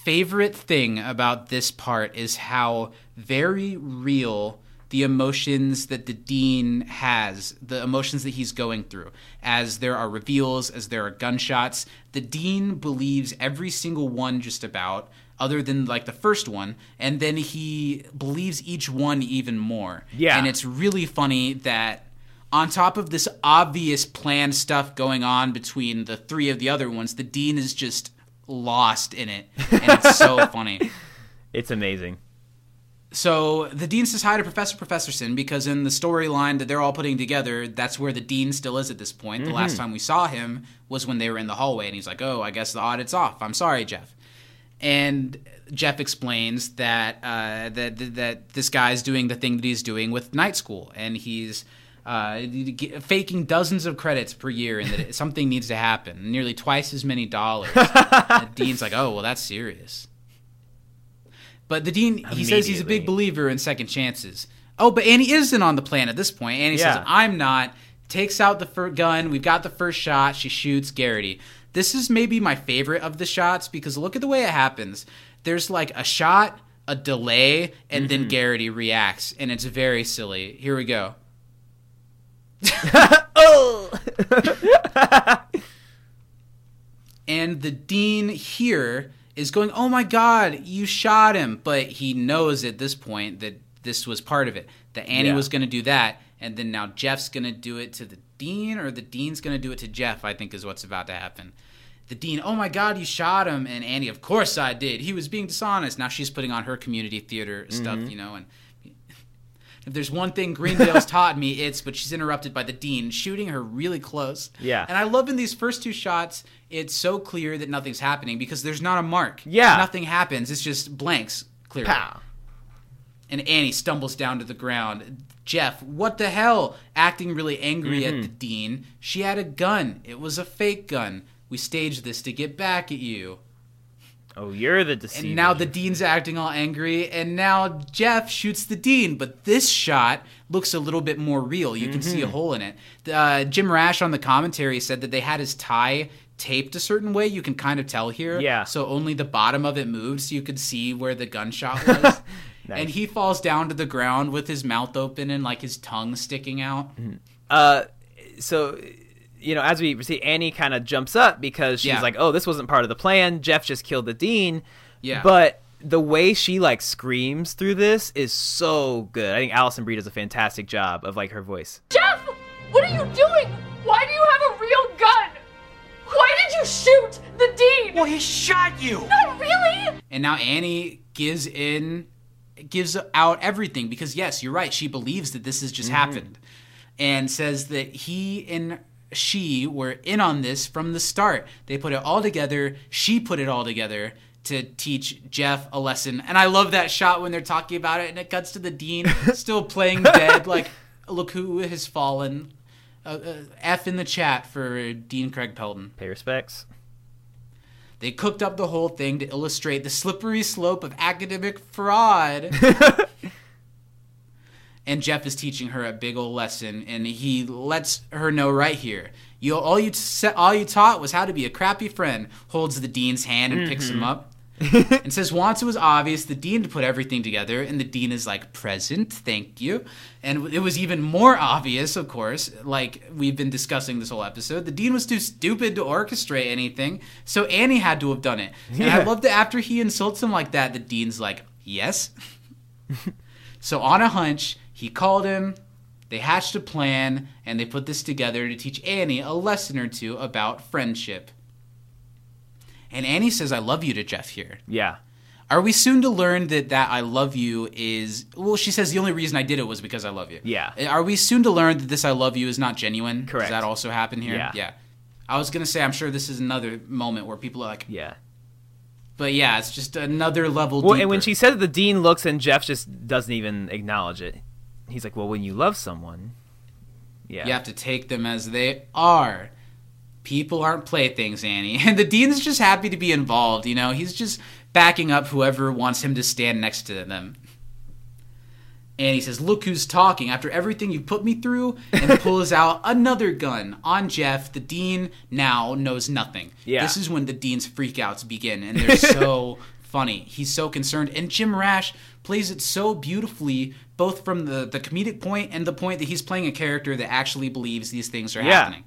favorite thing about this part is how very real the emotions that the dean has the emotions that he's going through as there are reveals as there are gunshots the dean believes every single one just about other than like the first one and then he believes each one even more
Yeah.
and it's really funny that on top of this obvious planned stuff going on between the three of the other ones, the dean is just lost in it, and it's so funny.
It's amazing.
So the dean says hi to Professor Professorson because in the storyline that they're all putting together, that's where the dean still is at this point. The last time we saw him was when they were in the hallway, and he's like, "Oh, I guess the audit's off. I'm sorry, Jeff." And Jeff explains that uh, that that- that this guy's doing the thing that he's doing with night school, and he's uh, faking dozens of credits per year, and that something needs to happen, nearly twice as many dollars. the dean's like, "Oh, well, that's serious." But the dean, he says he's a big believer in second chances. Oh, but Annie isn't on the plan at this point. Annie
Yeah.
says, I'm not. Takes out the fir- gun. We've got the first shot. She shoots Garrity. This is maybe my favorite of the shots because look at the way it happens. There's like a shot, a delay, and then Garrity reacts, and it's very silly. Here we go.
Oh,
And the dean here is going, "Oh my god, you shot him!" But he knows at this point that this was part of it. That Annie
Yeah.
was going to do that, and then now Jeff's going to do it to the dean, or the dean's going to do it to Jeff. I think is what's about to happen. The dean, "Oh my god, you shot him!" And Annie, "Of course I did. He was being dishonest." Now she's putting on her community theater stuff,
Mm-hmm.
you know, and. If there's one thing Greendale's taught me, it's but she's interrupted by the dean shooting her really close.
Yeah.
And I love in these first two shots, it's so clear that nothing's happening because there's not a mark.
Yeah.
Nothing happens. It's just blanks, clearly.
pow.
And Annie stumbles down to the ground. Jeff, what the hell? Acting really angry
Mm-hmm.
at the dean. She had a gun. It was a fake gun. We staged this to get back at you.
Oh, you're the deceiver.
And now the dean's acting all angry, and now Jeff shoots the dean. But this shot looks a little bit more real. You can see a
Mm-hmm.
hole in it. Uh, Jim Rash on the commentary said that they had his tie taped a certain way. You can kind of tell here.
Yeah.
So only the bottom of it moved, so you could see where the gunshot was. And he falls down to the ground with his mouth open and like his tongue sticking out.
Uh, so you know, as we see, Annie kind of jumps up because she's
Yeah.
like, "Oh, this wasn't part of the plan. Jeff just killed the dean."
Yeah.
But the way she like screams through this is so good. I think Alison Brie does a fantastic job of like her voice.
Jeff! What are you doing? Why do you have a real gun? Why did you shoot the dean?
Well, he shot you.
Not really!
And now Annie gives in, gives out everything because yes, you're right. She believes that this has just mm-hmm. happened, and says that he and she were in on this from the start. They put it all together. She put it all together to teach Jeff a lesson. And I love that shot when they're talking about it, and it cuts to the dean still playing dead. Like, look who has fallen. Uh, uh, F in the chat for Dean Craig Pelton.
Pay respects.
They cooked up the whole thing to illustrate the slippery slope of academic fraud. and Jeff is teaching her a big old lesson, and he lets her know right here. You all you all you taught was how to be a crappy friend. Holds the dean's hand and picks him mm-hmm. up. and says once it was obvious the dean to put everything together, and the dean is like, present, thank you. And it was even more obvious, of course, like we've been discussing this whole episode. The dean was too stupid to orchestrate anything, so Annie had to have done it. And I love that after he insults him like that, the dean's like, yes. so on a hunch, he called him. They hatched a plan and they put this together to teach Annie a lesson or two about friendship. And Annie says, I love you to Jeff here.
Yeah.
Are we soon to learn that that I love you is well? She says the only reason I did it was because I love you.
Yeah.
Eh, are we soon to learn that this I love you is not genuine?
Correct.
Does that also happen here?
Yeah.
Yeah. I was gonna say I'm sure this is another moment where people are like,
Yeah.
but yeah, it's just another level.
Well, and when she said that, the dean looks and Jeff just doesn't even acknowledge it. He's like, "Well, when you love someone, yeah,
You have to take them as they are. People aren't playthings, Annie. And the dean's just happy to be involved, you know? He's just backing up whoever wants him to stand next to them. And he says, Look who's talking after everything you put me through, and pulls out another gun on Jeff. The dean now knows nothing.
Yeah.
This is when the dean's freakouts begin, and they're so funny. He's so concerned. And Jim Rash plays it so beautifully, both from the, the comedic point and the point that he's playing a character that actually believes these things are
Yeah.
happening.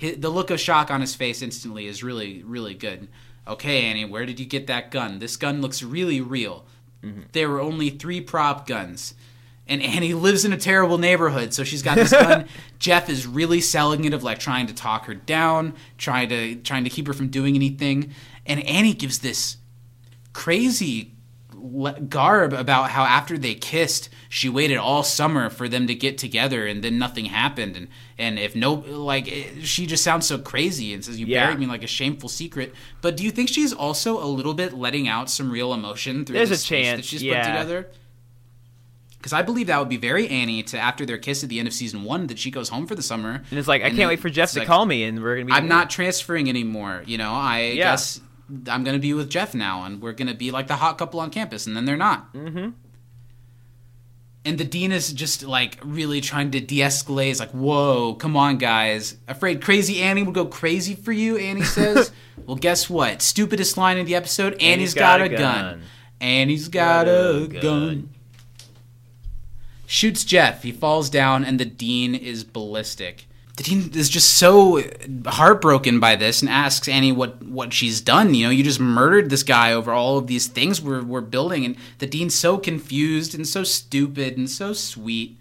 Hi the look of shock on his face instantly is really, really good. Okay, Annie, where did you get that gun? This gun looks really real. Mm-hmm. There were only three prop guns. And Annie lives in a terrible neighborhood, so she's got this gun. Jeff is really selling it of like trying to talk her down, trying to trying to keep her from doing anything. And Annie gives this crazy garb about how after they kissed, she waited all summer for them to get together, and then nothing happened. And and if no, like it- she just sounds so crazy and says you
Yeah.
buried me like a shameful secret. But do you think she's also a little bit letting out some real emotion through
There's
the
a
speech that
chance,
she's
yeah.
put together? Because I believe that would be very Annie to after their kiss at the end of season one that she goes home for the summer.
And it's like, I can't wait for Jeff to
like,
call me, and we're gonna be.
I'm not transferring anymore. You know, I
Yeah.
guess I'm gonna be with Jeff now, and we're gonna be like the hot couple on campus, and then they're not. Mm-hmm. And the dean is just like really trying to de-escalate. He's like, "Whoa, come on, guys! Afraid crazy Annie will go crazy for you." Annie says, "Well, guess what? Stupidest line in the episode. Annie's got, a gun. Annie's got, a gun. Shoots Jeff. He falls down, and the dean is ballistic. The dean is just so heartbroken by this and asks Annie what, what she's done. You know, you just murdered this guy over all of these things we're, we're building. And the dean's so confused and so stupid and so sweet.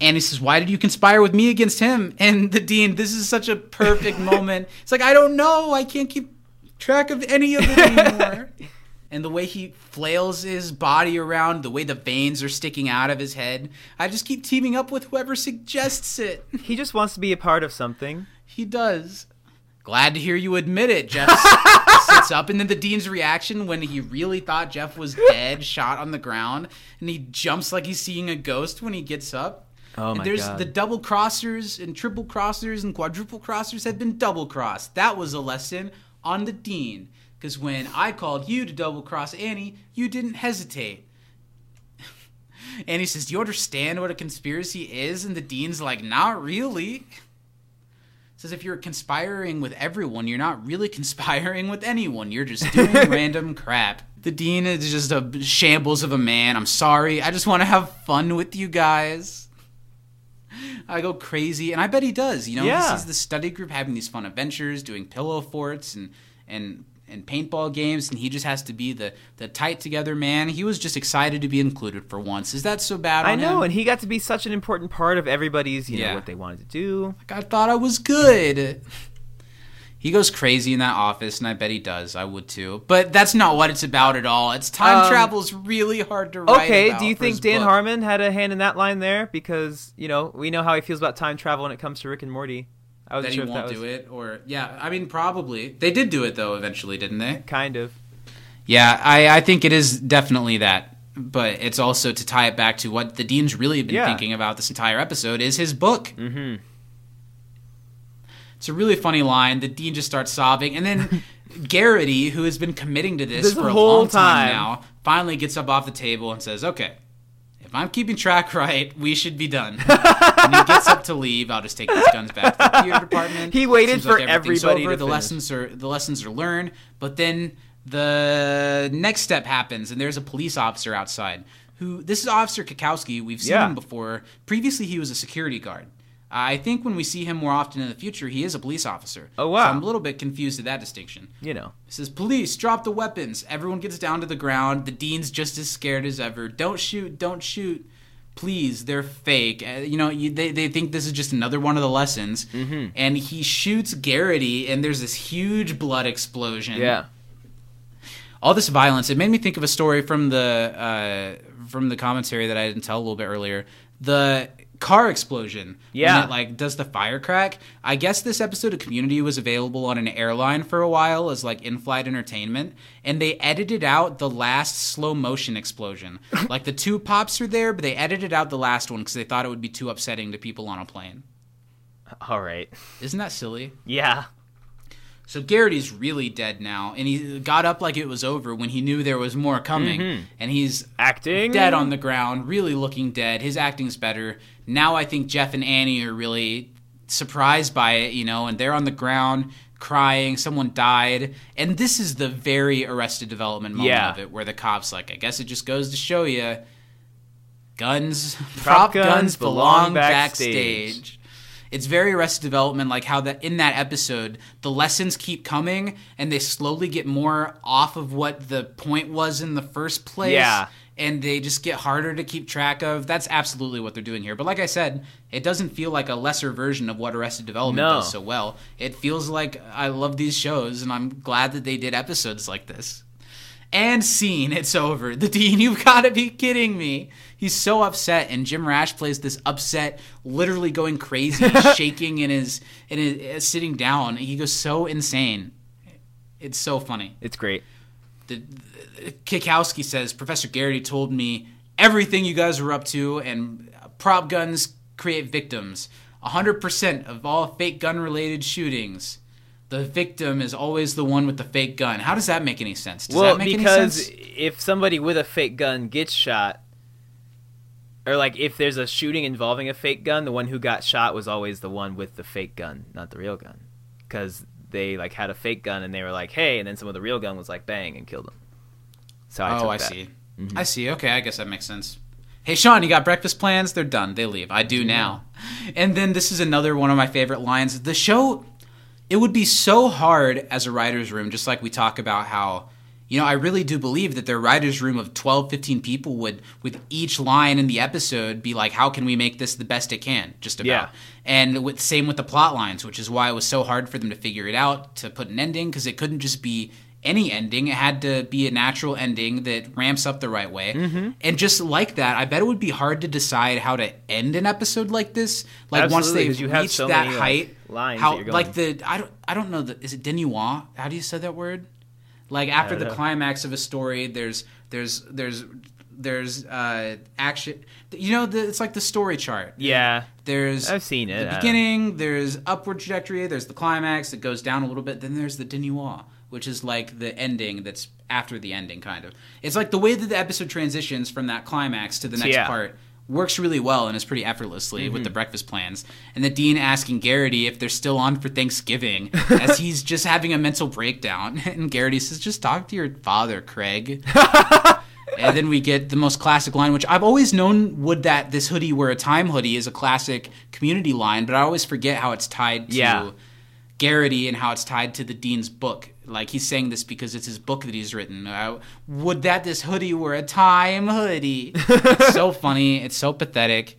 Annie says, Why did you conspire with me against him? And the dean, this is such a perfect moment. It's like, I don't know. I can't keep track of any of it anymore. and the way he flails his body around, the way the veins are sticking out of his head. I just keep teaming up with whoever suggests it.
He just wants to be a part of something.
He does. Glad to hear you admit it, Jeff sits up, and then the dean's reaction when he really thought Jeff was dead, shot on the ground, and he jumps like he's seeing a ghost when he gets up.
Oh
And
my
there's
God.
the double crossers and triple crossers and quadruple crossers have been double crossed. That was a lesson on the dean. Because when I called you to double cross Annie, you didn't hesitate. Annie says, Do you understand what a conspiracy is? And the dean's like, Not really. Says if you're conspiring with everyone, you're not really conspiring with anyone. You're just doing random crap. The dean is just a shambles of a man. I'm sorry. I just want to have fun with you guys. I go crazy, and I bet he does. You know,
Yeah.
he sees the study group having these fun adventures, doing pillow forts and and and paintball games, and he just has to be the the tight together man. He was just excited to be included for once. Is that so bad?
I know,
him?
and he got to be such an important part of everybody's, you know, what they wanted to do.
Like I thought I was good. He goes crazy in that office, and I bet he does. I would too. But that's not what it's about at all. It's time
Um,
travel's really hard to write.
Okay, do you think Dan
book.
Harmon had a hand in that line there? Because you know we know how he feels about time travel when it comes to Rick and Morty. I
that he
sure
won't
that was
do it? Or yeah, I mean probably they did do it though eventually, didn't they?
kind of.
Yeah, I, I think it is definitely that. But it's also to tie it back to what the dean's really been
Yeah.
thinking about this entire episode is his book. Mm-hmm. It's a really funny line. The dean just starts sobbing, and then Garrity, who has been committing to this
This
for a
whole
long time,
time.
now, finally gets up off the table and says, "Okay, if I'm keeping track right, we should be done." and he gets up to leave. I'll just take these guns back to the theater department.
He waited
Seems
for
everything's
everybody to
The lessons are the lessons are learned, but then the next step happens, and there's a police officer outside. Who this is Officer Cackowski. We've seen
Yeah.
him before. Previously, he was a security guard. I think when we see him more often in the future, he is a police officer.
Oh, wow.
So I'm a little bit confused at that distinction.
You know.
It says, Police, drop the weapons. Everyone gets down to the ground. The dean's just as scared as ever. Don't shoot, don't shoot. Please, they're fake. Uh, you know, you, they, they think this is just another one of the lessons. Mm-hmm. And he shoots Garrity, and there's this huge blood explosion.
Yeah.
All this violence. It made me think of a story from the uh, from the commentary that I didn't tell a little bit earlier. The car explosion.
Yeah.
It, like does the fire crack. I guess this episode of Community was available on an airline for a while as like in-flight entertainment, and they edited out the last slow motion explosion. like the two pops are there, but they edited out the last one because they thought it would be too upsetting to people on a plane.
All right.
Isn't that silly?
Yeah.
So Garrity's really dead now, and he got up like it was over when he knew there was more coming, mm-hmm. and he's
Acting.
dead on the ground, really looking dead. His acting's better. Now I think Jeff and Annie are really surprised by it, you know, and they're on the ground crying. Someone died, and this is the very Arrested Development moment
Yeah.
of it, where the cops like, I guess it just goes to show you, guns,
Prop
prop, guns,
guns
belong
belong
backstage.
backstage.
It's very Arrested Development, like how that in that episode the lessons keep coming and they slowly get more off of what the point was in the first place.
Yeah.
And they just get harder to keep track of. That's absolutely what they're doing here. But like I said, it doesn't feel like a lesser version of what Arrested Development
No.
does so well. It feels like I love these shows and I'm glad that they did episodes like this. And scene, it's over. The dean, you've got to be kidding me. He's so upset, and Jim Rash plays this upset, literally going crazy, shaking in his in his uh, sitting down. He goes so insane. It's so funny.
It's great.
The, the Cackowski says Professor Garrity told me everything you guys were up to, and prop guns create victims. 100% of all fake gun related shootings. The victim is always the one with the fake gun. How does that make any sense? Does
well,
that make
because
any sense?
if somebody with a fake gun gets shot, or like if there's a shooting involving a fake gun, the one who got shot was always the one with the fake gun, not the real gun, because they like had a fake gun and they were like, "Hey," and then some of the real gun was like, "Bang," and killed them. So I
oh, I
that.
see. Mm-hmm. I see. Okay, I guess that makes sense. Hey, Sean, you got breakfast plans? They're done. They leave. I do mm-hmm. now. And then this is another one of my favorite lines. The show, it would be so hard as a writer's room, just like we talk about how, you know, I really do believe that their writer's room of 12, 15 people would, with each line in the episode, be like, how can we make this the best it can? Just about.
Yeah.
And with, same with the plot lines, which is why it was so hard for them to figure it out to put an ending because it couldn't just be any ending. It had to be a natural ending that ramps up the right way.
Mm-hmm.
And just like that, I bet it would be hard to decide how to end an episode like this. Like once
Absolutely,
they
'cause you have
reached
so
that
many, like,
height,
lines
how
that
like the I don't I don't know the is it denouement? How do you say that word? Like after the
know.
climax of a story, there's there's there's there's uh action. You know, the, it's like the story chart.
Yeah,
There's
I've seen it.
The beginning, there's upward trajectory, there's the climax it goes down a little bit, then there's the denouement, which is like the ending that's after the ending, kind of. It's like the way that the episode transitions from that climax to the next
Yeah. Mm-hmm.
part works really well and is pretty effortlessly with the breakfast plans. And the dean asking Garrity if they're still on for Thanksgiving as he's just having a mental breakdown. And Garrity says, just talk to your father, Craig. and then we get the most classic line, which I've always known would that this hoodie wear a time hoodie is a classic community line, but I always forget how it's tied to
Yeah.
Garrity and how it's tied to the dean's book. Like he's saying this because it's his book that he's written. Uh, would that this hoodie were a time hoodie? it's so funny. It's so pathetic.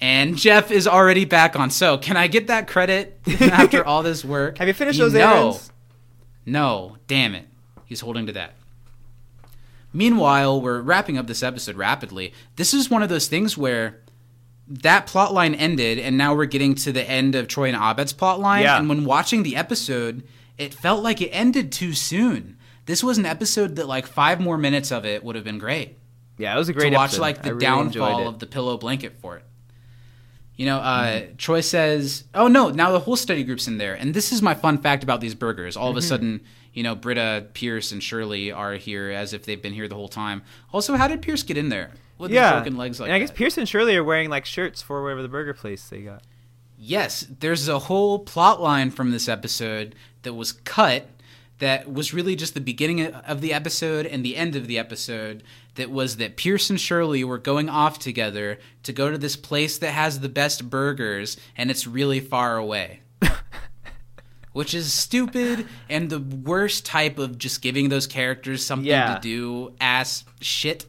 And Jeff is already back on. So can I get that credit after all this work?
have you finished those
know.
errands?
No, damn it. He's holding to that. Meanwhile, we're wrapping up this episode rapidly. This is one of those things where that plot line ended, and now we're getting to the end of Troy and Abed's plot line.
Yeah.
And when watching the episode, it felt like it ended too soon. This was an episode that, like, five more minutes of it would have been great
Yeah, it was a great
to watch
episode.
like the
really
downfall of the pillow blanket for it. You know, uh, Troy says, "Oh no, now the whole study group's in there." And this is my fun fact about these burgers. All of
Mm-hmm.
a sudden, you know, Britta, Pierce, and Shirley are here as if they've been here the whole time. Also, how did Pierce get in there with
yeah,
broken legs like
and I guess
that?
Pierce and Shirley are wearing like shirts for whatever the burger place they got.
Yes, there's a whole plot line from this episode that was cut that was really just the beginning of the episode and the end of the episode. That was that Pierce and Shirley were going off together to go to this place that has the best burgers, and it's really far away. Which is stupid and the worst type of just giving those characters something
Yeah.
to do ass shit.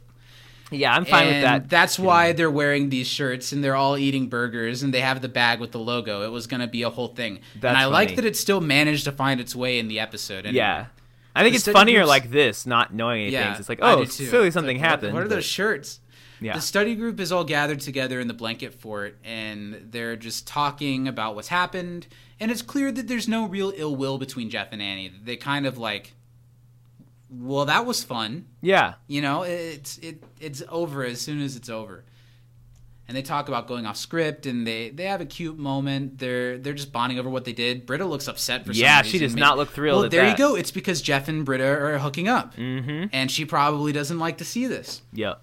Yeah, I'm fine with
And
that.
That's why they're wearing these shirts and they're all eating burgers and they have the bag with the logo. It was going to be a whole thing.
That's
and I like that it still managed to find its way in the episode. Anyway.
Yeah. I think
The
it's funnier
groups-
like this, not knowing anything.
Yeah,
It's like, oh,
do too.
clearly
It's
something
like,
happened.
What, are
but-
those shirts?
Yeah.
The study group is all gathered together in the blanket fort and they're just talking about what's happened. And it's clear that there's no real ill will between Jeff and Annie. They kind of like, well, that was fun.
yeah.
You know, it's it it's over as soon as it's over. And they talk about going off script, and they they have a cute moment. They're they're just bonding over what they did. Britta looks upset for some
Yeah, she does
Maybe-
not look thrilled
Well, there
that.
you go. It's because Jeff and Britta are hooking up,
Mm-hmm.
and she probably doesn't like to see this.
Yep.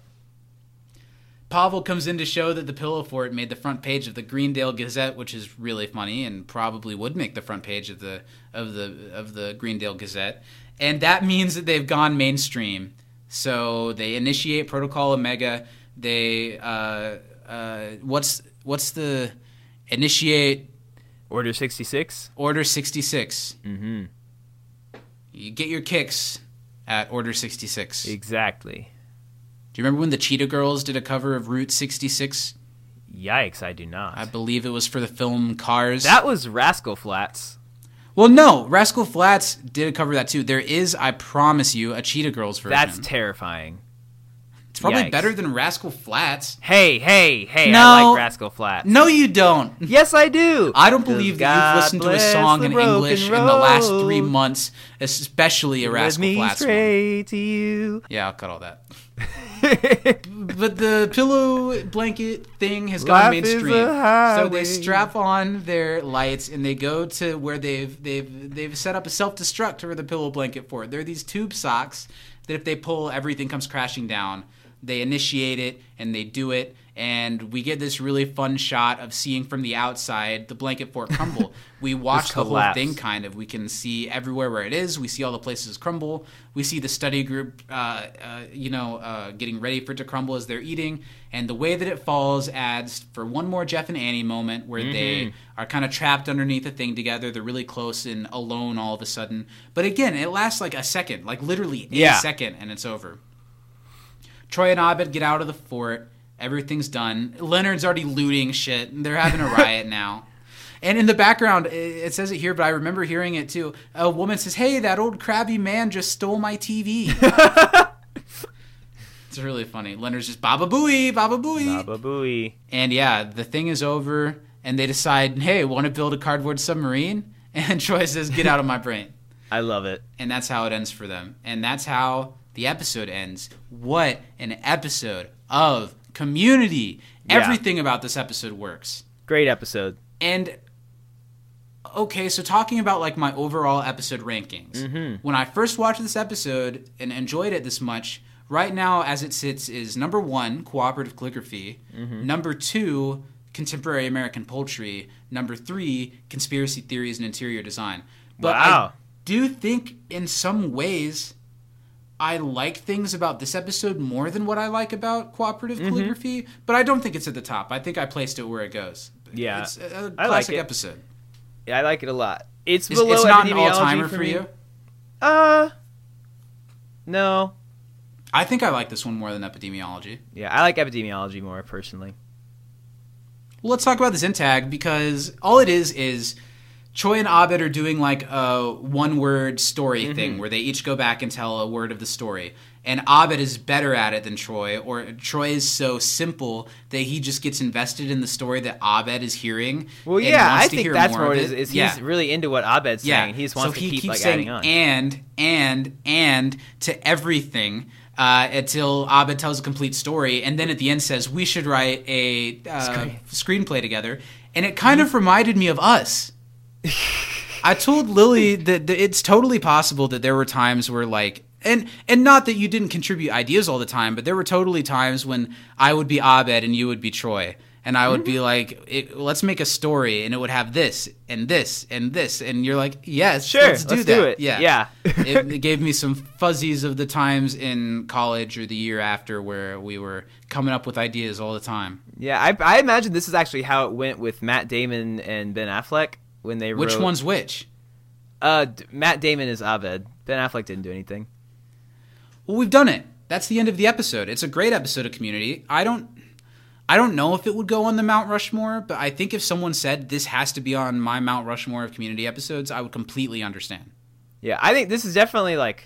Pavel comes in to show that the pillow fort made the front page of the Greendale Gazette, which is really funny and probably would make the front page of the of the of the Greendale Gazette. And that means that they've gone mainstream. So they initiate Protocol Omega. They uh, uh, what's what's the initiate
Order 66.
Order sixty six.
Mm-hmm.
You get your kicks at Order sixty six.
Exactly.
Do you remember when the Cheetah Girls did a cover of Route sixty six?
Yikes, I do not.
I believe it was for the film Cars.
that was Rascal Flatts.
Well, no, Rascal Flatts did cover that too. There is, I promise you, a Cheetah Girls version.
That's terrifying.
it's probably
yikes.
better than Rascal Flatts.
Hey, hey, hey,
No.
I like Rascal Flatts.
No, you don't.
Yes, I do.
I don't believe that you've listened to a song in English in the last three months, especially a Rascal Flatts one.
straight to you.
Yeah, I'll cut all that. but the pillow blanket thing has gone
Life
mainstream. So they strap on their lights and they go to where they've they've they've set up a self destruct for the pillow blanket fort. There are these tube socks that if they pull, everything comes crashing down. They initiate it and they do it, and we get this really fun shot of seeing from the outside the blanket fort crumble. we watch the whole thing kind of. We can see everywhere where it is. We see all the places crumble. We see the study group, uh, uh, you know, uh, getting ready for it to crumble as they're eating. And the way that it falls adds for one more Jeff and Annie moment where
Mm-hmm.
they are kind of trapped underneath a thing together. They're really close and alone all of a sudden. But again, it lasts like a second, like literally a
Yeah.
second, and it's over. Troy and Abed get out of the fort. Everything's done. Leonard's already looting shit. They're having a riot now. And in the background, it- says it here, but I remember hearing it too. A woman says, "Hey, that old crabby man just stole my TV." it's really funny. Leonard's just Baba Booey, Baba Booey.
Baba Booey.
And yeah, the thing is over, and they decide, "Hey, want to build a cardboard submarine?" And Troy says, "Get out of my brain."
I love it.
and that's how it ends for them. And that's how the episode ends. What an episode of community.
Yeah.
Everything about this episode works.
Great episode.
And okay, so talking about like my overall episode rankings.
Mm-hmm.
When I first watched this episode and enjoyed it this much, right now as it sits is number 1 cooperative calligraphy,
Mm-hmm.
number 2 contemporary American poultry, number 3 conspiracy theories and interior design. But I do think in some ways I like things about this episode more than what I like about cooperative
Mm-hmm.
calligraphy, but I don't think it's at the top. I think I placed it where it goes.
Yeah.
it's a
I like
classic
it.
episode.
Yeah, I like it a lot. It's
It's,
below
it's not an all timer
for
for you.
Uh, no.
I think I like this one more than epidemiology.
Yeah, I like epidemiology more personally.
Well, let's talk about this tag because all it is is Troy and Abed are doing like a one word story
Mm-hmm.
thing where they each go back and tell a word of the story. And Abed is better at it than Troy, or Troy is so simple that he just gets invested in the story that Abed is hearing.
Well, yeah,
wants
I
to
think that's
more
what it is. is he's
Yeah.
really into what Abed's saying. He just wants
so
to
he
keep
keeps
like
saying
adding on.
and and and to everything uh, until Abed tells a complete story, and then at the end says we should write a uh, screenplay together, and it kind of reminded me of us. I told Lily that, that it's totally possible that there were times where like and and not that you didn't contribute ideas all the time, but there were totally times when I would be Abed and you would be Troy. and I would
Mm-hmm.
be like, it, "Let's make a story, and it would have this and this and this," and you're like, "Yes,
Sure,
let's do
let's
that."
do it.
Yeah,
Yeah.
it, it gave me some fuzzies of the times in college or the year after where we were coming up with ideas all the time.
Yeah, I, I imagine this is actually how it went with Matt Damon and Ben Affleck when they
Which
wrote.
one's which?
Uh, Matt Damon is Abed. Ben Affleck didn't do anything.
Well, we've done it. That's the end of the episode. It's a great episode of Community. I don't I don't know if it would go on the Mount Rushmore, but I think if someone said this has to be on my Mount Rushmore of Community episodes, I would completely understand.
Yeah, I think this is definitely like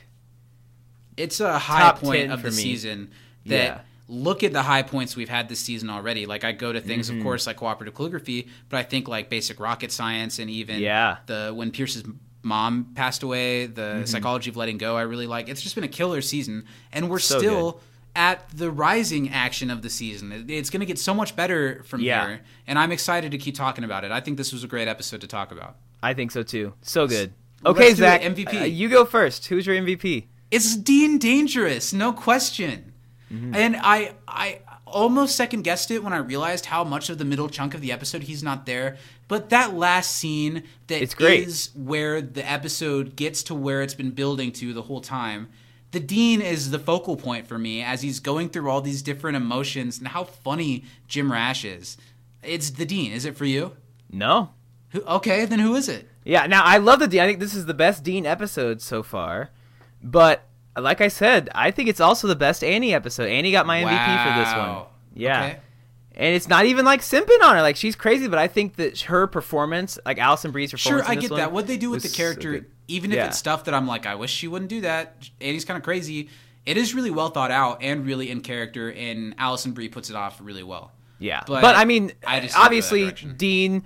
It's a high point
point
of the
me.
season that
Yeah.
Look at the high points we've had this season already. Like I go to things,
Mm-hmm.
of course, like cooperative calligraphy, but I think like basic rocket science and even
Yeah.
the when Pierce's mom passed away, the
Mm-hmm.
psychology of letting go. I really like. It's just been a killer season, and we're
So
still at the rising action of the season. It's going to get so much better from
Yeah.
here, and I'm excited to keep talking about it. I think this was a great episode to talk about.
I think so too. So good. Okay, Zach.
MVP.
uh, you go first. Who's your MVP?
It's Dean Dangerous, no question.
Mm-hmm.
And I I almost second guessed it when I realized how much of the middle chunk of the episode he's not there. But that last scene that
It's great.
is where the episode gets to where it's been building to the whole time. The Dean is the focal point for me as he's going through all these different emotions and how funny Jim Rash is. It's the Dean. Is it for you?
No.
Who, okay, then who is it?
Yeah. Now I love the Dean. I think this is the best Dean episode so far. But like I said, I think it's also the best Annie episode. Annie got my MVP for this one.
Wow.
Yeah.
Okay.
And it's not even like simping on her. Like she's crazy, but I think that her performance, like Alison Brie's
Sure,
performance, in
I get that. What they do with the
was so
character, even if
Yeah.
it's stuff that I'm like, I wish she wouldn't do that. Annie's kind of crazy. It is really well thought out and really in character, and Alison Brie puts it off really well.
Yeah,
But
but, I mean,
I just didn't go that
obviously. Dean.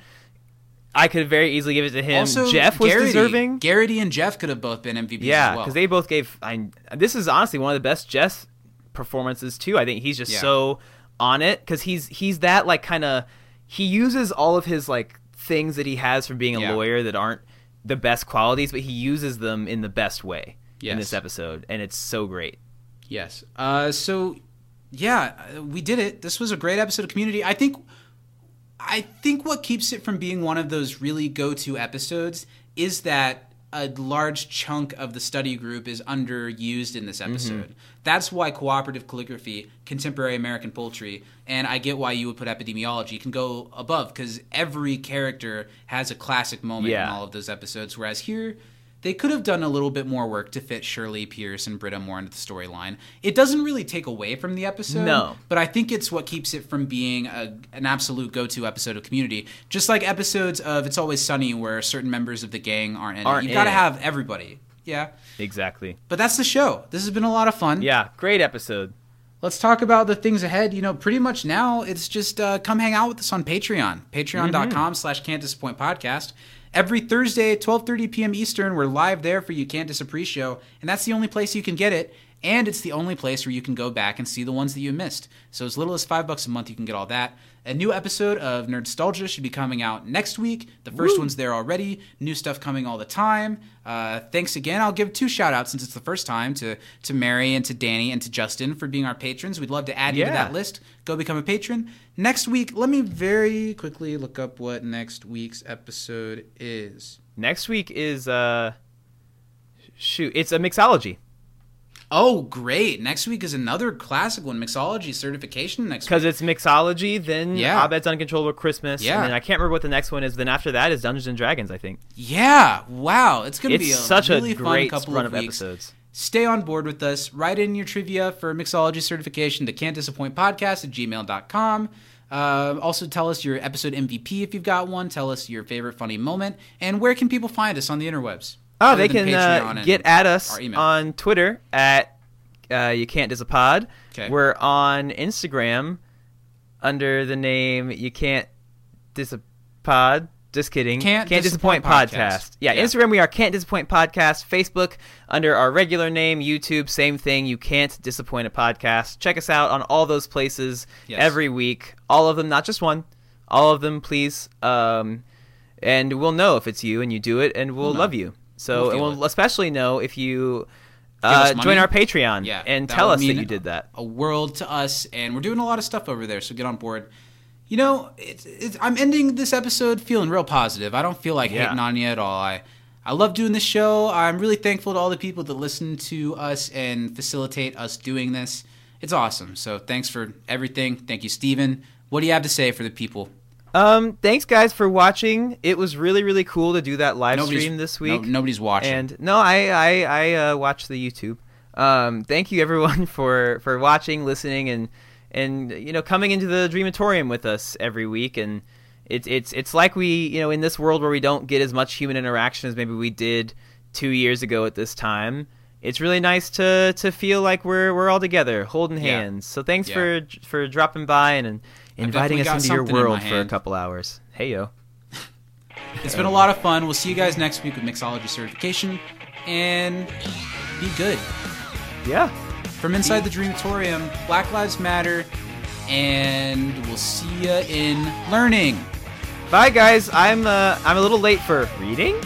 I could very easily give it to him.
Also,
Jeff was
Garrity.
deserving.
Garrity and Jeff could have both been MVPs
yeah,
as well.
because they both gave. I, this is honestly one of the best Jeff performances too. I think he's just
Yeah.
so on it because he's he's that like kind of he uses all of his like things that he has from being a
Yeah.
lawyer that aren't the best qualities, but he uses them in the best way in this episode, and it's so great.
Yes. Uh, so, yeah, we did it. This was a great episode of Community. I think, I think what keeps it from being one of those really go-to episodes is that a large chunk of the study group is underused in this mm-hmm. episode. That's why cooperative calligraphy, contemporary American poultry, and I get why you would put epidemiology can go above because every character has a classic moment in all of those episodes. Whereas here, they could have done a little bit more work to fit Shirley, Pierce, and Britta more into the storyline. It doesn't really take away from the episode,
No.
but I think it's what keeps it from being a, an absolute go-to episode of Community. Just like episodes of It's Always Sunny, where certain members of the gang aren't in
Aren't
it. You got to have everybody. Yeah,
Exactly.
but that's the show. This has been a lot of fun.
Yeah, great episode.
Let's talk about the things ahead. You know, pretty much now it's just uh, come hang out with us on Patreon. Patreon.com slash Can't Disappoint Podcast. Every Thursday at 12.30 p.m. Eastern, we're live there for You Can't Disagree Pre-Show, and that's the only place you can get it. And it's the only place where you can go back and see the ones that you missed. So as little as five bucks a month, you can get all that. A new episode of Nerdstalgia should be coming out next week. The first one's there already. New stuff coming all the time. Uh, thanks again. I'll give two shout outs since it's the first time to to Mary and to Danny and to Justin for being our patrons. We'd love to add you to that list. Go become a patron. Next week, let me very quickly look up what next week's episode is.
Next week is uh, shoot, it's a mixology.
Oh, great. Next week is another classic one, Mixology certification next week.
Because it's mixology, then
Yeah.
Abed's Uncontrollable Christmas,
Yeah.
and then I can't remember what the next one is. Then after that is Dungeons and Dragons, I think.
Yeah, wow. It's going to be a
such
really
a
fun
great
couple
run
of
of, episodes.
Stay on board with us. Write in your trivia for Mixology certification to can't disappoint podcast at gmail.com. Uh, also, tell us your episode MVP if you've got one. Tell us your favorite funny moment. And where can people find us on the interwebs?
Oh, they can uh, get at us on Twitter at uh, you can't dis a pod.
'Kay.
We're on Instagram under the name you can't dis a pod. Just kidding.
Can't
disappoint,
Disappoint
podcast.
Podcast.
Yeah,
Yeah.
Instagram we are can't disappoint podcast. Facebook under our regular name. YouTube same thing. You can't disappoint a podcast. Check us out on all those places
Yes.
every week. All of them, not just one. All of them, please. Um, and we'll know if it's you and you do it, and we'll,
know.
love you. So,
We'll
we'll especially know if you uh, join our Patreon
Yeah,
and tell us that you did that.
A world to us, and we're doing a lot of stuff over there, so get on board. You know, it's, it's, I'm ending this episode feeling real positive. I don't feel like
Yeah.
hating on you at all. I, I love doing this show. I'm really thankful to all the people that listen to us and facilitate us doing this. It's awesome. So thanks for everything. Thank you, Steven. What do you have to say for the people?
Um, thanks guys for watching. It was really really cool to do that live
Nobody's-
stream this
no-
week.
nobody's watching.
And no, I I I uh, watched the YouTube. Um, thank you everyone for for watching, listening, and and you know coming into the Dreamatorium with us every week. And it's it's it's like we you know in this world where we don't get as much human interaction as maybe we did two years ago at this time. It's really nice to to feel like we're we're all together, holding
Yeah.
hands. So thanks
Yeah.
for for dropping by and, and inviting us into your
something in
world for a couple hours. Hey yo.
It's been a lot of fun. We'll see you guys next week with Mixology certification. And be good.
Yeah.
From inside the Dreamatorium, Black Lives Matter, and we'll see you in learning.
Bye guys. I'm uh I'm a little late for reading.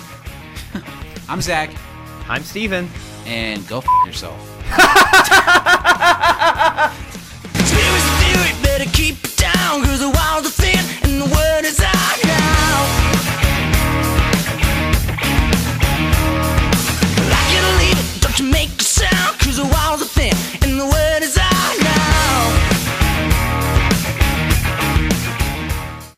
I'm Zach,
I'm Steven.
and go f yourself.
better keep it down, cause the walls are thin and the word is out now. I it, don't you make a sound, cause the walls are thin and the word is out.